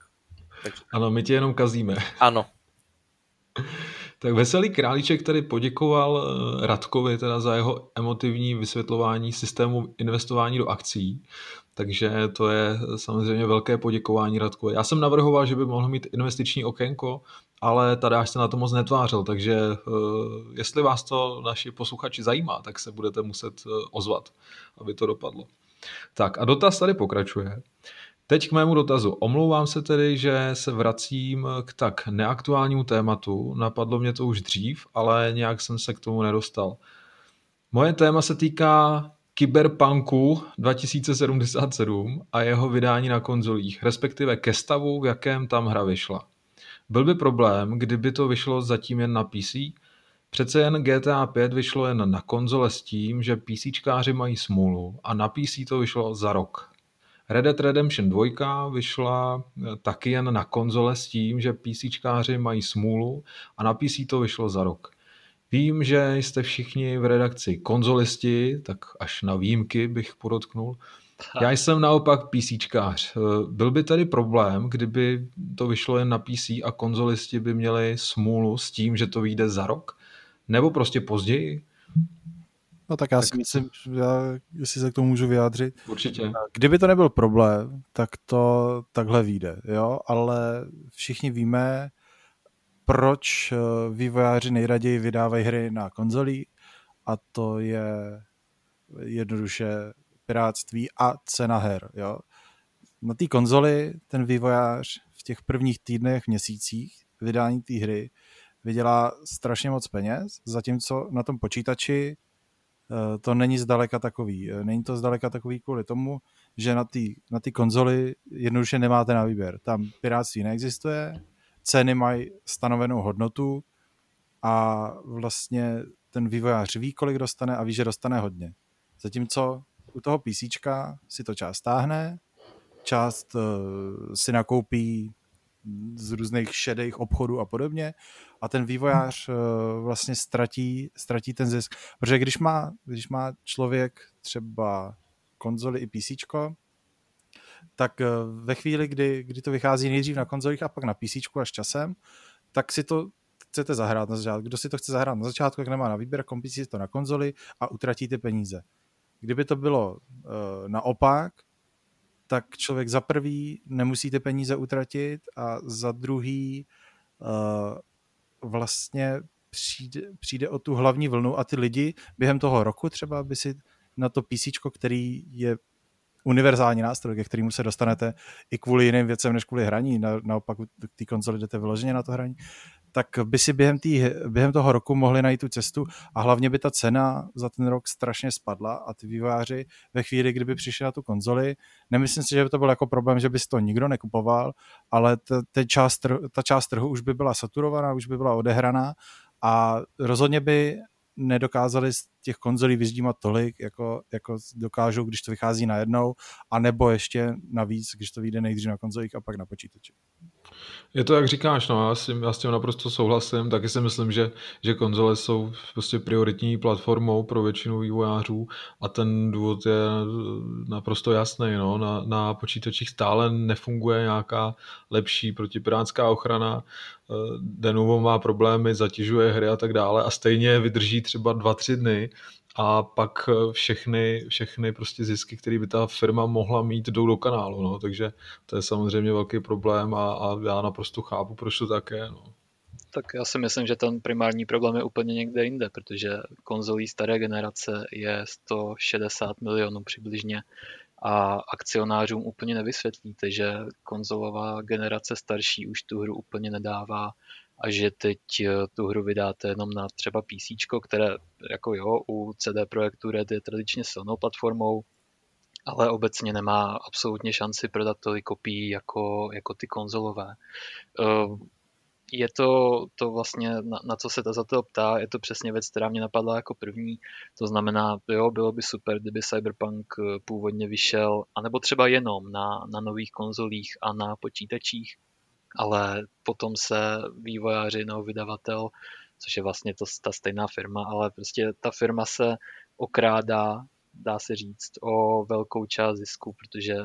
tak... Ano, my tě jenom kazíme. Ano. Tak Veselý Králíček tady poděkoval eh, Radkovi teda za jeho emotivní vysvětlování systému investování do akcí. Takže to je samozřejmě velké poděkování Radkovi. Já jsem navrhoval, že by mohl mít investiční okénko, ale tady až se na to moc netvářil, takže eh, jestli vás to naši posluchači zajímá, tak se budete muset eh, ozvat, aby to dopadlo. Tak a dotaz tady pokračuje. Teď k mému dotazu. Omlouvám se tedy, že se vracím k tak neaktuálnímu tématu. Napadlo mě to už dřív, ale nějak jsem se k tomu nedostal. Moje téma se týká Cyberpunku 2077 a jeho vydání na konzolích, respektive ke stavu, v jakém tam hra vyšla. Byl by problém, kdyby to vyšlo zatím jen na PC? Přece jen GTA 5 vyšlo jen na konzole s tím, že PCčkáři mají smůlu a na PC to vyšlo za rok. Red Dead Redemption 2 vyšla eh, taky jen na konzole s tím, že PCčkáři mají smůlu a na PC to vyšlo za rok. Vím, že jste všichni v redakci konzolisti, tak až na výjimky bych podotknul. Já jsem naopak PCčkář. Eh, byl by tady problém, kdyby to vyšlo jen na PC a konzolisti by měli smůlu s tím, že to vyjde za rok? Nebo prostě později? No tak já tak... si myslím, já, jestli se k tomu můžu vyjádřit. Určitě. Kdyby to nebyl problém, tak to takhle vyjde, jo, ale všichni víme, proč eh, vývojáři nejraději vydávají hry na konzolí a to je jednoduše piráctví a cena her, jo. Na té konzoli ten vývojář v těch prvních týdnech, měsících vydání té hry vydělá strašně moc peněz, zatímco na tom počítači Eh, to není zdaleka takový. Eh, není to zdaleka takový kvůli tomu, že na té na konzoli jednoduše nemáte na výběr. Tam piráctví neexistuje, ceny mají stanovenou hodnotu a vlastně ten vývojář ví, kolik dostane a ví, že dostane hodně. Zatímco u toho PC si to část stáhne, část uh, si nakoupí z různých šedých obchodů a podobně a ten vývojář uh, vlastně ztratí, ztratí ten zisk. Protože když má, když má člověk třeba konzoli i PC, tak uh, ve chvíli, kdy, kdy to vychází nejdřív na konzolích a pak na PC až časem, tak si to chcete zahrát na začátku. Kdo si to chce zahrát na začátku, jak nemá na výběr, koupí si to na konzoli a utratí ty peníze. Kdyby to bylo uh, naopak, tak člověk za prvý nemusí ty peníze utratit a za druhý uh, vlastně přijde, přijde o tu hlavní vlnu a ty lidi během toho roku třeba by si na to PC, který je univerzální nástroj, ke kterému se dostanete i kvůli jiným věcem než kvůli hraní, na, naopak ty konzoli jdete vyloženě na to hraní, tak by si během, tý, během toho roku mohli najít tu cestu a hlavně by ta cena za ten rok strašně spadla a ty výváři ve chvíli, kdyby přišli na tu konzoli, nemyslím si, že by to byl jako problém, že by si to nikdo nekupoval, ale ta, ta, část, ta část trhu už by byla saturovaná, už by byla odehraná a rozhodně by nedokázali z těch konzolí vyzdímat tolik, jako, jako dokážou, když to vychází najednou, anebo ještě navíc, když to vyjde nejdřív na konzolích a pak na počítači. Je to, jak říkáš, no, já, si, já s tím naprosto souhlasím, taky si myslím, že, že konzole jsou prostě prioritní platformou pro většinu vývojářů a ten důvod je naprosto jasný, no, na, na počítačích stále nefunguje nějaká lepší protipirátská ochrana, Denuvo má problémy, zatěžuje hry a tak dále a stejně vydrží třeba dva, tři dny a pak eh, všechny, všechny prostě zisky, které by ta firma mohla mít, jdou do kanálu, no, takže to je samozřejmě velký problém a, a já naprosto chápu, proč to tak je, no. Tak já si myslím, že ten primární problém je úplně někde jinde, protože konzolí staré generace je 160 milionů přibližně a akcionářům úplně nevysvětlíte, že konzolová generace starší už tu hru úplně nedává a že teď eh, tu hru vydáte jenom na třeba PC, které jako jo, u CD Projektu Red je tradičně silnou platformou, ale obecně nemá absolutně šanci prodat tolik kopií jako, jako ty konzolové. Je to, to vlastně, na, na co se ta za to ptá, je to přesně věc, která mě napadla jako první. To znamená, jo, bylo by super, kdyby Cyberpunk eh, původně vyšel, anebo třeba jenom na, na nových konzolích a na počítačích, ale potom se vývojáři nebo vydavatel, což je vlastně to, ta stejná firma, ale prostě ta firma se okrádá, dá se říct, o velkou část zisku, protože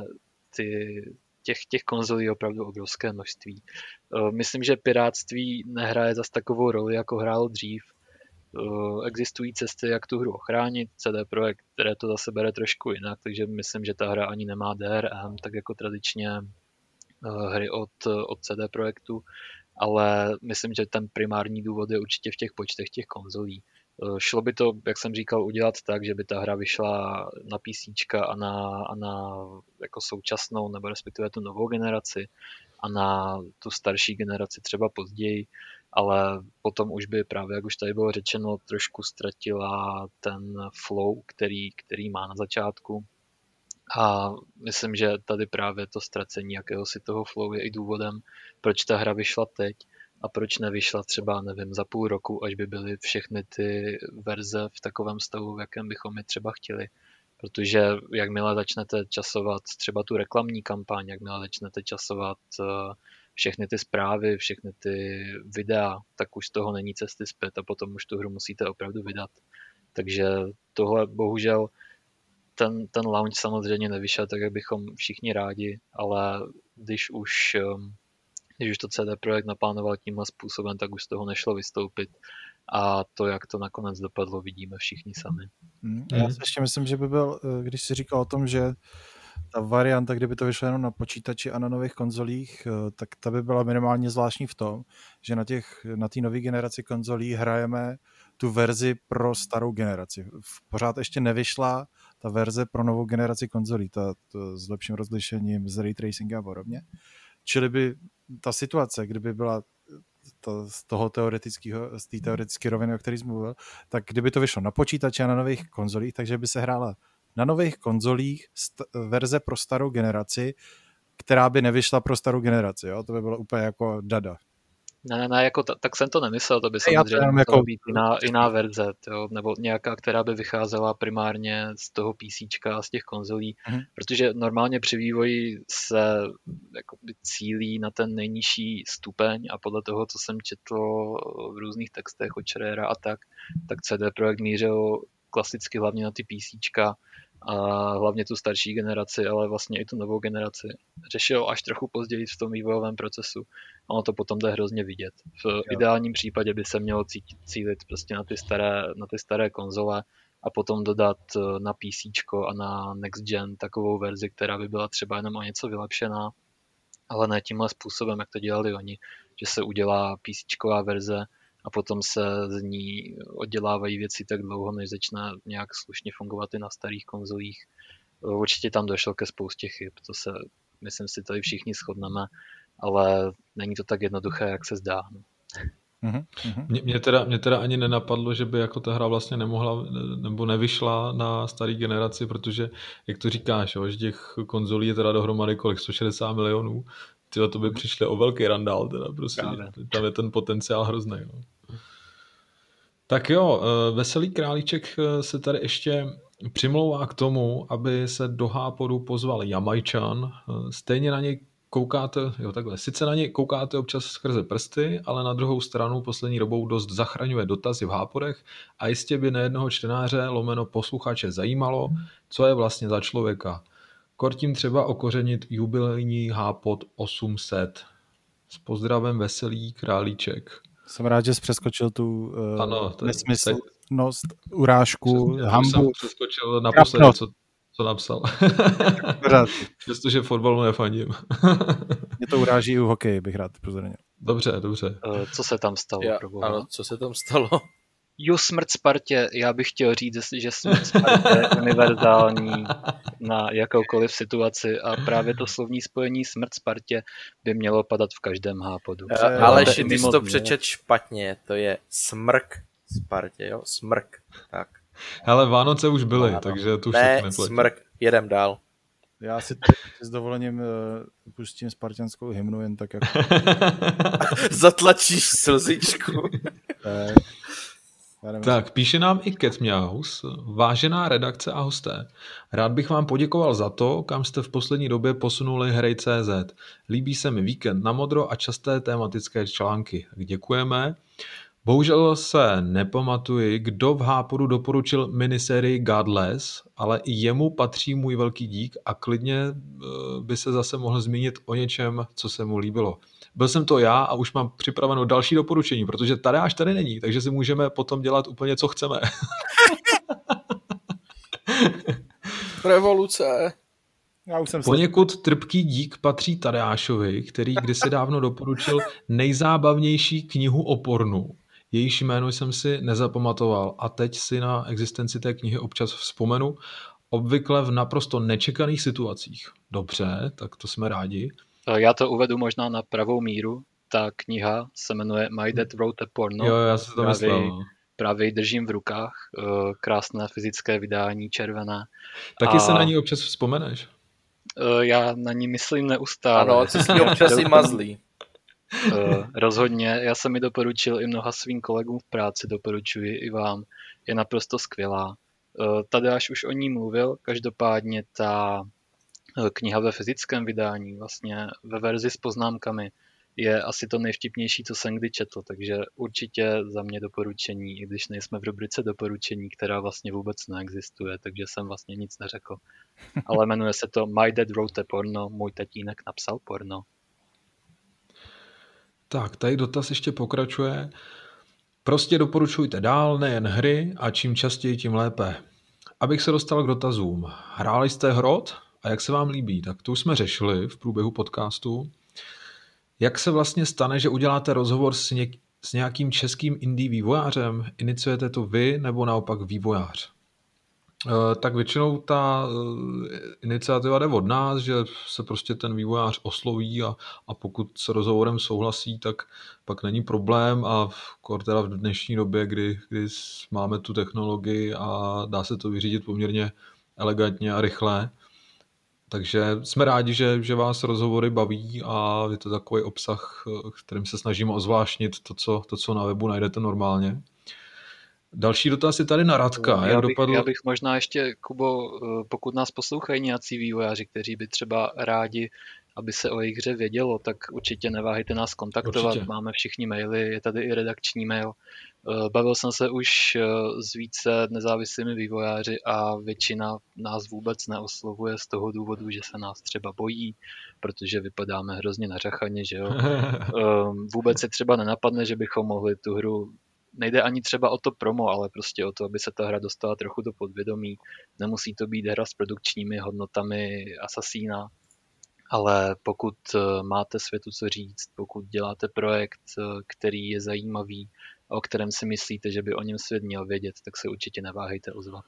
ty, těch, těch konzolí je opravdu obrovské množství. E, myslím, že piráctví nehraje zas takovou roli, jako hrálo dřív. E, existují cesty, jak tu hru ochránit, CD Projekt, které to zase bere trošku jinak, takže myslím, že ta hra ani nemá DRM, tak jako tradičně Eh, hry od, od CD Projektu, ale myslím, že ten primární důvod je určitě v těch počtech těch konzolí. Eh, šlo by to, jak jsem říkal, udělat tak, že by ta hra vyšla na PC a na, a na jako současnou, nebo respektive tu novou generaci a na tu starší generaci třeba později, ale potom už by právě, jak už tady bylo řečeno, trošku ztratila ten flow, který, který má na začátku. A myslím, že tady právě to ztracení jakéhosi toho flow je i důvodem, proč ta hra vyšla teď a proč nevyšla třeba, nevím, za půl roku, až by byly všechny ty verze v takovém stavu, v jakém bychom je třeba chtěli. Protože jakmile začnete časovat třeba tu reklamní kampaň, jakmile začnete časovat eh, všechny ty zprávy, všechny ty videa, tak už z toho není cesty zpět a potom už tu hru musíte opravdu vydat. Takže tohle bohužel ten, ten launch samozřejmě nevyšel tak, jak bychom všichni rádi, ale když už, um, když už to CD Projekt naplánoval tímhle způsobem, tak už z toho nešlo vystoupit a to, jak to nakonec dopadlo, vidíme všichni sami. Hmm, já si ještě myslím, že by byl, eh, když si říkal o tom, že ta varianta, kdyby to vyšlo jenom na počítači a na nových konzolích, eh, tak ta by byla minimálně zvláštní v tom, že na té na nové generaci konzolí hrajeme tu verzi pro starou generaci. Pořád ještě nevyšla ta verze pro novou generaci konzolí, ta, to s lepším rozlišením, s ray tracingem a podobně. Čili by ta situace, kdyby byla to, z toho teoretického, z té teoretické roviny, o který jsem mluvil, tak kdyby to vyšlo na počítači a na nových konzolích, takže by se hrála na nových konzolích st- verze pro starou generaci, která by nevyšla pro starou generaci. Jo? To by bylo úplně jako dada. Ne, ne, jako ta, tak jsem to nemyslel, to by samozřejmě musela jako... být jiná, jiná verze, jo, nebo nějaká, která by vycházela primárně z toho PC a z těch konzolí, mm-hmm. protože normálně při vývoji se jakoby cílí na ten nejnižší stupeň a podle toho, co jsem četl v různých textech od Čerera a tak, tak CD Projekt mířil klasicky hlavně na ty PC, a hlavně tu starší generaci, ale vlastně i tu novou generaci. Řešil až trochu později v tom vývojovém procesu. Ono to potom jde hrozně vidět. V jo. ideálním případě by se mělo cítit, cílit prostě na ty staré, na ty staré konzole a potom dodat eh, na PC a na next gen takovou verzi, která by byla třeba jenom o něco vylepšená, ale ne tímhle způsobem, jak to dělali oni, že se udělá PC verze, a potom se z ní oddělávají věci tak dlouho, než začne nějak slušně fungovat i na starých konzolích. Určitě tam došlo ke spoustě chyb, to se, myslím si, tady všichni shodneme, ale není to tak jednoduché, jak se zdá. Mhm. Mě, mě, teda, mě teda ani nenapadlo, že by jako ta hra vlastně nemohla nebo nevyšla na starý generaci, protože, jak to říkáš, jo, že těch konzolí je teda dohromady kolik, 160 milionů, tyjo, to by přišli o velký randál teda prostě, tam je ten potenciál hrozný. No. Tak jo, eh, Veselý králíček eh, se tady ještě přimlouvá k tomu, aby se do Hápodu pozval Jamajčan. Eh, stejně na něj koukáte, jo takhle, sice na něj koukáte občas skrze prsty, ale na druhou stranu poslední dobou dost zachraňuje dotazy v Hápodech a jistě by nejednoho čtenáře lomeno posluchače zajímalo, co je vlastně za člověka. Kortím třeba okořenit jubilejní Hápod 800. S pozdravem Veselý králíček. Jsem rád, že jsi přeskočil tu uh, Ano, to nesmyslnost, urážku, Přesně, hambu. Jsem přeskočil naposledy, co, co napsal. Rád. Přestože fotbalu nefandím. Mě to uráží i u hokeje, bych rád pozornil. dobře, dobře. Eh, Co se tam stalo? Já, ano, co se tam stalo? Jo, smrt Spartě, já bych chtěl říct, že smrt Spartě je univerzální na jakoukoliv situaci a právě to slovní spojení smrt Spartě by mělo padat v každém hápodu. Ale ty jsi to přečet špatně, to je smrk Spartě, jo? Smrk. Tak. Ale Vánoce už byly, Ano. takže to už Ne, neplatí. smrk, jedem dál. Já si teď s dovolením uh, pustím spartianskou hymnu jen tak jako... Zatlačíš slzičku. Tak, píše nám i Ketmjaus. Vážená redakce a hosté, rád bych vám poděkoval za to, kam jste v poslední době posunuli hrej.cz. Líbí se mi víkend na modro a časté tematické články. Děkujeme. Bohužel se nepamatuji, kdo v Hápodu doporučil minisérii Godless, ale i jemu patří můj velký dík a klidně eh, by se zase mohl zmínit o něčem, co se mu líbilo. Byl jsem to já a už mám připraveno další doporučení, protože tady až tady není, takže si můžeme potom dělat úplně, co chceme. Revoluce. já už jsem se... Poněkud trpký dík patří Tadeášovi, který kdysi dávno doporučil nejzábavnější knihu o pornu. Jejíž jméno jsem si nezapamatoval a teď si na existenci té knihy občas vzpomenu, obvykle v naprosto nečekaných situacích. Dobře, tak to jsme rádi. Eh, Já to uvedu možná na pravou míru. Ta kniha se jmenuje My Dad Wrote a Porno. jo, já si to právě- myslel. no. Právě ji držím v rukách. eh, Krásné fyzické vydání, červené. Taky A- se na ní občas vzpomeneš. Eh, Já na ní myslím neustále. Ano, ty jsi občas i mazlý. Eh, rozhodně, já jsem ji doporučil i mnoha svým kolegům v práci, doporučuji i vám. Je naprosto skvělá. Eh, Tadeáš už o ní mluvil, každopádně ta kniha ve fyzickém vydání, vlastně ve verzi s poznámkami, je asi to nejvtipnější, co jsem kdy četl, takže určitě za mě doporučení, i když nejsme v rubrice doporučení, která vlastně vůbec neexistuje, takže jsem vlastně nic neřekl. Ale jmenuje se to My Dad Wrote a Porno, můj tatínek napsal porno. Tak, tady dotaz ještě pokračuje. Prostě doporučujte dál, nejen hry a čím častěji, tím lépe. Abych se dostal k dotazům. Hráli jste hrot a jak se vám líbí? Tak to už jsme řešili v průběhu podcastu. Jak se vlastně stane, že uděláte rozhovor s, něk- s nějakým českým indie vývojářem? Iniciujete to vy nebo naopak vývojář? Eh, Tak většinou ta eh, iniciativa jde od nás, že se prostě ten vývojář osloví a, a pokud s rozhovorem souhlasí, tak pak není problém a v, teda v dnešní době, kdy, kdy máme tu technologii a dá se to vyřídit poměrně elegantně a rychle, takže jsme rádi, že, že vás rozhovory baví a je to takový obsah, kterým se snažíme ozvláštnit to, co, to, co na webu najdete normálně. Další dotaz je tady na Radka. já, Jak bych, dopadl... já bych možná ještě, Kubo, eh, pokud nás poslouchají nějací vývojáři, kteří by třeba rádi, aby se o jejich hře vědělo, tak určitě neváhejte nás kontaktovat. Určitě. Máme všichni maily, je tady i redakční mail. Eh, Bavil jsem se už eh, s více nezávislými vývojáři a většina nás vůbec neoslovuje z toho důvodu, že se nás třeba bojí, protože vypadáme hrozně nařachaně, že jo. Um, vůbec se třeba nenapadne, že bychom mohli tu hru nejde ani třeba o to promo, ale prostě o to, aby se ta hra dostala trochu do podvědomí. Nemusí to být hra s produkčními hodnotami Assassina, ale pokud eh, máte světu co říct, pokud děláte projekt, eh, který je zajímavý, o kterém si myslíte, že by o něm svět měl vědět, tak se určitě neváhejte ozvat.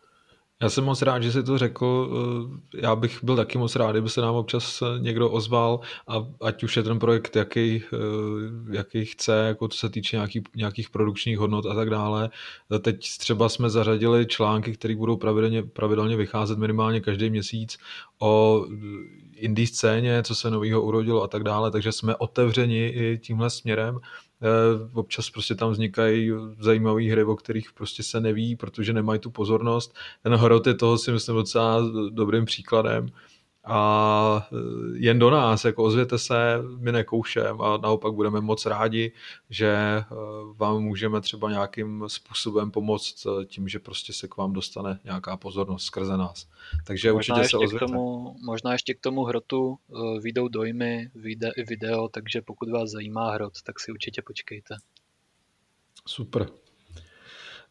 Já jsem moc rád, že jsi to řekl. Eh, Já bych byl taky moc rád, kdyby se nám občas eh, někdo ozval a ať už je ten projekt, jaký, eh, jaký chce, jako co se týče nějaký, nějakých produkčních hodnot a tak dále. Teď třeba jsme zařadili články, které budou pravidelně, pravidelně vycházet minimálně každý měsíc o indie scéně, co se novýho urodilo a tak dále, takže jsme otevřeni i tímhle směrem. Občas prostě tam vznikají zajímavé hry, o kterých prostě se neví, protože nemají tu pozornost. Ten Hrot je toho si myslím docela dobrým příkladem a e, jen do nás, jako ozvěte se, my nekoušem a naopak budeme moc rádi, že e, vám můžeme třeba nějakým způsobem pomoct e, tím, že prostě se k vám dostane nějaká pozornost skrze nás. Takže možná určitě se ozvěte. K tomu, možná ještě k tomu hrotu vyjdou dojmy, vyjde i video, takže pokud vás zajímá hrot, tak si určitě počkejte. Super.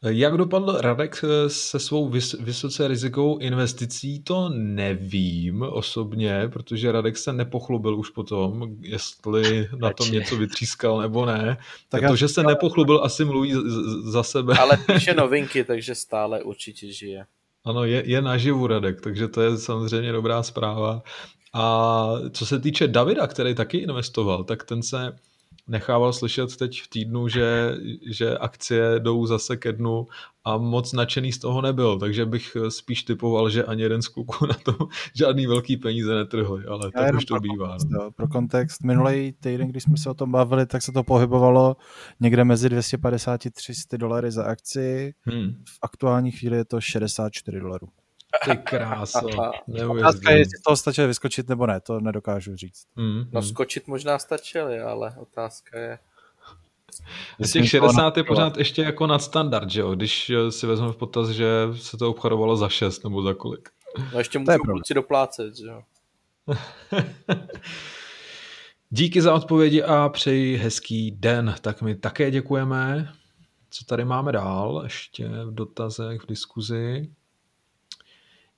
Jak dopadl Radek se svou vys- vysoce rizikovou investicí, to nevím osobně, protože Radek se nepochlubil už potom, jestli na tom něco vytřískal nebo ne. Tak to, že se nepochlubil, asi mluví za sebe. Ale píše novinky, takže stále určitě žije. Ano, je, je naživu Radek, takže to je samozřejmě dobrá zpráva. A co se týče Davida, který taky investoval, tak ten se nechával slyšet teď v týdnu, že, že akcie jdou zase ke dnu a moc nadšený z toho nebyl, takže bych spíš typoval, že ani jeden z kluků na to žádný velký peníze netrhli, ale Já tak už to bývá. Kontext, no. pro kontext, minulý týden, když jsme se o tom bavili, tak se to pohybovalo někde mezi 250 a 300 dolary za akci, hmm. v aktuální chvíli je to 64 dolarů. Ty kráso. Otázka je, jestli z toho stačilo vyskočit nebo ne, to nedokážu říct. Mm, no skočit možná stačili, ale otázka je... Z těch 60 je pořád ještě jako nadstandard, že jo? Když eh, si vezmeme v potaz, že se to obchodovalo za 6 nebo za kolik. No ještě můžu kluci doplácet, že jo? Díky za odpovědi a přeji hezký den. Tak my také děkujeme. Co tady máme dál? Ještě v dotazech, v diskuzi.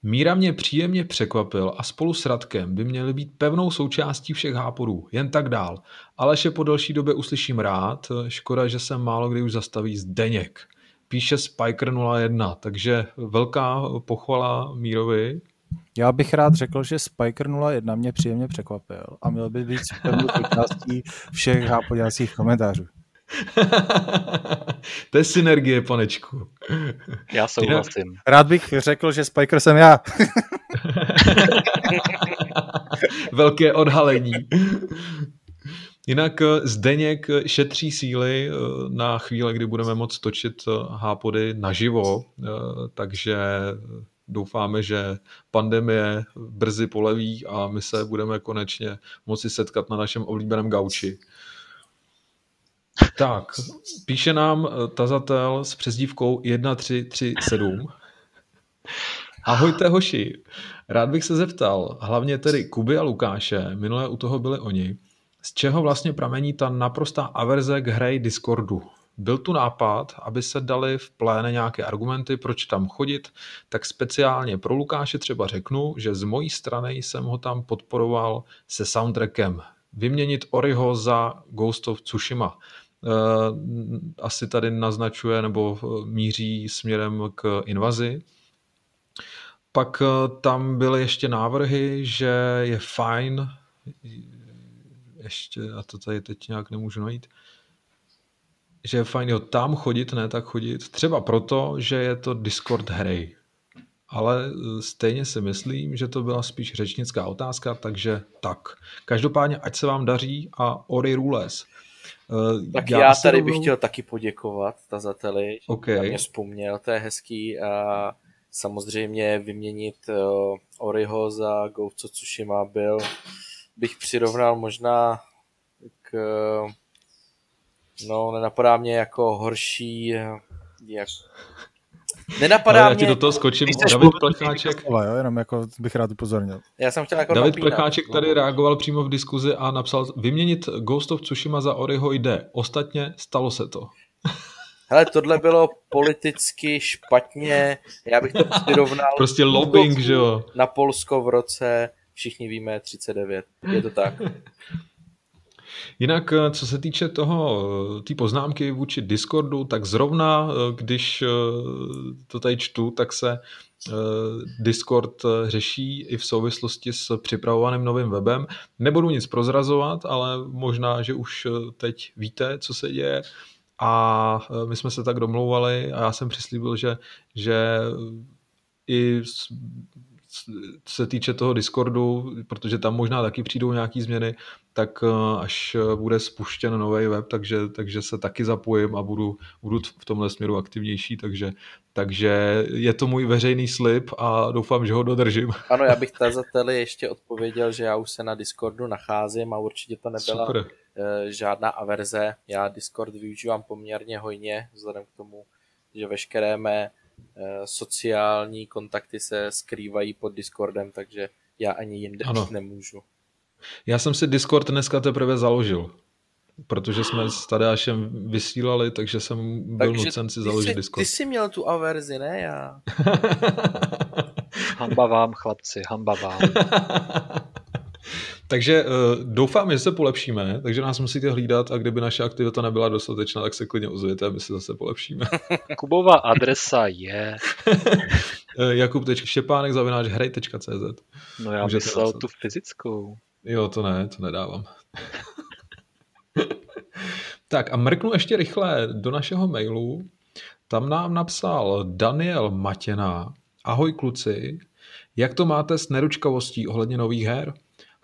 Míra mě příjemně překvapil a spolu s Radkem by měly být pevnou součástí všech háporů, jen tak dál. Aleše po delší době uslyším rád, škoda, že jsem málo kdy už zastaví Zdeněk. Píše Spiker 01, takže velká pochvala Mírovi. Já bych rád řekl, že Spiker 01 mě příjemně překvapil a měl by být pevnou součástí všech hápodělacích komentářů. to je synergie, panečku. Já souhlasím. Rád bych řekl, že Spiker jsem já. Velké odhalení. Jinak eh, Zdeněk šetří síly eh, na chvíli, kdy budeme moct točit eh, hápody naživo, takže doufáme, že pandemie brzy poleví a my se budeme konečně moci setkat na našem oblíbeném gauči. Tak, píše nám eh, tazatel s přezdívkou 1337. Ahojte hoši, rád bych se zeptal, hlavně tedy Kuby a Lukáše, minulé u toho byli oni, z čeho vlastně pramení ta naprostá averze k hře Discordu? Byl tu nápad, aby se dali v pléne nějaké argumenty, proč tam chodit, tak speciálně pro Lukáše třeba řeknu, že z mojí strany jsem ho tam podporoval se soundtrackem. Vyměnit Oriho za Ghost of Tsushima. Eh, asi tady naznačuje nebo eh, míří směrem k invazi. Pak eh, tam byly ještě návrhy, že je fajn, ještě, a to tady teď nějak nemůžu najít, že je fajn jo tam chodit, ne tak chodit, třeba proto, že je to Discord hry. Ale stejně si myslím, že to byla spíš řečnická otázka, takže tak. Každopádně, ať se vám daří a Ori Rules. Uh, tak já, já tady bych chtěl taky poděkovat tazateli, okay. že mě vzpomněl, to je hezký a samozřejmě vyměnit uh, Oriho za Ghost Tsushima byl, bych přirovnal možná k no, nenapadá mě jako horší jak, Nenapadá já mě... ti do toho skočím. David Plecháček... jo, jenom jako bych rád upozornil. Já jsem chtěl jako David napínat. Plecháček tady reagoval přímo v diskuzi a napsal, vyměnit Ghost of Tsushima za Oriho jde. Ostatně stalo se to. Hele, tohle bylo politicky špatně, já bych to přirovnal... prostě lobbying, že jo? Na Polsko v roce, všichni víme, 39. Je to tak. Jinak, eh, co se týče toho, eh, té poznámky vůči Discordu, tak zrovna, eh, když to tady čtu, tak se Discord řeší i v souvislosti s připravovaným novým webem. Nebudu nic prozrazovat, ale možná, že už teď víte, co se děje. A my jsme se tak domlouvali a já jsem přislíbil, že, že i se týče toho Discordu, protože tam možná taky přijdou nějaký změny, tak eh, až bude spuštěn nový web, takže, takže se taky zapojím a budu, budu v tomhle směru aktivnější, takže, takže je to můj veřejný slib a doufám, že ho dodržím. Ano, já bych tazateli ještě odpověděl, že já už se na Discordu nacházím a určitě to nebyla Super. Eh, žádná averze. Já Discord využívám poměrně hojně, vzhledem k tomu, že veškeré mé Eh, sociální kontakty se skrývají pod Discordem, takže já ani jinde ano. nemůžu. Já jsem si Discord dneska teprve založil, protože jsme s Tadeášem vysílali, takže jsem byl takže nucen si založit jsi, Discord. Ty jsi měl tu averzi, ne já. hamba vám, chlapci, hamba vám. Takže uh, doufám, že se polepšíme, takže nás musíte hlídat a kdyby naše aktivita nebyla dostatečná, tak se klidně ozvěte a my se zase polepšíme. Kubová adresa je eh, jakub.štěpánek zavináč hrej.cz No já Můžete myslel tu fyzickou. Jo, to ne, to nedávám. tak a mrknu ještě rychle do našeho mailu. Tam nám napsal Daniel Matěna. Ahoj kluci, jak to máte s neručkavostí ohledně nových her?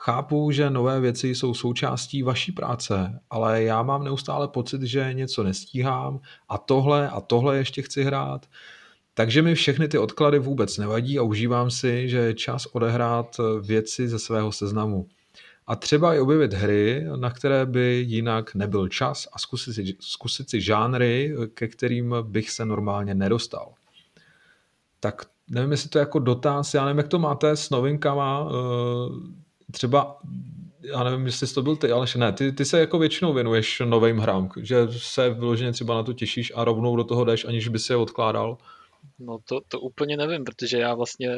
Chápu, že nové věci jsou součástí vaší práce, ale já mám neustále pocit, že něco nestíhám a tohle a tohle ještě chci hrát. Takže mi všechny ty odklady vůbec nevadí a užívám si, že je čas odehrát věci ze svého seznamu. A třeba i objevit hry, na které by jinak nebyl čas a zkusit si, zkusit si žánry, ke kterým bych se normálně nedostal. Tak nevím, jestli to je jako dotaz, já nevím, jak to máte s novinkama, eh, třeba já nevím, jestli to byl ty, ale ne, ty, ty se jako většinou věnuješ novým hrám, že se vyloženě třeba na to těšíš a rovnou do toho jdeš, aniž by si je odkládal. No to, to úplně nevím, protože já vlastně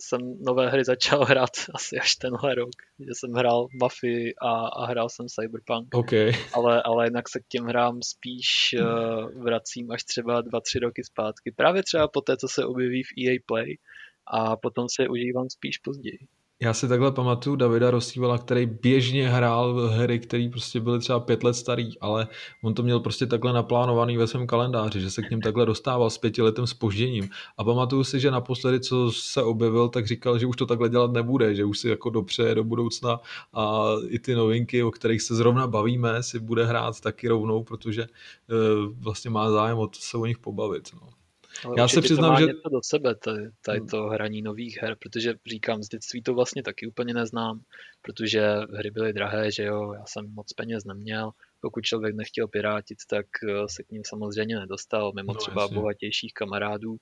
jsem nové hry začal hrát asi až tenhle rok, že jsem hrál Buffy a, a hrál jsem Cyberpunk, okay. ale, ale jinak se k těm hrám spíš uh, vracím až třeba dva, tři roky zpátky, právě třeba po té, co se objeví v EA Play a potom se je užívám spíš později. Já si takhle pamatuju Davida Rostívala, který běžně hrál hry, které prostě byly třeba pět let starý, ale on to měl prostě takhle naplánovaný ve svém kalendáři, že se k ním takhle dostával s pětiletým spožděním. A pamatuju si, že naposledy, co se objevil, tak říkal, že už to takhle dělat nebude, že už si jako dopřeje do budoucna a i ty novinky, o kterých se zrovna bavíme, si bude hrát taky rovnou, protože e, vlastně má zájem o to se o nich pobavit. No. Ale Já se přiznám, že... něco do sebe, tady, tady hmm. to hraní nových her, protože říkám, z dětství to vlastně taky úplně neznám, protože hry byly drahé, že jo, já jsem moc peněz neměl, pokud člověk nechtěl pirátit, tak eh, se k ním samozřejmě nedostal, mimo no, třeba jasně. bohatějších kamarádů,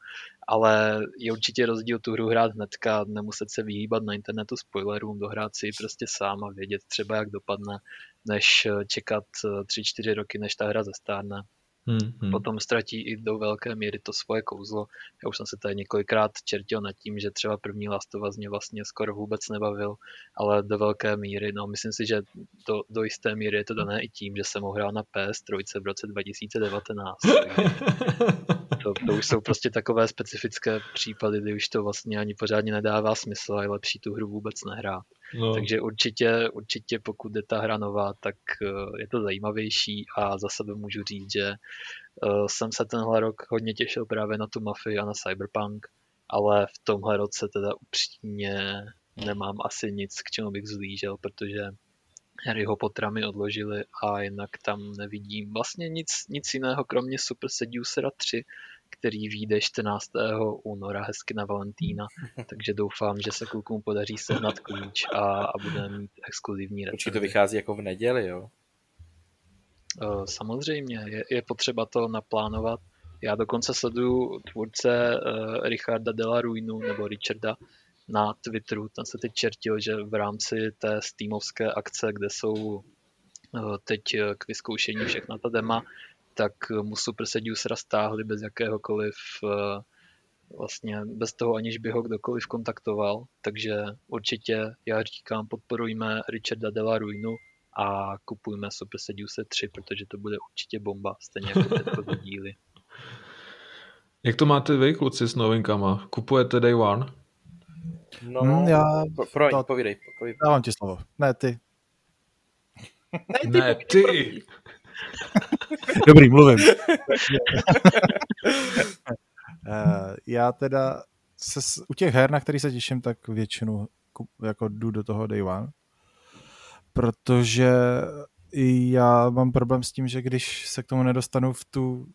ale je určitě rozdíl tu hru hrát hnedka, nemuset se vyhýbat na internetu spoilerům, dohrát si ji prostě sám a vědět třeba, jak dopadne, než eh, čekat 3-4 eh, roky, než ta hra zestárne. Hmm, hmm. Potom ztratí i do velké míry to svoje kouzlo. Já už jsem se tady několikrát čertil nad tím, že třeba první Last of Us mě vlastně skoro vůbec nebavil, ale do velké míry, no myslím si, že do, do jisté míry je to dané i tím, že jsem ho hrál na PS3 v roce 2019. to, to už jsou prostě takové specifické případy, kdy už to vlastně ani pořádně nedává smysl a je lepší tu hru vůbec nehrát. No. Takže určitě, určitě pokud je ta hra nová, tak eh, je to zajímavější a za sebe můžu říct, že eh, jsem se tenhle rok hodně těšil právě na tu Mafii a na Cyberpunk, ale v tomhle roce teda upřímně nemám asi nic, k čemu bych zlížel, protože Harryho Pottera mi odložili a jinak tam nevidím vlastně nic, nic jiného, kromě Super Seducera 3, který vyjde 14. února hezky na Valentína, takže doufám, že se klukům podaří sehnat klíč a, a budeme mít exkluzivní recenzi. Určitě to vychází jako v neděli, jo? Eh, samozřejmě, je, je potřeba to naplánovat. Já dokonce sleduju tvůrce uh, Richarda Della Ruinu, nebo Richarda, na Twitteru, tam se teď čertil, že v rámci té Steamovské akce, kde jsou uh, teď k vyzkoušení všechna ta dema, tak mu Super Seducera stáhli bez jakéhokoliv eh, vlastně bez toho, aniž by ho kdokoliv kontaktoval, takže určitě já říkám, podporujme Richarda Della Ruinu a kupujme Super Seducer 3, protože to bude určitě bomba, stejně jako předchozí díly. Jak to máte vy, kluci, s novinkama? Kupujete Day One? No, hmm, já... Pro, pro, to, povídej, povídej. Dávám ti slovo. Ne, ty. ne, ty. Ne, ty. Dobrý, mluvím. Eh, já teda se, u těch her, na který se těším, tak většinu jako jdu do toho day one. Protože já mám problém s tím, že když se k tomu nedostanu v tu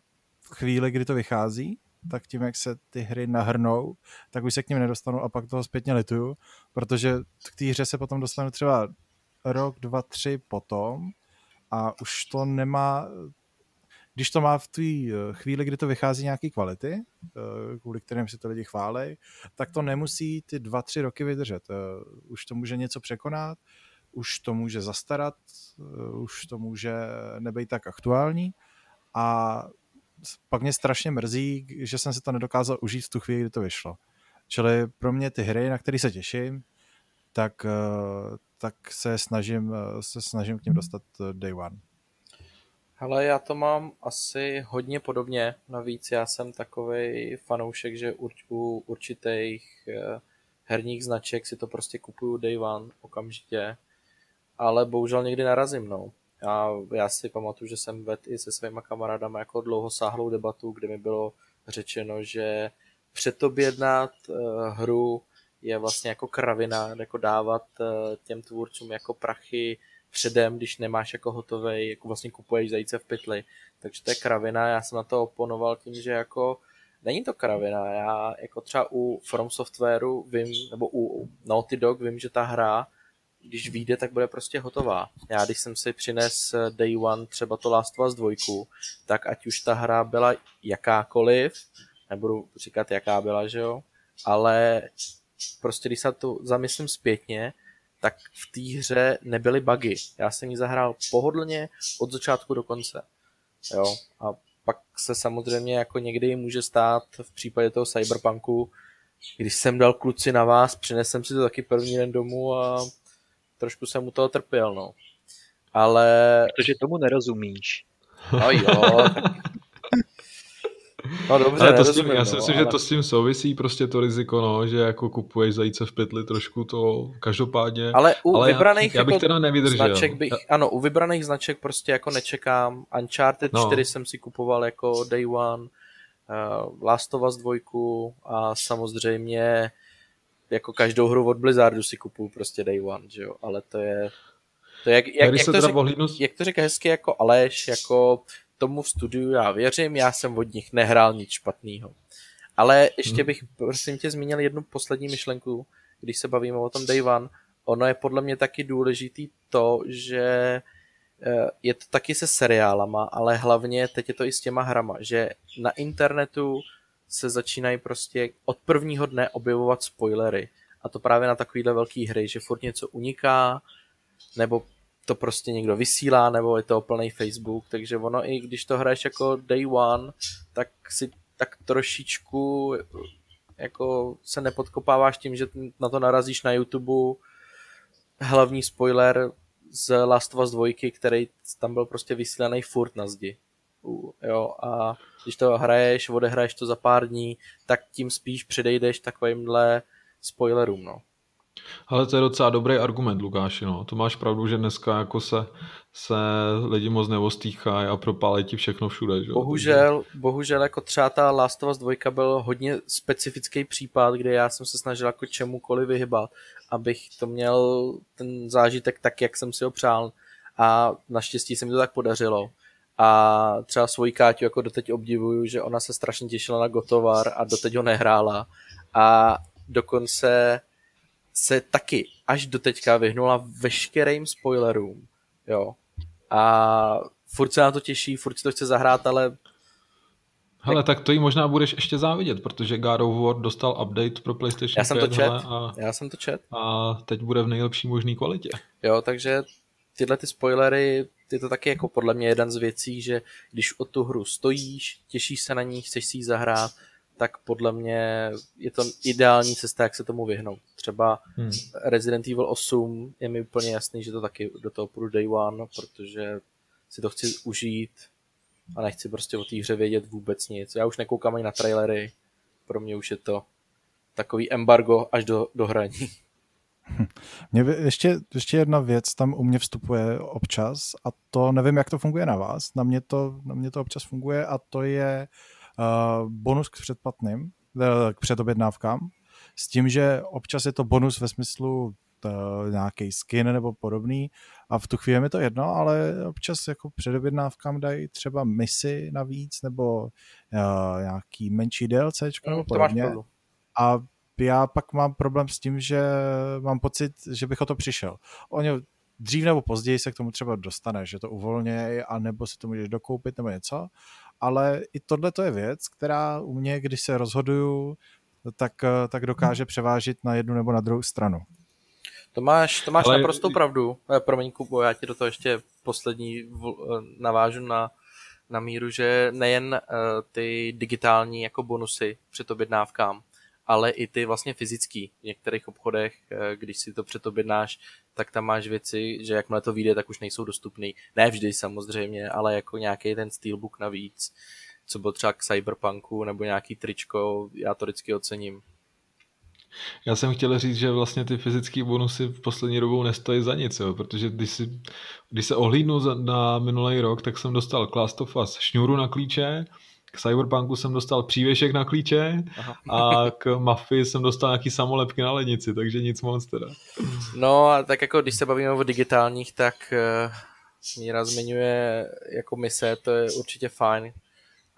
chvíli, kdy to vychází, tak tím, jak se ty hry nahrnou, tak už se k ním nedostanu a pak toho zpětně lituju, protože k té hře se potom dostanu třeba rok, dva, tři potom a už to nemá, když to má v té eh, chvíli, kdy to vychází nějaký kvality, eh, kvůli kterým si to lidi chválej, tak to nemusí ty dva, tři roky vydržet. Eh, už to může něco překonat, už to může zastarat, už to může nebejt tak aktuální a pak mě strašně mrzí, že jsem si to nedokázal užít v tu chvíli, kdy to vyšlo. Čili pro mě ty hry, na které se těším, tak, tak se, snažím, se snažím k ním dostat day one. Hele, já to mám asi hodně podobně. Navíc já jsem takový fanoušek, že u určitých herních značek si to prostě kupuju day one okamžitě, ale bohužel někdy narazím, no. Já, já si pamatuju, že jsem vedl i se svýma kamarádama jako dlouho sáhlou debatu, kde mi bylo řečeno, že předobjednat uh, hru je vlastně jako kravina, jako dávat uh, těm tvůrcům jako prachy předem, když nemáš jako hotovej, jako vlastně kupuješ zajíce v pytli. Takže to je kravina, já jsem na to oponoval tím, že jako není to kravina, já jako třeba u From Softwareu vím, nebo u Naughty Dog vím, že ta hra když vyjde, tak bude prostě hotová. Já když jsem si přines eh, Day One třeba to Last of Us 2, tak ať už ta hra byla jakákoliv, nebudu říkat jaká byla, že jo, ale prostě když se to zamyslím zpětně, tak v té hře nebyly bugy. Já jsem ji zahrál pohodlně od začátku do konce. Jo, a pak se samozřejmě jako někdy může stát v případě toho cyberpunku, když jsem dal kluci na vás, přinesem si to taky první den domů a trošku jsem u toho trpěl, no. Ale... Protože tomu nerozumíš. No jo, tak... No dobře, ale to s tím, já si no, myslím, ale... že to s tím souvisí prostě to riziko, no, že jako kupuješ zajíce v pytli trošku to každopádně. Ale u ale vybraných já, já bych jako teda nevydržel. Značek bych, ano, u vybraných značek prostě jako nečekám. Uncharted no. 4 jsem si kupoval jako Day One, uh, Last of Us 2 a samozřejmě jako každou hru od Blizzardu si kupuju prostě day one, že jo, ale to je, to jak, jak, jak, to řek, jak to říká hezky jako Aleš, jako tomu v studiu já věřím, já jsem od nich nehrál nic špatného. Ale ještě hmm. bych, prosím tě, zmínil jednu poslední myšlenku, když se bavíme o tom Day One. Ono je podle mě taky důležitý to, že eh, je to taky se seriálama, ale hlavně teď je to i s těma hrama, že na internetu se začínají prostě od prvního dne objevovat spoilery. A to právě na takovýhle velký hry, že furt něco uniká, nebo to prostě někdo vysílá, nebo je to plný Facebook, takže ono i když to hraješ jako day one, tak si tak trošičku jako se nepodkopáváš tím, že na to narazíš na YouTube hlavní spoiler z Last of Us 2, který tam byl prostě vysílaný furt na zdi jo, a když to hraješ, odehraješ to za pár dní, tak tím spíš předejdeš takovýmhle spoilerům, no. Ale to je docela dobrý argument, Lukáši, no. To máš pravdu, že dneska jako se, se lidi moc neostýchají a propálí ti všechno všude, že? Bohužel, bohužel jako třeba ta Last of Us 2 byl hodně specifický případ, kde já jsem se snažil jako čemukoliv vyhybat, abych to měl ten zážitek tak, jak jsem si ho přál a naštěstí se mi to tak podařilo a třeba svoji Káťu jako doteď obdivuju, že ona se strašně těšila na Gotovar a doteď ho nehrála a dokonce se taky až doteďka vyhnula veškerým spoilerům, jo. A furt se na to těší, furt si to chce zahrát, ale Hele, tak to jí možná budeš ještě závidět, protože God of War dostal update pro PlayStation Já jsem to čet, a, já jsem to čet. A teď bude v nejlepší možné kvalitě. Jo, takže tyhle ty spoilery je to taky jako podle mě jeden z věcí, že když o tu hru stojíš, těšíš se na ní, chceš si ji zahrát, tak podle mě je to ideální cesta, jak se tomu vyhnout. Třeba hmm. Resident Evil 8 je mi úplně jasný, že to taky do toho půjdu day one, protože si to chci užít a nechci prostě o té hře vědět vůbec nic. Já už nekoukám ani na trailery, pro mě už je to takový embargo až do, do hraní. Mě ještě, ještě jedna věc tam u mě vstupuje občas a to nevím, jak to funguje na vás. Na mě to, na mě to občas funguje a to je uh, bonus k předplatným. eh, k předobjednávkám, s tím, že občas je to bonus ve smyslu to, nějaký skin nebo podobný a v tu chvíli mi to jedno, ale občas jako předobjednávkám dají třeba misi navíc nebo uh, nějaký menší DLC nebo podobně. A já pak mám problém s tím, že mám pocit, že bych o to přišel. Oni dřív nebo později se k tomu třeba dostane, že to uvolněj, a nebo si to můžeš dokoupit nebo něco, ale i tohle to je věc, která u mě, když se rozhoduju, tak, tak dokáže převážit na jednu nebo na druhou stranu. To máš, to máš ale... naprosto pravdu. Eh, promiň, Kubo, já ti do toho ještě poslední eh, navážu na, na míru, že nejen ty digitální jako bonusy před objednávkám, ale i ty vlastně fyzický. V některých obchodech, uh, když si to předobjednáš, tak tam máš věci, že jakmile to vyjde, tak už nejsou dostupný. Ne vždy samozřejmě, ale jako nějaký ten steelbook navíc, co byl třeba k Cyberpunku nebo nějaký tričko, já to vždycky ocením. Já jsem chtěl říct, že vlastně ty fyzické bonusy v poslední dobou nestojí za nic, jo, protože když, si, když se ohlídnu za, na minulý rok, tak jsem dostal Class of Us šňůru na klíče, k Cyberpunku jsem dostal přívěšek na klíče Aha. a k Mafii jsem dostal nějaký samolepky na lednici, takže nic moc teda. No a tak jako když se bavíme o digitálních, tak uh, Míra zmiňuje jako mise, to je určitě fajn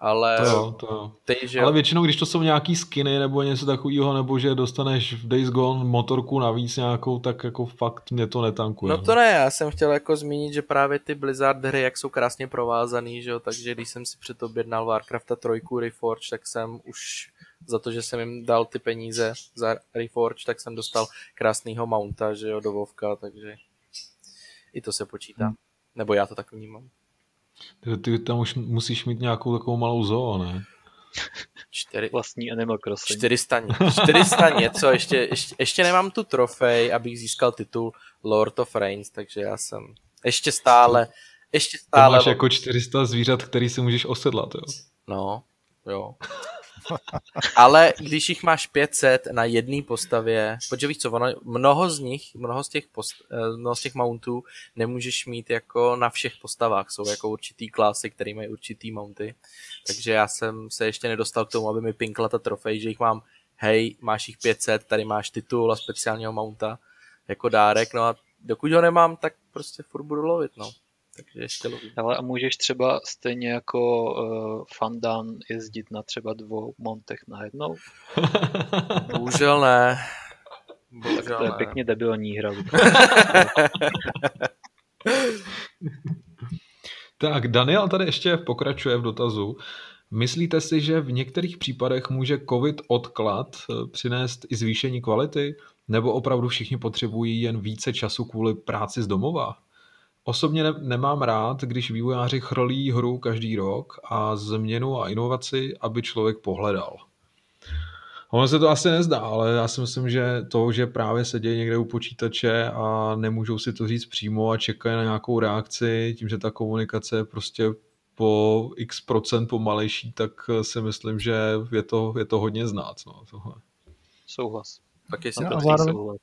ale... To jo, to jo. Ty, že... Ale většinou, když to jsou nějaký skiny nebo něco takového, nebo že dostaneš v Days Gone motorku navíc nějakou, tak jako fakt mě to netankuje. No to ne, já jsem chtěl jako zmínit, že právě ty Blizzard hry, jak jsou krásně provázaný, že jo, takže když jsem si předobjednal Warcrafta 3 Reforge, tak jsem už za to, že jsem jim dal ty peníze za Reforge, tak jsem dostal krásného mounta, že jo, do Vovka, takže i to se počítá. Hmm. Nebo já to tak vnímám. Ty, ty tam už musíš mít nějakou takovou malou zoo, ne? Čtyři, vlastní Animal Crossing. 400, 400 něco, ještě, ještě, ještě nemám tu trofej, abych získal titul Lord of Reigns, takže já jsem ještě stále, ještě stále... Ty máš jako 400 zvířat, který si můžeš osedlat, jo? No, jo. Ale když jich máš 500 na jedné postavě, protože víš co, ono, mnoho z nich, mnoho z těch, post, eh, mnoho z těch mountů nemůžeš mít jako na všech postavách, jsou jako určitý klasy, které mají určitý mounty, takže já jsem se ještě nedostal k tomu, aby mi pinkla ta trofej, že jich mám, hej, máš jich 500, tady máš titul a speciálního mounta jako dárek, no a dokud ho nemám, tak prostě furt budu lovit, no takže ještě lovím. Ale a můžeš třeba stejně jako uh, Fandan jezdit na třeba dvou montech najednou? Bohužel ne. Bohužel tak to je ne. pěkně debilní hra. tak, Daniel tady ještě pokračuje v dotazu. Myslíte si, že v některých případech může COVID odklad eh, přinést i zvýšení kvality? Nebo opravdu všichni potřebují jen více času kvůli práci z domova? Osobně ne- nemám rád, když vývojáři chrlí hru každý rok a změnu a inovaci, aby člověk pohledal. Ono se to asi nezdá, ale já si myslím, že to, že právě sedějí někde u počítače a nemůžou si to říct přímo a čekají na nějakou reakci, tím, že ta komunikace je prostě po x procent pomalejší, tak si myslím, že je to, je to hodně znát. No, tohle. Souhlas. Tak jestli no, zároveň, souhlas.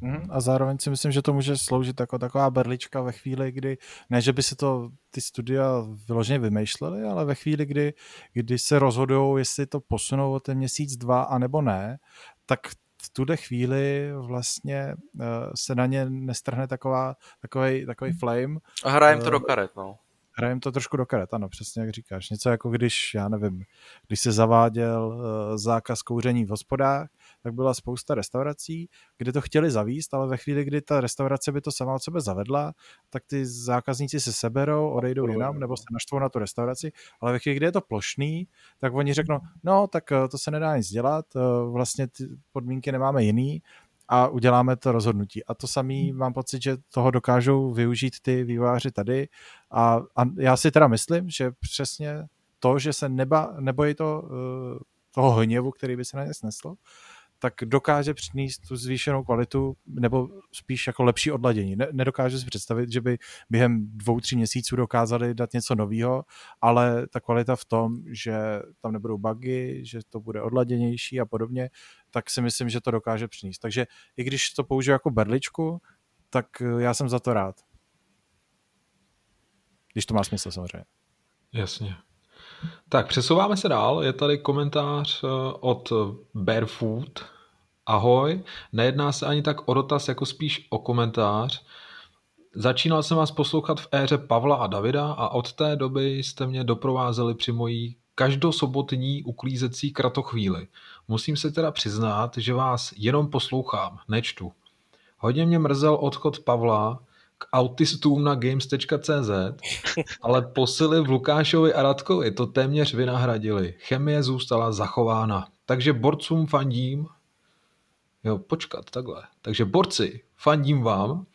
Mhm, a zároveň si myslím, že to může sloužit jako taková berlička ve chvíli, kdy, ne, že by se to ty studia vyloženě vymýšlely, ale ve chvíli, kdy, kdy se rozhodují, jestli to posunou o ten měsíc, dva, anebo ne, tak v tuhle chvíli vlastně uh, se na ně nestrhne taková, takový, takový flame. A hrajem to uh, do karet, no. Hrajem to trošku do karet, ano, přesně jak říkáš. Něco jako když, já nevím, když se zaváděl uh, zákaz kouření v hospodách, tak byla spousta restaurací, kde to chtěli zavíst, ale ve chvíli, kdy ta restaurace by to sama od sebe zavedla, tak ty zákazníci se seberou, odejdou jinam, nebo se naštvou na tu restauraci, ale ve chvíli, kdy je to plošný, tak oni řeknou, no, tak eh, to se nedá nic dělat, eh, vlastně ty podmínky nemáme jiný, a uděláme to rozhodnutí. A to samý mám pocit, že toho dokážou využít ty vývojáři tady. A, a já si teda myslím, že přesně to, že se neba, nebojí to, eh, toho hněvu, který by se na ně snesl, tak dokáže přinést tu zvýšenou kvalitu nebo spíš jako lepší odladění. Ne, nedokáže si představit, že by během dvou, tří měsíců dokázali dát něco nového, ale ta kvalita v tom, že tam nebudou bugy, že to bude odladěnější a podobně, tak si myslím, že to dokáže přinést. Takže i když to použiju jako berličku, tak já jsem za to rád. Když to má smysl samozřejmě. Jasně. Tak přesouváme se dál. Je tady komentář od Barefoot. Ahoj, nejedná se ani tak o dotaz, jako spíš o komentář. Začínal jsem vás poslouchat v éře Pavla a Davida a od té doby jste mě doprovázeli při mojí každosobotní uklízecí kratochvíli. Musím se teda přiznat, že vás jenom poslouchám, nečtu. Hodně mě mrzel odchod Pavla k autistům na games.cz, ale posily v Lukášovi a Radkovi to téměř vynahradili. Chemie zůstala zachována. Takže borcům fandím. Jo, počkat, takhle. Takže borci, fandím vám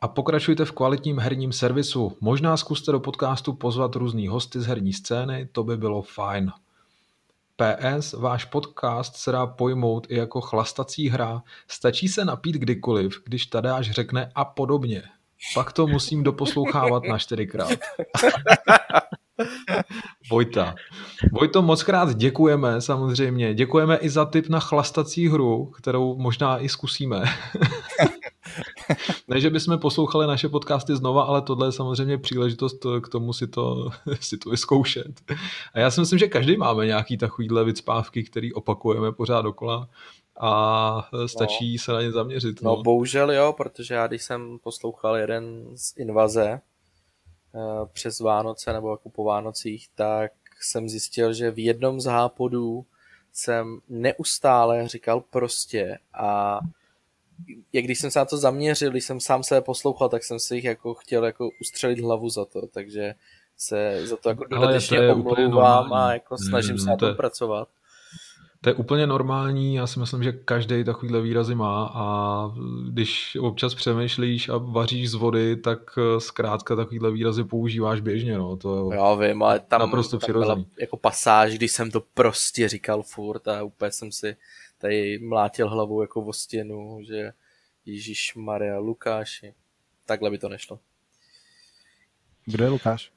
a pokračujte v kvalitním herním servisu. Možná zkuste do podcastu pozvat různý hosty z herní scény, to by bylo fajn. PS, váš podcast se dá pojmout i jako chlastací hra. Stačí se napít kdykoliv, když Tadáš řekne a podobně. Pak to musím doposlouchávat na čtyřikrát. Vojta. Vojto, moc krát děkujeme samozřejmě. Děkujeme i za tip na chlastací hru, kterou možná i zkusíme. ne, že bychom poslouchali naše podcasty znova, ale tohle je samozřejmě příležitost k tomu si to, si to vyzkoušet. A já si myslím, že každý máme nějaký takovýhle vycpávky, který opakujeme pořád dokola a stačí no. se na ně zaměřit. No. no bohužel jo, protože já když jsem poslouchal jeden z invaze přes Vánoce nebo jako po Vánocích, tak jsem zjistil, že v jednom z hápodů jsem neustále říkal prostě a jak když jsem se na to zaměřil, když jsem sám se poslouchal, tak jsem si jich jako chtěl jako ustřelit hlavu za to, takže se za to jako dodatečně omlouvám a jako snažím se na to pracovat. To je úplně normální, já si myslím, že každý takovýhle výrazy má a když občas přemýšlíš a vaříš z vody, tak eh, zkrátka takovýhle výrazy používáš běžně, no. To Já vím, ale tam, naprosto tam byla jako pasáž, když jsem to prostě říkal furt a úplně jsem si tady mlátil hlavou jako o stěnu, že Ježíš Maria, Lukáši. Takhle by to nešlo. Kdo je Lukáš?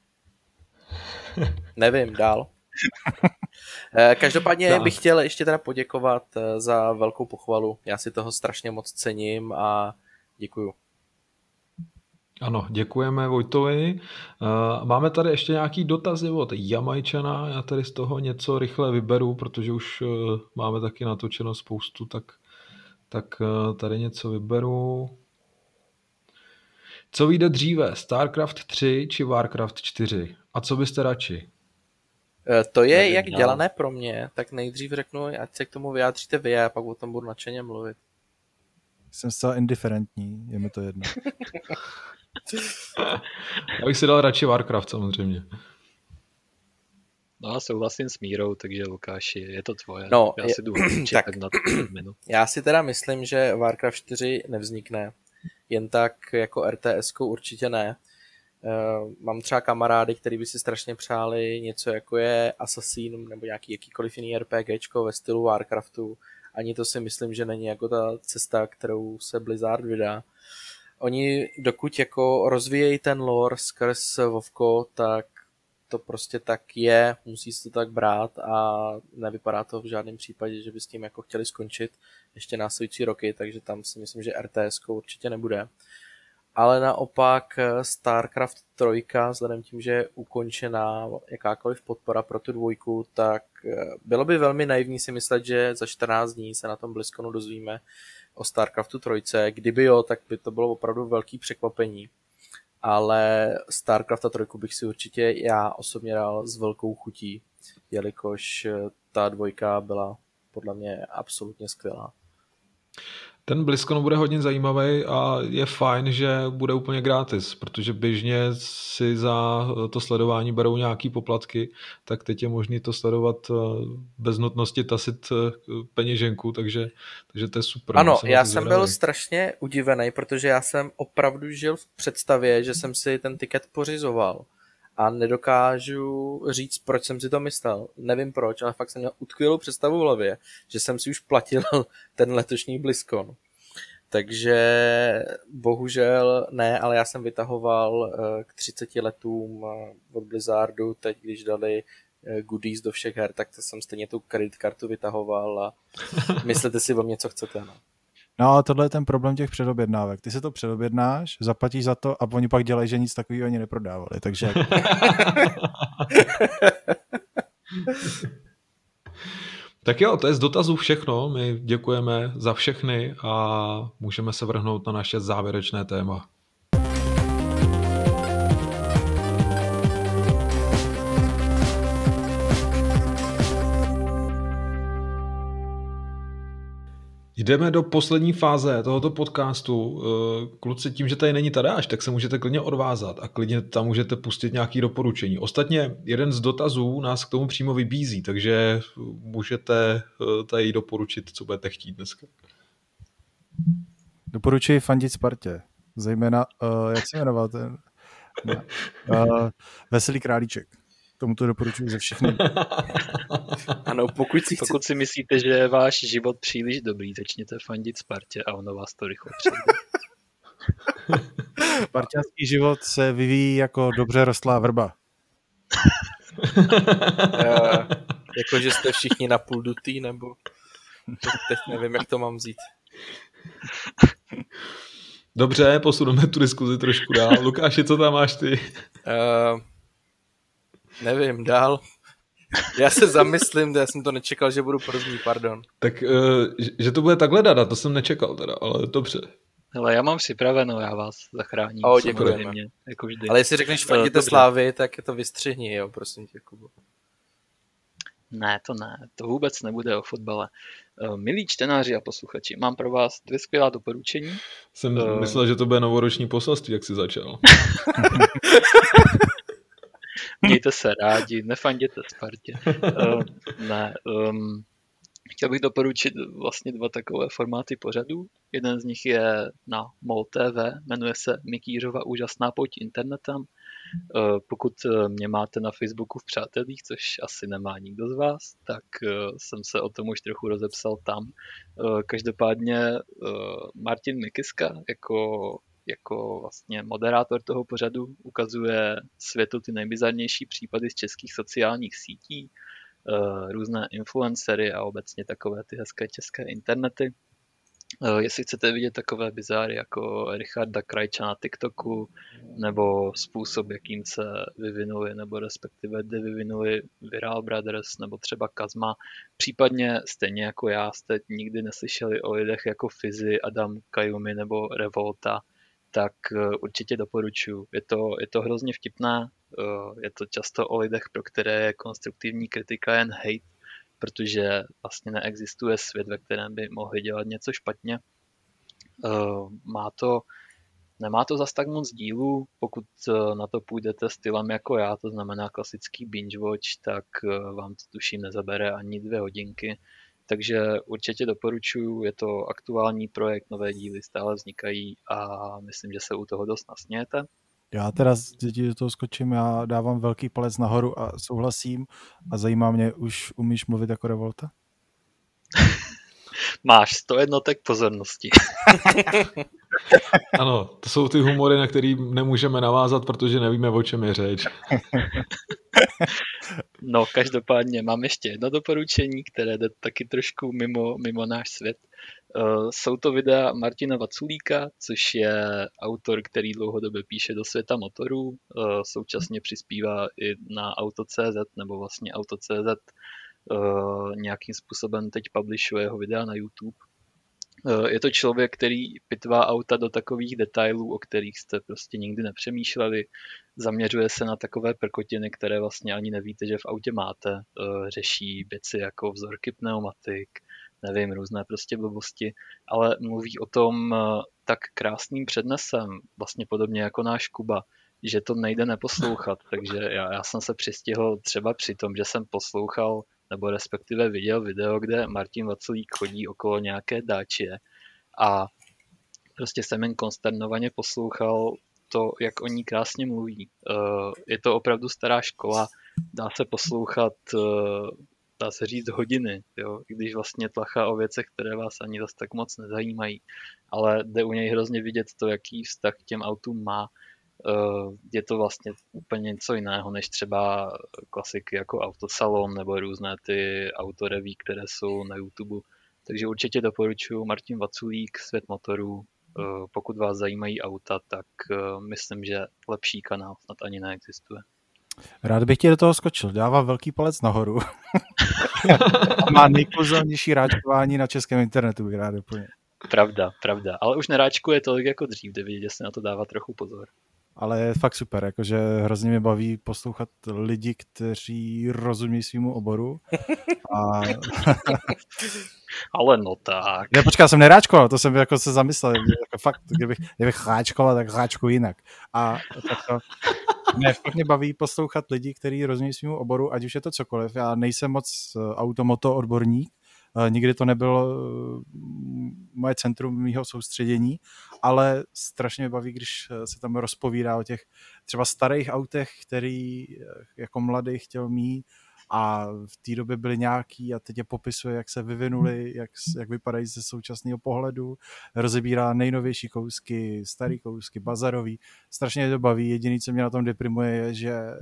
Nevím, dál. Eh, každopádně dál. bych chtěl ještě teda poděkovat eh, za velkou pochvalu. Já si toho strašně moc cením a děkuju. Ano, děkujeme Vojtovi. Eh, máme tady ještě nějaký dotazy od Jamajčana. Já tady z toho něco rychle vyberu, protože už máme taky natočeno spoustu, tak tak tady něco vyberu. Co vyjde dříve, StarCraft 3 či Warcraft 4? A co byste radši? Eh, to je Nevím, jak no. dělané pro mě, tak nejdřív řeknu, ať se k tomu vyjádříte vy a pak o tom budu nadšeně mluvit. Jsem zcela indiferentní, je mi to jedno. Já bych si dal radši Warcraft samozřejmě. No a souhlasím s Mírou, takže Lukáši, je to tvoje. No, já si jdu tak, na minut. Já si teda myslím, že Warcraft 4 nevznikne. Jen tak jako RTS určitě ne. Uh, mám třeba kamarády, kteří by si strašně přáli něco jako je Assassin nebo nějaký jakýkoliv jiný RPGčko ve stylu Warcraftu. Ani to si myslím, že není jako ta cesta, kterou se Blizzard vydá. Oni dokud jako rozvíjejí ten lore skrz Vovko, tak to prostě tak je, musí se to tak brát a nevypadá to v žádném případě, že by s tím jako chtěli skončit ještě následující roky, takže tam si myslím, že RTS určitě nebude. Ale naopak eh, StarCraft 3, vzhledem tím, že je ukončená jakákoliv podpora pro tu dvojku, tak eh, bylo by velmi naivní si myslet, že za 14 dní se na tom BlizzConu dozvíme o StarCraftu 3. Kdyby jo, tak by to bylo opravdu velký překvapení ale StarCraft a trojku bych si určitě já osobně dal s velkou chutí, jelikož eh, ta dvojka byla podle mě absolutně skvělá. Ten BlizzCon bude hodně zajímavý a je fajn, že bude úplně gratis, protože běžně si za to sledování berou nějaký poplatky, tak teď je možné to sledovat eh, bez nutnosti tasit eh, peněženku, takže, takže to je super. Ano, já jsem zvědavý. byl strašně udivený, protože já jsem opravdu žil v představě, že jsem si ten tiket pořizoval a nedokážu říct, proč jsem si to myslel. Nevím proč, ale fakt jsem měl utkvělou představu v hlavě, že jsem si už platil ten letošní BlizzCon. Takže bohužel ne, ale já jsem vytahoval eh, k 30 letům eh, od Blizzardu, teď když dali eh, goodies do všech her, tak to jsem stejně tu kreditkartu vytahoval a myslete si o mě, co chcete. No. No ale tohle je ten problém těch předobjednávek. Ty se to předobjednáš, zaplatíš za to a oni pak dělají, že nic takového ani neprodávali. Takže... Tak jo, to je z dotazů všechno. My děkujeme za všechny a můžeme se vrhnout na naše závěrečné téma. Jdeme do poslední fáze tohoto podcastu. Eh, kluci, tím, že tady není Tadáš, tak se můžete klidně odvázat a klidně tam můžete pustit nějaké doporučení. Ostatně jeden z dotazů nás k tomu přímo vybízí, takže můžete eh, tady doporučit, co budete chtít dneska. Doporučuji fandit Spartě. Zejména, uh, jak se jmenoval ten? Uh, Veselý králíček. Tomu to doporučuji ze všechny. ano, pokud si, pokud si myslíte, že je váš život příliš dobrý, začněte fandit Spartě a ono vás to rychle. Spartianský život se vyvíjí jako dobře rostlá vrba. uh, jako, že jste všichni na půl dutý, nebo teď nevím, jak to mám vzít. Dobře, posuneme tu diskuzi trošku dál. Lukáši, co tam máš ty? Uh, Nevím, dál. Já se zamyslím, já jsem to nečekal, že budu první, pardon. Tak, uh, že to bude takhle data, to jsem nečekal teda, ale dobře. Hele, já mám připraveno, já vás zachráním. O, děkujeme. Jako vždy. Ale jestli řekneš fandíte slávy, tak je to vystřihni, jo, prosím tě, Kubo. Ne, to ne, to vůbec nebude o fotbale. Eh, milí čtenáři a posluchači, mám pro vás dvě skvělá doporučení. Jsem uh... myslel, že to bude novoroční poselství, jak jsi začal. Mějte se rádi, nefanděte Spartě. Uh, ne, um, chtěl bych doporučit vlastně dva takové formáty pořadů. Jeden z nich je na MOL TV, jmenuje se Mikýřova úžasná pojď internetem. Uh, pokud eh, mě máte na Facebooku v přátelích, což asi nemá nikdo z vás, tak uh, jsem se o tom už trochu rozepsal tam. Každopádně Martin Mikiska jako jako vlastně moderátor toho pořadu ukazuje světu ty nejbizarnější případy z českých sociálních sítí, eh, různé influencery a obecně takové ty hezké české internety. Eh, jestli chcete vidět takové bizáry jako Richarda Krajča na TikToku, nebo způsob, jakým se vyvinuli, nebo respektive kdy vyvinuli Viral Brothers, nebo třeba Kazma, případně stejně jako já jste nikdy neslyšeli o lidech jako Fizi, Adam Kajumi nebo Revolta, tak eh, určitě doporučuji. Je to, je to hrozně vtipné, eh, je to často o lidech, pro které je konstruktivní kritika jen hate, protože vlastně neexistuje svět, ve kterém by mohli dělat něco špatně. Eh, má to, nemá to zas tak moc dílů, pokud na to půjdete stylem jako já, to znamená klasický binge watch, tak vám to tuším nezabere ani dvě hodinky. Takže určitě doporučuji, je to aktuální projekt, nové díly stále vznikají a myslím, že se u toho dost nasmějete. Já teda do toho skočím, já dávám velký palec nahoru a souhlasím a zajímá mě, už umíš mluvit jako revolta? Máš 100 jednotek pozornosti. ano, to jsou ty humory, na který nemůžeme navázat, protože nevíme, o čem je řeč. no, každopádně mám ještě jedno doporučení, které jde taky trošku mimo, mimo náš svět. Uh, jsou to videa Martina Vaculíka, což je autor, který dlouhodobě píše do světa motorů. Uh, současně přispívá i na Auto.cz nebo vlastně Auto.cz uh, nějakým způsobem teď publishuje jeho videa na YouTube. Uh, je to člověk, který pitvá auta do takových detailů, o kterých jste prostě nikdy nepřemýšleli. Zaměřuje se na takové prkotiny, které vlastně ani nevíte, že v autě máte. Uh, řeší věci jako vzorky pneumatik, nevím, různé prostě blbosti, ale mluví o tom tak krásným přednesem, vlastně podobně jako náš Kuba, že to nejde neposlouchat, takže já, já jsem se přistihl třeba při tom, že jsem poslouchal nebo respektive viděl video, kde Martin Vaculík chodí okolo nějaké dáče a prostě jsem jen konsternovaně poslouchal to, jak o ní krásně mluví. Eh, je to opravdu stará škola, dá se poslouchat, eh, dá se říct hodiny, jo? když vlastně tlacha o věcech, které vás ani zase tak moc nezajímají. Ale jde u něj hrozně vidět to, jaký vztah k těm autům má je to vlastně úplně něco jiného, než třeba klasiky jako Autosalon nebo různé ty autoreví, které jsou na YouTube. Takže určitě doporučuji Martin Vaculík, Svět motorů. Eh, pokud vás zajímají auta, tak eh, myslím, že lepší kanál snad ani neexistuje. Rád bych ti do toho skočil. Dává velký palec nahoru. Má nejpozornější ráčkování na českém internetu, bych rád doplnil. Pravda, pravda. Ale už neráčkuje tolik jako dřív, jde vidět, že se na to dává trochu pozor. Ale je fakt super, jakože hrozně mě baví poslouchat lidi, kteří rozumí svýmu oboru. A... Ale no tak. Ne, počkej, já jsem neráčkoval, to jsem jako se zamyslel. Jako fakt, kdybych, kdybych ráčkoval, tak ráčku jinak. A tak to, mě fakt mě baví poslouchat lidi, kteří rozumí svýmu oboru, ať už je to cokoliv. Já nejsem moc eh, automoto odborník, nikdy to nebylo eh, moje centrum mého soustředění, ale strašně mě baví, když se tam rozpovídá o těch třeba starých autech, který jako mladý chtěl mít, a v té době byly nějaký a teď je popisuje, jak se vyvinuli, jak, jak vypadají ze současného pohledu, rozebírá nejnovější kousky, starý kousky, bazarový, strašně to baví, jediný, co mě na tom deprimuje, je, že eh,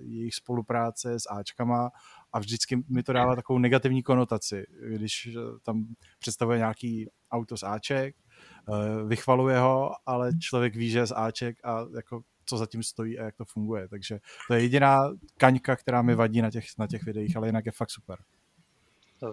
jejich spolupráce s Ačkama a vždycky mi to dává takovou negativní konotaci, když eh, tam představuje nějaký auto z Aček, eh, vychvaluje ho, ale člověk ví, že je z Aček a jako co zatím stojí a jak to funguje. Takže to je jediná kaňka, která mi vadí na těch, na těch videích, ale jinak je fakt super.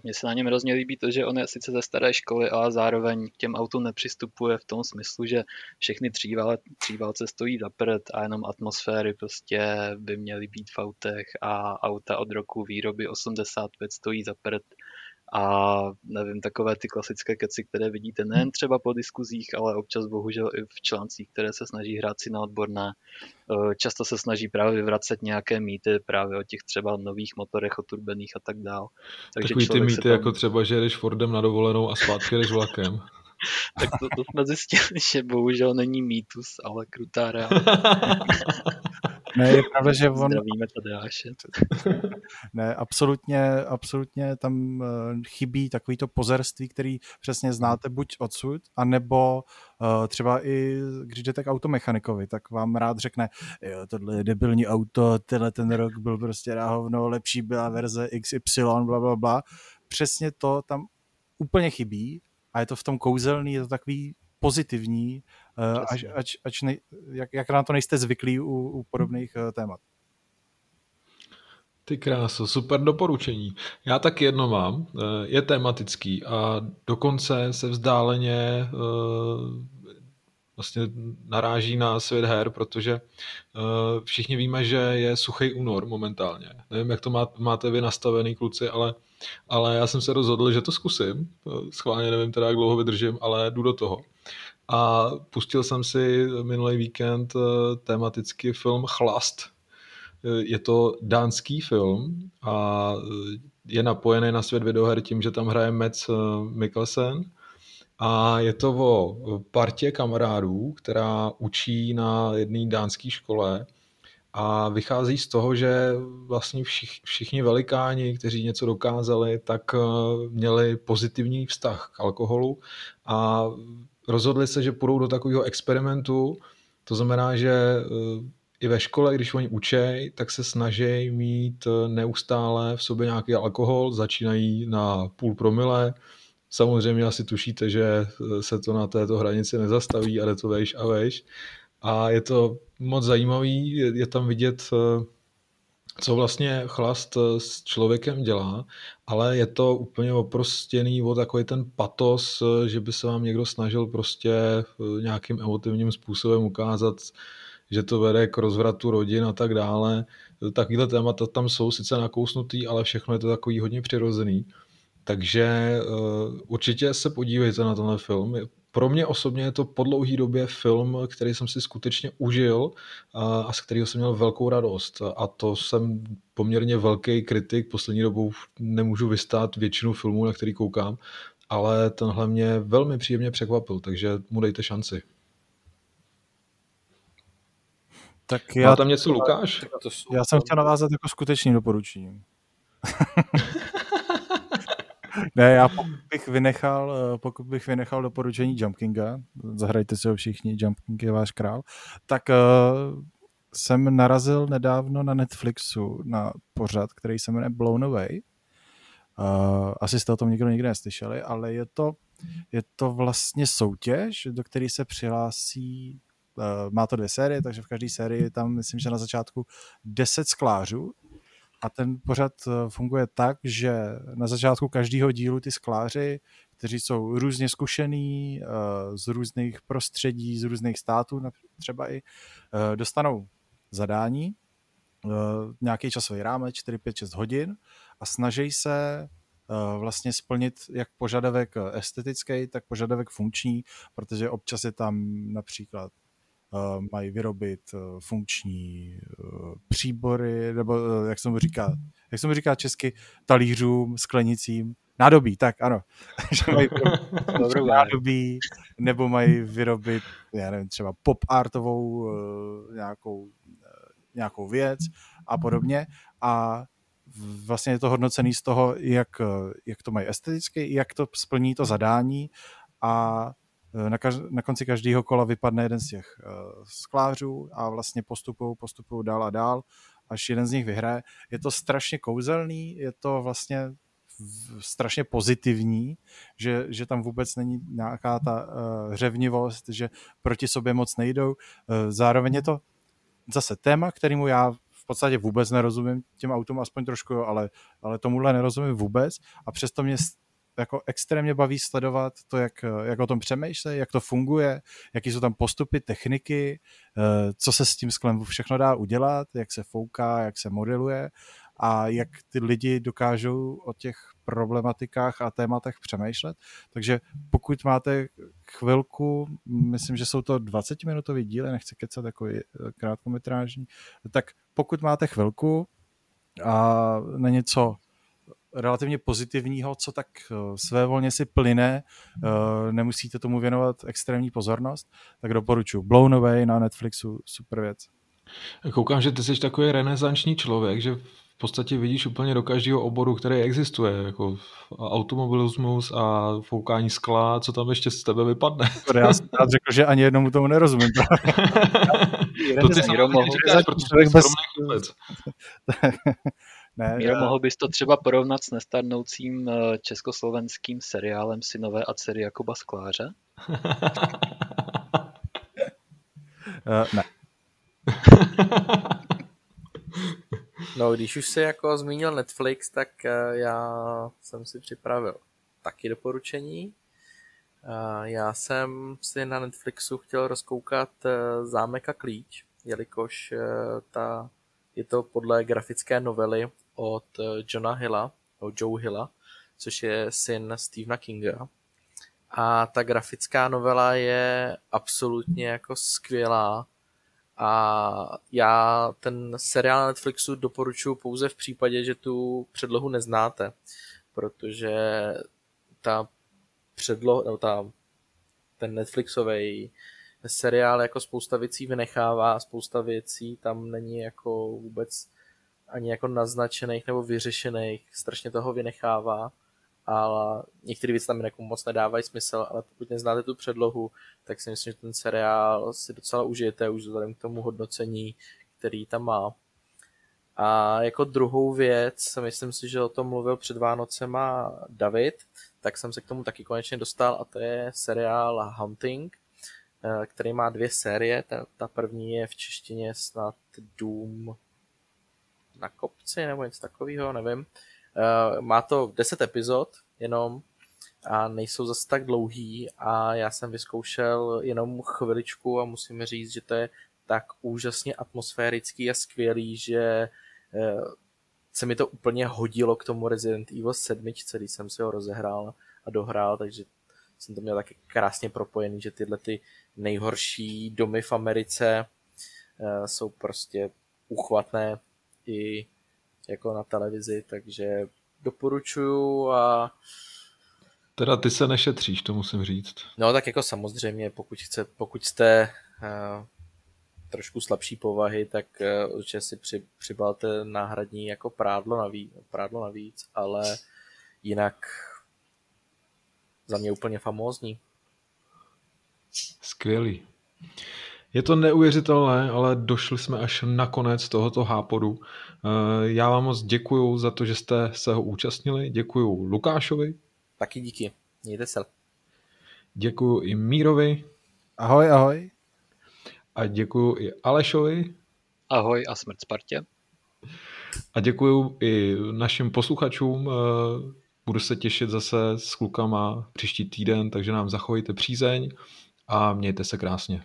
Mně se na něm hrozně líbí to, že on je sice ze staré školy, ale zároveň k těm autům nepřistupuje v tom smyslu, že všechny tříval, třívalce stojí za prd a jenom atmosféry prostě by měly být v autech a auta od roku výroby 85 stojí za prd a nevím, takové ty klasické keci, které vidíte nejen třeba po diskuzích, ale občas bohužel i v článcích, které se snaží hrát si na odborné. Eh, často se snaží právě vyvracet nějaké mýty právě o těch třeba nových motorech, o turbených a tak dál. Takže Takový ty mýty tam... jako třeba, že jdeš Fordem na dovolenou a zpátky jdeš vlakem. tak to, to jsme zjistili, že bohužel není mýtus, ale krutá realita. Ne, je pravda, že on... Zdravíme Tadeáše. ne, absolutně, absolutně tam uh, chybí takovýto pozerství, který přesně znáte buď odsud, anebo uh, třeba i když jdete k automechanikovi, tak vám rád řekne, jo, tohle je debilní auto, tenhle ten rok byl prostě ráhovno, lepší byla verze XY, bla, bla, bla. Přesně to tam úplně chybí a je to v tom kouzelný, je to takový pozitivní, až, ač, ač nej, jak, jak na to nejste zvyklí u, u podobných uh, témat. Ty kráso, super doporučení. Já tak jedno mám, eh, je tematický a dokonce se vzdáleně vlastně naráží na svět her, protože všichni víme, že je suchý únor momentálně. Nevím, jak to máte vy nastavený, kluci, ale, ale já jsem se rozhodl, že to zkusím. Schválně nevím teda, jak dlouho vydržím, ale jdu do toho. A pustil jsem si minulý víkend eh, tematicky film Chlast. Eh, je to dánský film a eh, je napojený na svět videoher tím, že tam hraje Mets Mikkelsen. A je to o partě kamarádů, která učí na jedné dánské škole a vychází z toho, že vlastně všich, všichni velikáni, kteří něco dokázali, tak měli pozitivní vztah k alkoholu a rozhodli se, že půjdou do takového experimentu, to znamená, že eh, i ve škole, když oni učej, tak se snaží mít eh, neustále v sobě nějaký alkohol, začínají na půl promile, Samozřejmě asi tušíte, že eh, se to na této hranici nezastaví a jde to vejš a vejš. A je to moc zajímavý, je tam vidět co vlastně chlast eh, s člověkem dělá, ale je to úplně oprostěný o takový ten patos, eh, že by se vám někdo snažil prostě eh, nějakým emotivním způsobem ukázat, že to vede k rozvratu rodin a tak dále. Takovýhle témata tam jsou sice nakousnutý, ale všechno je to takový hodně přirozený. Takže určitě se podívejte na tenhle film pro mě osobně je to po dlouhý době film, který jsem si skutečně užil a, a z kterého jsem měl velkou radost. A to jsem poměrně velký kritik, poslední dobou nemůžu vystát většinu filmů, na který koukám, ale tenhle mě velmi příjemně překvapil, takže mu dejte šanci. Tak já, Má tam něco Lukáš? Já jsem chtěl navázat jako skutečný doporučení. Ne, já pokud bych vynechal, eh, pokud bych vynechal doporučení Jump Kinga, zahrajte si ho všichni, Jump King je váš král, tak uh, jsem narazil nedávno na Netflixu na pořad, který se jmenuje Blown Away. Uh, asi jste o tom nikdo nikdy neslyšeli, ale je to, je to vlastně soutěž, do které se přihlásí má to dvě série, takže v každé sérii tam myslím, že na začátku 10 sklářů a ten pořad funguje tak, že na začátku každého dílu ty skláři, kteří jsou různě zkušený, z různých prostředí, z různých států třeba i, dostanou zadání, nějaký časový rámec, 4, 5, 6 hodin a snaží se Eh, vlastně splnit jak požadavek estetický, tak požadavek funkční, protože občas je tam například mají vyrobit uh, funkční uh, příbory, nebo jak se mu říká, jak se mu říká česky, talířům, sklenicím, nádobí, tak ano. že mají vyrobit nádobí, nebo mají vyrobit, já nevím, třeba pop artovou nějakou, nějakou věc a podobně. A vlastně je to hodnocený z toho, jak, jak to mají esteticky, jak to splní to zadání a na, kaž, na konci každého kola vypadne jeden z těch uh, sklářů a vlastně postupují, postupují dál a dál, až jeden z nich vyhraje. Je to strašně kouzelný, je to vlastně strašně pozitivní, že, že tam vůbec není nějaká ta uh, řevnivost, že proti sobě moc nejdou. Uh, zároveň je to zase téma, kterému já podstatě vůbec nerozumím těm autům, aspoň trošku, ale, ale tomuhle nerozumím vůbec a přesto mě jako extrémně baví sledovat to, jak, jak o tom přemýšlí, jak to funguje, jaký jsou tam postupy, techniky, eh, co se s tím sklem všechno dá udělat, jak se fouká, jak se modeluje a jak ty lidi dokážou o těch problematikách a tématech přemýšlet. Takže pokud máte chvilku, myslím, že jsou to 20-minutový díly, nechci kecat jako krátkometrážní, tak pokud máte chvilku a na něco relativně pozitivního, co tak eh, své volně si plyne, eh, nemusíte tomu věnovat extrémní pozornost, tak doporučuji. Blown Away na Netflixu, super věc. Koukám, že ty jsi takový renesanční člověk, že v podstatě vidíš úplně do každého oboru, který existuje, jako automobilismus a foukání skla, co tam ještě z tebe vypadne. Já jsem rád řekl, že ani jednomu tomu nerozumím. to ty samozřejmě říkáš, protože bez... ne, Míro, já... mohl bys to třeba porovnat s nestarnoucím eh, československým seriálem Synové a dcery Jakuba Skláře? uh, ne. No, když už se jako zmínil Netflix, tak eh, já jsem si připravil taky doporučení. Já jsem si na Netflixu chtěl rozkoukat Zámek a klíč, jelikož ta, je to podle grafické novely od Johna Hilla, od Joe Hilla, což je syn Stephena Kinga. A ta grafická novela je absolutně jako skvělá a já ten seriál na Netflixu doporučuji pouze v případě, že tu předlohu neznáte, protože ta předloha, no ta, ten Netflixový seriál jako spousta věcí vynechává, spousta věcí tam není jako vůbec ani jako naznačených nebo vyřešených, strašně toho vynechává ale některé věci tam jako moc nedávají smysl, ale pokud neznáte tu předlohu, tak si myslím, že ten seriál si docela užijete už vzhledem k tomu hodnocení, který tam má. A jako druhou věc, myslím si, že o tom mluvil před Vánocema David, tak jsem se k tomu taky konečně dostal a to je seriál Hunting, eh, který má dvě série. Ta, ta první je v češtině snad Dům na kopci nebo něco takového, nevím. Eh, má to 10 epizod jenom a nejsou zase tak dlouhý a já jsem vyzkoušel jenom chviličku a musím říct, že to je tak úžasně atmosférický a skvělý, že eh, se mi to úplně hodilo k tomu Resident Evil 7, když jsem si ho rozehrál a dohrál, takže jsem to měl taky krásně propojený, že tyhle ty nejhorší domy v Americe eh, jsou prostě uchvatné i jako na televizi, takže doporučuju a Teda ty se nešetříš, to musím říct. No tak jako samozřejmě, pokud, chce, pokud jste uh, trošku slabší povahy, tak uh, určitě si při, přibalte náhradní jako prádlo navíc, prádlo navíc, ale jinak za mě úplně famózní. Skvělý. Je to neuvěřitelné, ale došli jsme až na konec tohoto hápodu. Eh, já vám moc děkuju za to, že jste se ho účastnili. Děkuju Lukášovi. Taky díky. Mějte se. Děkuju i Mírovi. Ahoj, ahoj. A děkuji i Alešovi. Ahoj a smrt Spartě. A děkuji i našim posluchačům. Eh, budu se těšit zase s klukama příští týden, takže nám zachovejte přízeň a mějte se krásně.